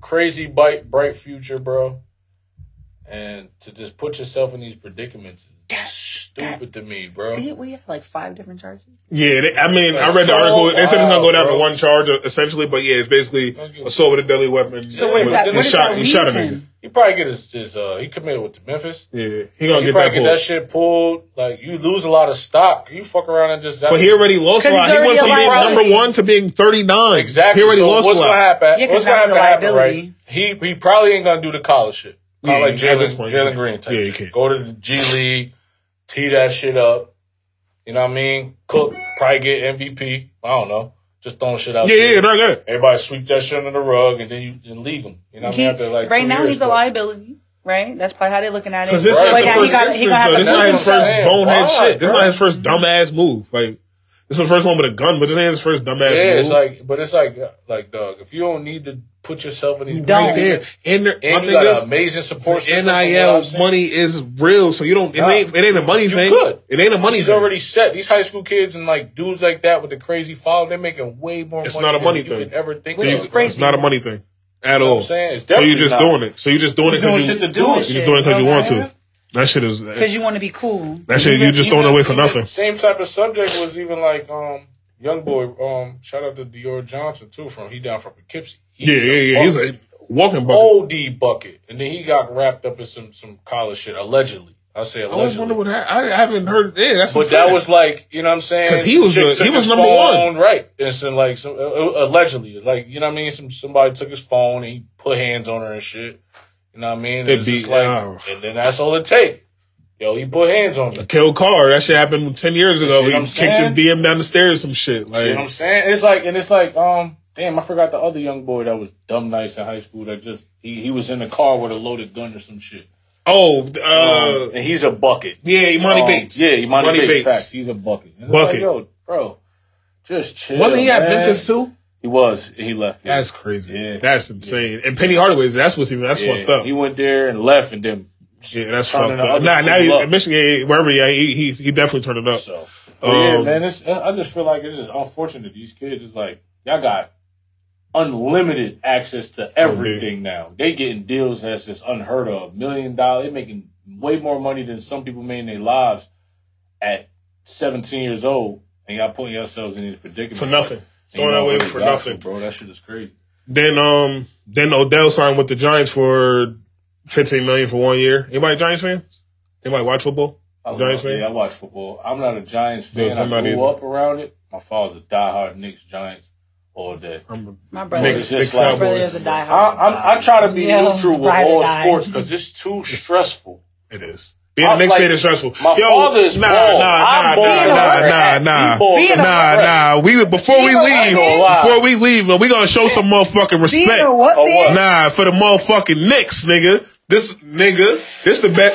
crazy bright bright future, bro. And to just put yourself in these predicaments is stupid to me, bro. Did we have like five different charges. Yeah, they, I mean, I read the so article. They said it's gonna go down to one charge uh, essentially, but yeah, it's basically assault with a deadly weapon. So wait, With- but he shot. He shot a that nigga. He probably get his, his uh he committed with the Memphis. Yeah, he gonna He get probably that get pulled. that shit pulled. Like you lose a lot of stock. You fuck around and just. But he already lost a 'Cause lot. He went from being number one to being thirty nine. Exactly. He already so lost what's a lot. gonna happen? Yeah, 'cause what's gonna he's have a to happen, liability. right? He he probably ain't gonna do the college shit. Kinda Yeah, like this Jalen Jalen yeah. Green type. Yeah, he can't. Go to the G League, tee that shit up. You know what I mean? Cook probably get MVP. I don't know. Just throwing shit out Yeah, there. yeah, not good. Everybody sweep that shit under the rug and then you and leave him. You know what I mean? After like right now, years, he's a liability. Right? That's probably how they're looking at it. Because this Right, is not he got he instance, though. This not his first bonehead shit. This is not his first dumbass move. Like, this is the first one with a gun, but this ain't his first dumbass Yeah, move. it's like, but it's like, like, dog. If you don't need to put yourself in these Don't. there. predicaments, And, there, and my you thing got is, amazing support system. NIL money is real, so you don't. It Nah. ain't. It ain't a money You thing. could. It ain't a money He's thing. already set. These high school kids and like dudes like that with the crazy follow, they're making way more It's money not a than money you thing. could ever think Which of. is crazy. It's not a money thing at know what all. I'm saying? It's so you're just not. doing it. So you're just doing it doing because you. shit to do Doing it. You're just doing it because you want to. That shit is. because you want to be cool. That shit you just throwing away for nothing. Same type of subject was even like um young boy. Um, shout out to Dior Johnson too. From he down from Poughkeepsie. He's Yeah, yeah, yeah. He's a walking bucket. OD bucket, and then he got wrapped up in some some college shit allegedly. I say I always allegedly. wonder what ha- I haven't heard. Yeah, that's. But that was like, you know what I'm saying? 'Cause he was Chick the- he was number phone, one. Right. And so like, some, uh, uh, allegedly, like, you know what I mean? Some Somebody took his phone and he put hands on her and shit. You know what I mean? It It's be- just like, oh. and then that's all it take. Yo, he put hands on me. Kill car. That shit happened ten years ago. See what He I'm kicked his? BM down the stairs, some shit. You know what I'm saying? It's like, and it's like, um, damn, I forgot the other young boy that was dumb nice in high school that just, he, he was in the car with a loaded gun or some shit. oh, Um, uh, and he's a bucket. yeah, Imani Um, Bates. Yeah, Imani, Imani Bates. Bates. Facts. He's a bucket. Bucket. Like, yo, bro, just chill. Wasn't he at man. Memphis too? He was. He left. yeah. That's crazy. Yeah. That's insane. And Penny Hardaway, that's what's even that's Yeah. fucked up. He went there and left, and then yeah, that's fucked up. Nah, now he, up. Michigan, wherever, yeah, he, he he definitely turned it up. So, but yeah, Um, man, it's, I just feel like it's just unfortunate. These kids is like y'all got unlimited access to everything now. They getting deals that's just unheard of. Million dollar, they making way more money than some people made in their lives at 17 years old, and y'all putting yourselves in these predicaments For nothing. And Throwing y'all away for nothing. bro. That shit is crazy. Then um then Odell signed with the Giants for fifteen million for one year. Anybody Giants fans? Anybody watch football? I Giants love- fan? Yeah, I watch football. I'm not a Giants fan. I'm I grew either. up around it. My father's a diehard Knicks Giants all day. I'm My brother, Knicks, It's Knicks like- my brother is a diehard. I, I'm, I try to be Yeah, neutral with all sports because it's too stressful. It is. Being a I'm Knicks like- fan is stressful. my Yo, father is nah, bald. nah, I'm nah, bald. nah, Being nah, nah, nah. he bald. Being a Nah, nah. We before we leave, before we leave, we gonna show some motherfucking respect. a what fan? what? Nah, for the motherfucking Knicks, nigga. This nigga, this the bet.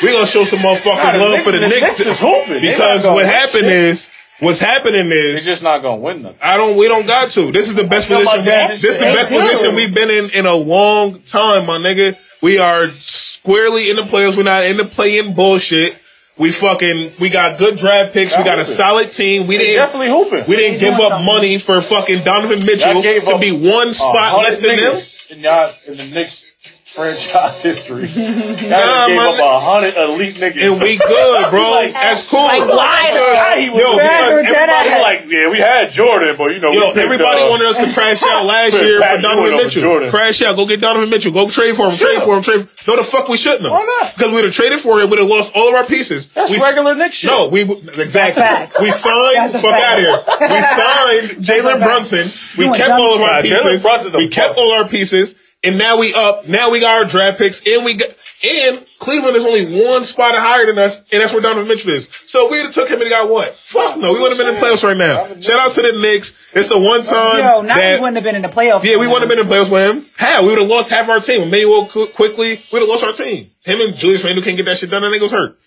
We gonna show some motherfucking Nah, love Knicks- for the, the Knicks, Knicks is because what happened shit. is, what's happening is They're just not gonna win nothing. I don't. We don't got to. This is the best position. like this is the best position we've been in in a long time, my nigga. We are squarely in the playoffs. We're not in the play-in bullshit. We fucking. We got good draft picks. We got a solid team. We didn't. definitely hooping. We didn't give up money for fucking Donovan Mitchell to be one spot less than them. In y'all in the Knicks franchise history, y'all Nah, gave my up a hundred elite niggas. And we good, bro. Like- That's cool. Like, why? Because- He was Yo, bad because everybody, ass? like, yeah, we had Jordan, but you know, Yo, we picked, everybody uh, wanted us to crash out last year for Donovan Mitchell. Jordan. Crash out. Go get Donovan Mitchell. Go trade for him. Trade for him. Trade. No, the fuck we shouldn't have. Why not? Because we'd have traded for him. We'd have lost all of our pieces. That's we, regular Knicks shit. No, we exactly. We signed. Fuck out of here. We signed Jalen. Brunson. We kept all of our shit. Nah, Jalen pieces. We kept fuck. all our pieces, and now we up. Now we got our draft picks, and we got. And Cleveland is only one spot higher than us, and that's where Donovan Mitchell is. So we'd have took him and got what? Fuck no, we wouldn't have been in the playoffs right now. Shout out to the Knicks. It's the one time Yo, now that we wouldn't have been in the playoffs. yeah, we wouldn't have been in the playoffs with him. How? We would have lost half our team. Emmanuel Qu- quickly, we'd have lost our team. Him and Julius Randle can't get that shit done. That nigga was hurt.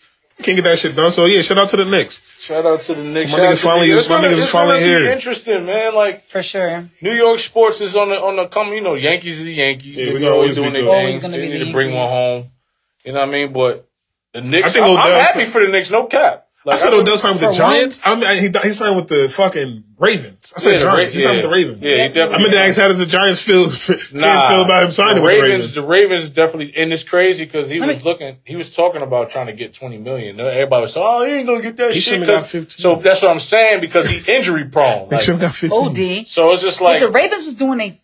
Can't get that shit done. So yeah, shout out to the Knicks. Shout out to the Knicks. My Shout out niggas finally- it's my gonna- niggas it's finally here. Interesting, man. Like for sure. New York sports is on the on the come. You know, Yankees is the Yankees. Yeah, they we be gonna always always doing be their good. Always gonna They be need the to bring one home. You know what I mean? But the Knicks, I think I'm, I'm happy for the Knicks. No cap. I said I- Odell signed with the Giants. I mean, he, he signed with the fucking Ravens. I said Yeah, Giants. Ra- he signed yeah. with the Ravens. Yeah, he definitely. I meant to ask how does the Giants feel, fans feel about him signing the with Ravens, the the Ravens? Ravens definitely, and it's crazy because he Let was me- looking, he was talking about trying to get twenty million. Everybody was saying, "Oh, he ain't gonna get that He shit." shouldn't have 'cause- got 15. So that's what I'm saying because he injury prone. They Like, should have got 15. OD. so it's just like But like, the Ravens was doing a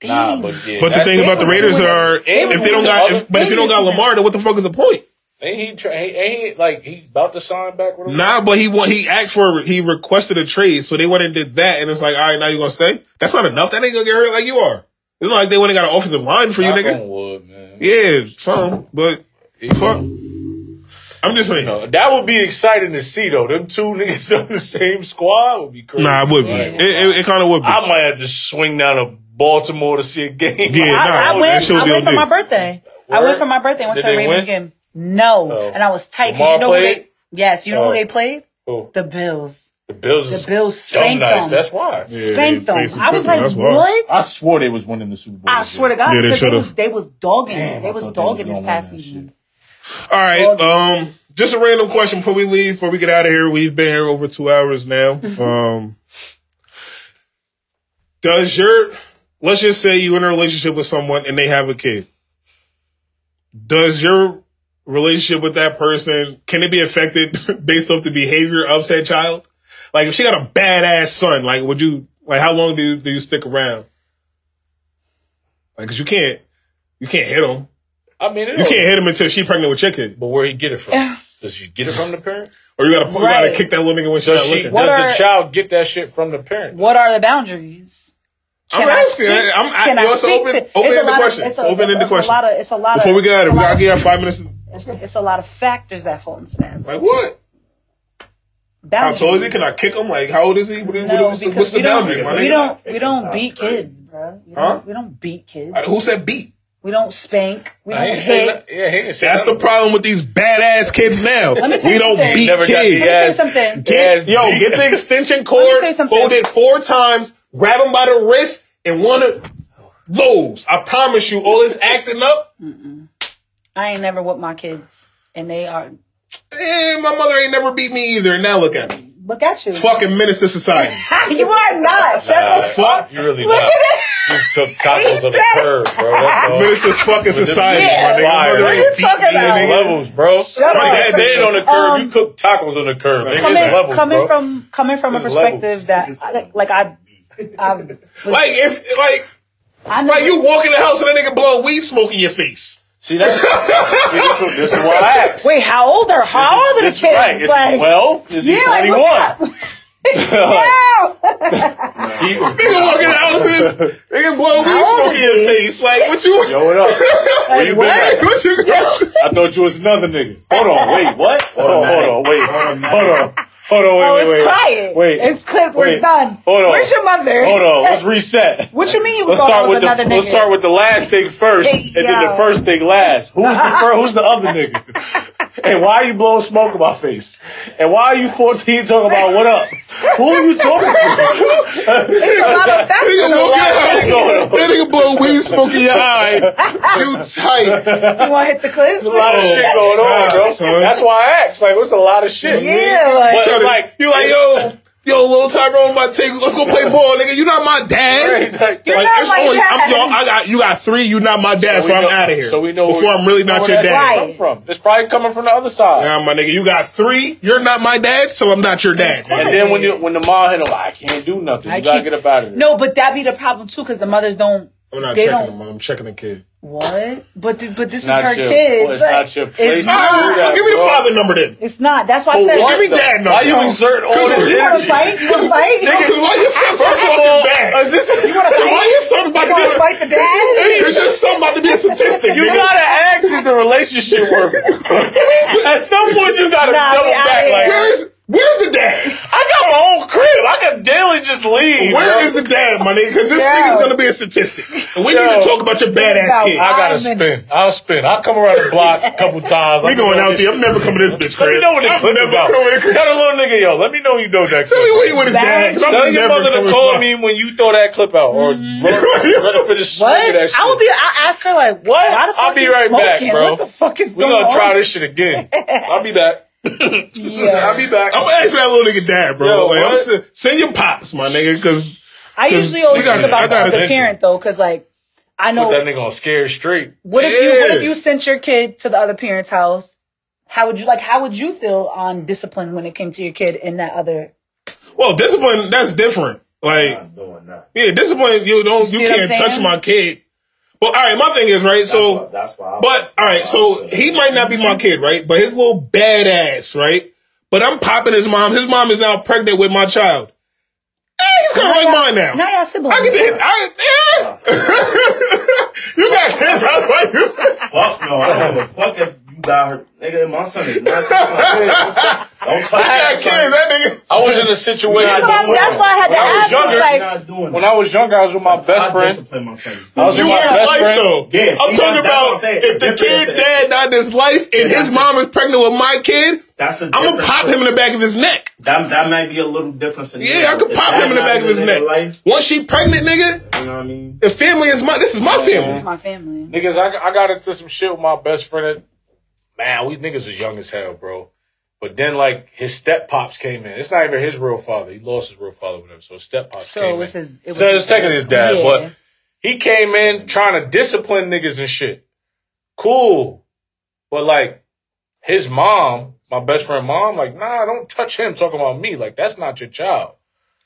thing. nah, but yeah. But the thing about the Raiders are, if they don't doing got, if, but if you don't got other- Lamar, then what the fuck is the point? Ain't he, try, ain't, ain't he like he's about to sign back with him? Nah, but he he asked for he requested a trade, so they went and did that, and it's like, all right, now you gonna stay? That's not enough. That ain't gonna get hurt like you are. It's not like they went and got an offensive line for you, Knock nigga. on wood, man. Yeah, some, but fuck. I'm just saying. No, that would be exciting to see though. Them two niggas on the same squad would be crazy. Nah, it would be. It, it, it kind of would be. I might have to swing down to Baltimore to see a game. Yeah, nah, I, I that went. I went for my birthday. I went for my birthday. Went Did to a they Ravens win? game. No, Oh. and I was tight because Lamar you know who they. Yes, you know Oh. who they played? Who? The Bills. The Bills. The Bills spanked nice. them. That's why. Yeah, Spanked they them. I was like, that's why. what? I swore they was winning the Super Bowl. I this swear to. God, Yeah, they because they, was they was dogging. Damn, they was thought they was dogging this gonna past win that season. All right. Um, just a random question before we leave, before we get out of here. We've been here over two hours now. Um, does your let's just say you're in a relationship with someone and they have a kid. Does your relationship with that person can it be affected based off the behavior of said child? Like if she got a badass son, like would you like how long do you, do you stick around? Like, cause you can't you can't hit him. I mean, it You can't hit him until she pregnant with your kid. But where he get it from? Does he get it from the parent? Or you gotta, you gotta Right. kick that little nigga when she's Does not she? looking. Does are- the child get that shit from the parent? What are the boundaries? I'm Can I asking. speak- I'm, I, can I yo, it's an speak open, to- it's open a ended lot of- question. it's a- Open ended it's a question. lot of- it's a lot of- Before we get out of it's it, a we gotta of- give out five minutes. It's a lot of factors that fall into that. Like what? How Boundaries. tall is he? Can I kick him? Like how old is he? What, what- No, what's, the, what's the we don't- boundary, my We don't. We don't beat kids, bro. We don't, Huh? we don't beat kids. Uh, Who said beat? We don't spank. We Nah, he don't ain't say hit. Yeah, he didn't That's the problem with these badass kids now. Let me tell We you don't something. beat Never kids. the Let me tell you something. Get, yo, get the extension cord, tell something. fold it four times, grab him by the wrist, and one of those. I promise you, all this acting up. I ain't never with my kids, and they are. Eh, my mother ain't never beat me either. And now look at me, Look at you. fucking menace to society. you are not. Shut Nah, the fuck. You really Look not. at it. You just cook tacos on the curb, bro. That's all. menace to fucking society, Yeah. my nigga. Mother you ain't beat me, about? There's levels, bro. Shut My dad dead on the curb. Um, you cook tacos on the curb. Nigga, Coming, there's levels, coming bro. from coming from a There's perspective that I, like I, I was, Like if like I know like you walk in the house and a nigga blow weed smoke in your face. See that? See, this, this is what I asked. Wait, how old are how old are the kids? Right, it's like, 12. Is he yeah, 21? what's up? Yeah. He- Nigga walk in the house and nigga blow weed smoke in your face. Like what you Yo, what up? Where you been what you I thought you was another nigga. Hold on, wait, what? Hold on, hold on, wait, hold on, hold on, wait, Oh, wait, it's wait. quiet. Wait, It's clipped. We're done. Hold on. Where's your mother? Hold on, let's reset. What you mean you Let's start with the another let's start with the last thing first, Hey, and then the first thing last. Who's the first? Who's the other nigga? And why are you blowing smoke in my face? And why are you 14 talking about what up? Who are you talking to? It's a lot of factors. Nigga a walk lot of in shit going on. that nigga blow weed smoke in your eye. You tight. You want to hit the clip? There's a lot of shit going on, bro. Son. That's why I asked. Like, what's a lot of shit? Yeah, like- but it's like you like yo. Yo, little Tyrone about to take. Let's go play ball, nigga. You not my dad. Right, like, You're Like, not my only, I'm, dad. yo, I got you got three. You not my dad, So so, I'm out of here. so we know before I'm really not where your that dad. come from. It's probably coming from the other side. Nah, my nigga, you got three. You're not my dad, so I'm not your dad. And then when you when the mom hit him, I can't do nothing. You I gotta get up out of there. No, but that be the problem too, because the mothers don't. I'm not they checking don't. them. I'm checking the kid. What? But th- but this is not her your- kid. well, it's Like, not your place It's to not. that, give me the bro. father number then. It's not. That's why I said. what, Give me though? dad number. Why you exert all this You want to fight? You want to fight? You Yo, 'cause why your son's so First of fucking bad? is this, want to Why fight? your son about You to to fight the dad? be? Cause your son about to be a statistic. you nigga. gotta ask if the relationship works. At some point, you gotta Nah, double we outta back. here. Like, Where's Where's the dad? I got my own crib. I can daily just leave. Where bro. is the dad, my nigga? Because this Yo. nigga's gonna be a statistic, and we Yo. need to talk about your badass About kid. I gotta spin. I'll spin. I'll come around the block a couple times. We Let me going out there. I'm never coming to this bitch Let me know when the I'm clip never is out. coming to the crib. Tell the little nigga, yo, let me know you know that Tell me clip. where you with his Bang. dad. 'cause I'm Tell your never mother to call by. me when you throw that clip out, or let her finish What? smoking that shit. I would be. I ask her like, What? Why the fuck I'll be you right back, smoking? bro. What the fuck is We're going gonna try this shit again. I'll be back. Yeah. I'll be back. I'm gonna ask that little nigga dad, bro. Yo, like, I'm what? send, send your pops, my nigga, because I 'Cause usually always we gotta- think about I the gotta other mention. parent though, because like I Put that know nigga on scared straight. what if you what if you sent your kid to the other parent's house? How would you like? How would you feel on discipline when it came to your kid in that other? well, discipline that's different. Like, I'm doing that. yeah, discipline. You don't, see you can't touch my kid. Well, all right. My thing is right. So, why- that's why I- but all right. So he might not be my kid, right? But his little badass, right? But I'm popping his mom. His mom is now pregnant with my child. Eh, he's kind of like mine now. Now y'all siblings. I get to hit. I, yeah. you got kids. That's why you said. Fuck no, I don't give a fuck if you got her. Nigga, my son is not your son. Don't touch I got that kids. son. That nigga. I was in a situation. That's why, that's why I had to When I was ask. younger, It's You're like not doing When that. I was younger, I was with my best I friend. discipline my son. I was You with my his best life friend. though. Yeah, I'm see, talking that's- that's what I'm about saying. if the Different kid is- dad not his life and his mom is pregnant with my kid, That's a I'm gonna different pop him in the back of his neck. That that might be a little different. scenario. Yeah, I could If pop that him in the back of his in neck. their Life, Once she pregnant, nigga, you know what I mean? the family is my. This is my family. it's my family. Niggas, I, I got into some shit with my best friend. Man, we niggas was young as hell, bro. But then, like, his step pops came in. It's not even his real father. He lost his real father whatever. So step pops So came it was in. his. It was so it's technically his dad, Yeah. but he came in trying to discipline niggas and shit. Cool. But like his mom, my best friend mom, like, nah, don't touch him talking about me. Like, that's not your child.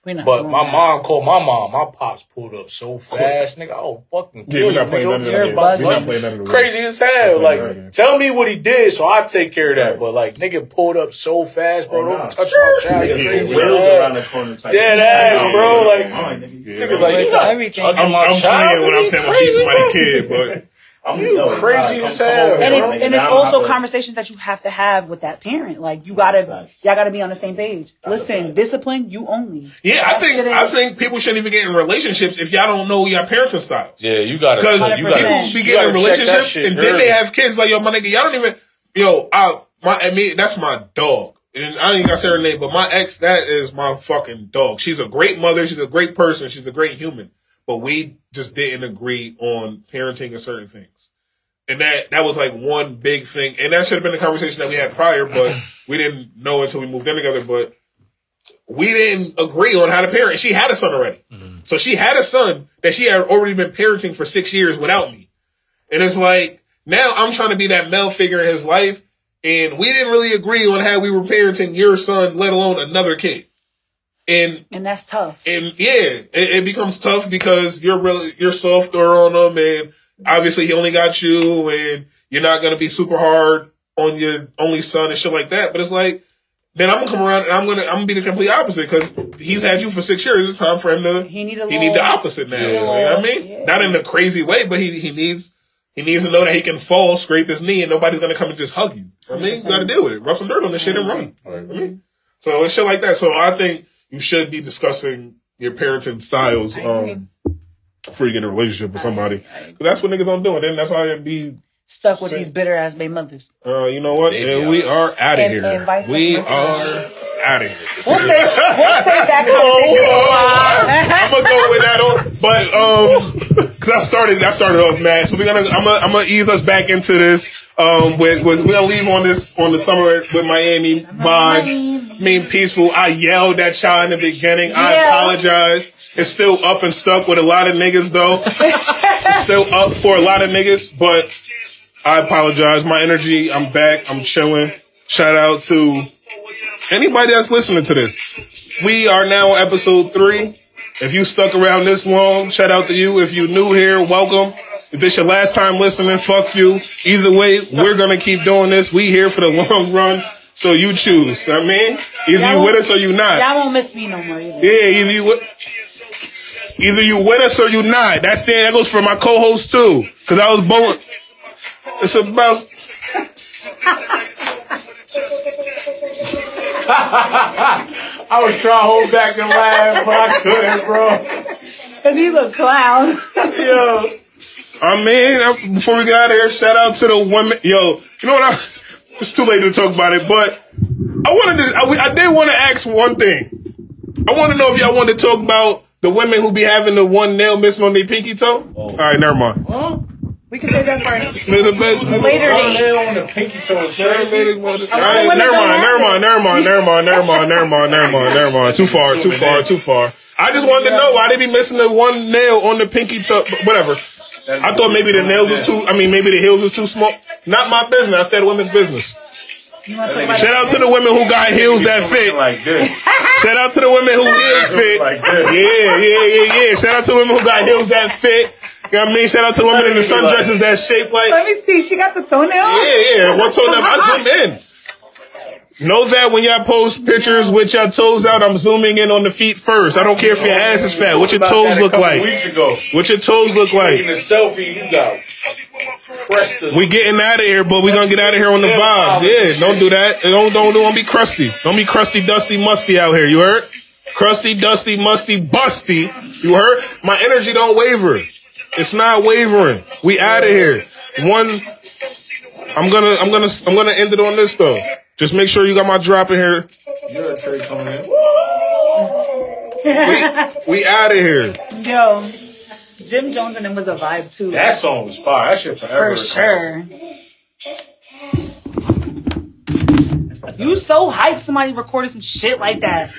We're not But my that. mom called my mom. My pops pulled up so fast, nigga. Oh, fucking Yeah, kill we're you, not playing nigga. none of You're that. We're not playing you. none of that. Crazy as hell. Like, playing tell me what he did, so I take care of that. But like, nigga pulled up so fast, bro. Oh, Don't nah. touch my child. You're Niggas crazy with as wheels around the corner type. Dead shit. ass, bro, like- Mine, nigga. Nigga, like, you not everything. touching I'm, my I'm child. playing when I'm saying I'm beat crazy, somebody bro? kid, but I'm You yo, crazy nah, as come- come hell. and it's and it's also conversations that you have to have with that parent. Like you gotta, Facts. y'all gotta be on the same page. Listen, discipline you only. yeah, I think I think people shouldn't even get in relationships if y'all don't know your parenting styles. Yeah, you gotta. Because you people gotta, be getting in gotta check that relationships shit and then early. they have kids like yo, my nigga, y'all don't even yo, I my I mean that's my dog. and I ain't gotta say her name, but my ex, that is my fucking dog. She's a great mother. She's a great person. She's a great human. But we just didn't agree on parenting and certain things. And that, that was like one big thing. And that should have been the conversation that we had prior, but we didn't know until we moved in together. But we didn't agree on how to parent. She had a son already. Mm-hmm. So she had a son that she had already been parenting for six years without me. And it's like, now I'm trying to be that male figure in his life. And we didn't really agree on how we were parenting your son, let alone another kid. And And that's tough. and yeah, it, it becomes tough because you're really you're softer on them and obviously he only got you, and you're not gonna be super hard on your only son and shit like that. But it's like then I'm gonna come around and I'm gonna I'm gonna be the complete opposite because he's had you for six years. It's time for him to He need he need the opposite now. You know what I mean? Yeah. Not in a crazy way, but he he needs. He needs to know that he can fall, scrape his knee, and nobody's gonna come and just hug you. I mean, you gotta deal with it. Rub some dirt on this shit and run. I mean, so it's shit like that. So I think you should be discussing your parenting styles um, before you get in a relationship with somebody. 'Cause that's what niggas don't do. And then that's why it be, Stuck with Same. these bitter ass baby mothers. uh, you know what? And we are out of And- here. and we are out of here. We'll save, we'll save that conversation for a. I'm gonna go with that on, but um, cause I started, I started off mad. So we're gonna, I'm gonna, I'm gonna ease us back into this. Um, with, with we're gonna leave on this on the summer with Miami vibes, mean peaceful. I yelled at y'all in the beginning. I Yeah. apologize. It's still up and stuck with a lot of niggas though. it's still up for a lot of niggas, but I apologize. My energy, I'm back. I'm chilling. Shout out to anybody that's listening to this. We are now on episode three. If you stuck around this long, shout out to you. If you new here, welcome. If this your last time listening, fuck you. Either way, we're gonna keep doing this. We here for the long run, so you choose. I mean, either you Y'all with us or you not. Y'all won't miss me no more either. Yeah, either you with, either you with us or you not. That's the, that goes for my co-host too, because I was born. It's about I was trying to hold back and laugh, but I couldn't, bro. Cause he's a clown. Yo. I mean, uh, before we get out of here, shout out to the women. Yo, you know what? I, it's too late to talk about it, but I wanted to. I, I did want to ask one thing. I want to know if y'all want to talk about the women who be having the one nail missing on their pinky toe. All right, never mind. Huh? We can say that for Later, later date. nail on the pinky toe. Never mind, never mind, never mind, never mind, never mind, never mind, never mind, never mind. Too far, too far, too far. I just wanted to know why they be missing the one nail on the pinky toe. Whatever. I thought maybe the nails was too. I mean, maybe the heels was too small. Not my business. I said women's business. You wanna talk about Shout out to the women who got heels that fit. Like this. Shout out to the women who heels fit. Like this. Yeah, yeah, yeah, yeah. Shout out to the women who got heels that fit. You know what I mean? Shout out to the woman in the sundresses that shape like. Let me see. She got the toenail. Yeah, yeah. One toe them. I zoom in. Know that when y'all post pictures with your toes out, I'm zooming in on the feet first. I don't care if your oh, ass is fat. What your toes look like? Weeks ago, What your toes look taking like? a selfie, you got We getting out of here, but we gonna get out of here on the vibes. Yeah, don't do that. Don't don't don't be crusty. Don't be crusty, dusty, musty out here. You heard? Crusty, dusty, musty, busty. You heard? My energy don't waver. It's not wavering. We out of here. One. I'm gonna I'm gonna I'm gonna end it on this though. Just make sure you got my drop in here. You're a trade coming. We out of here. Yo, Jim Jones and them was a vibe too. That song was fire. That shit forever. for sure. You so hyped somebody recorded some shit like that.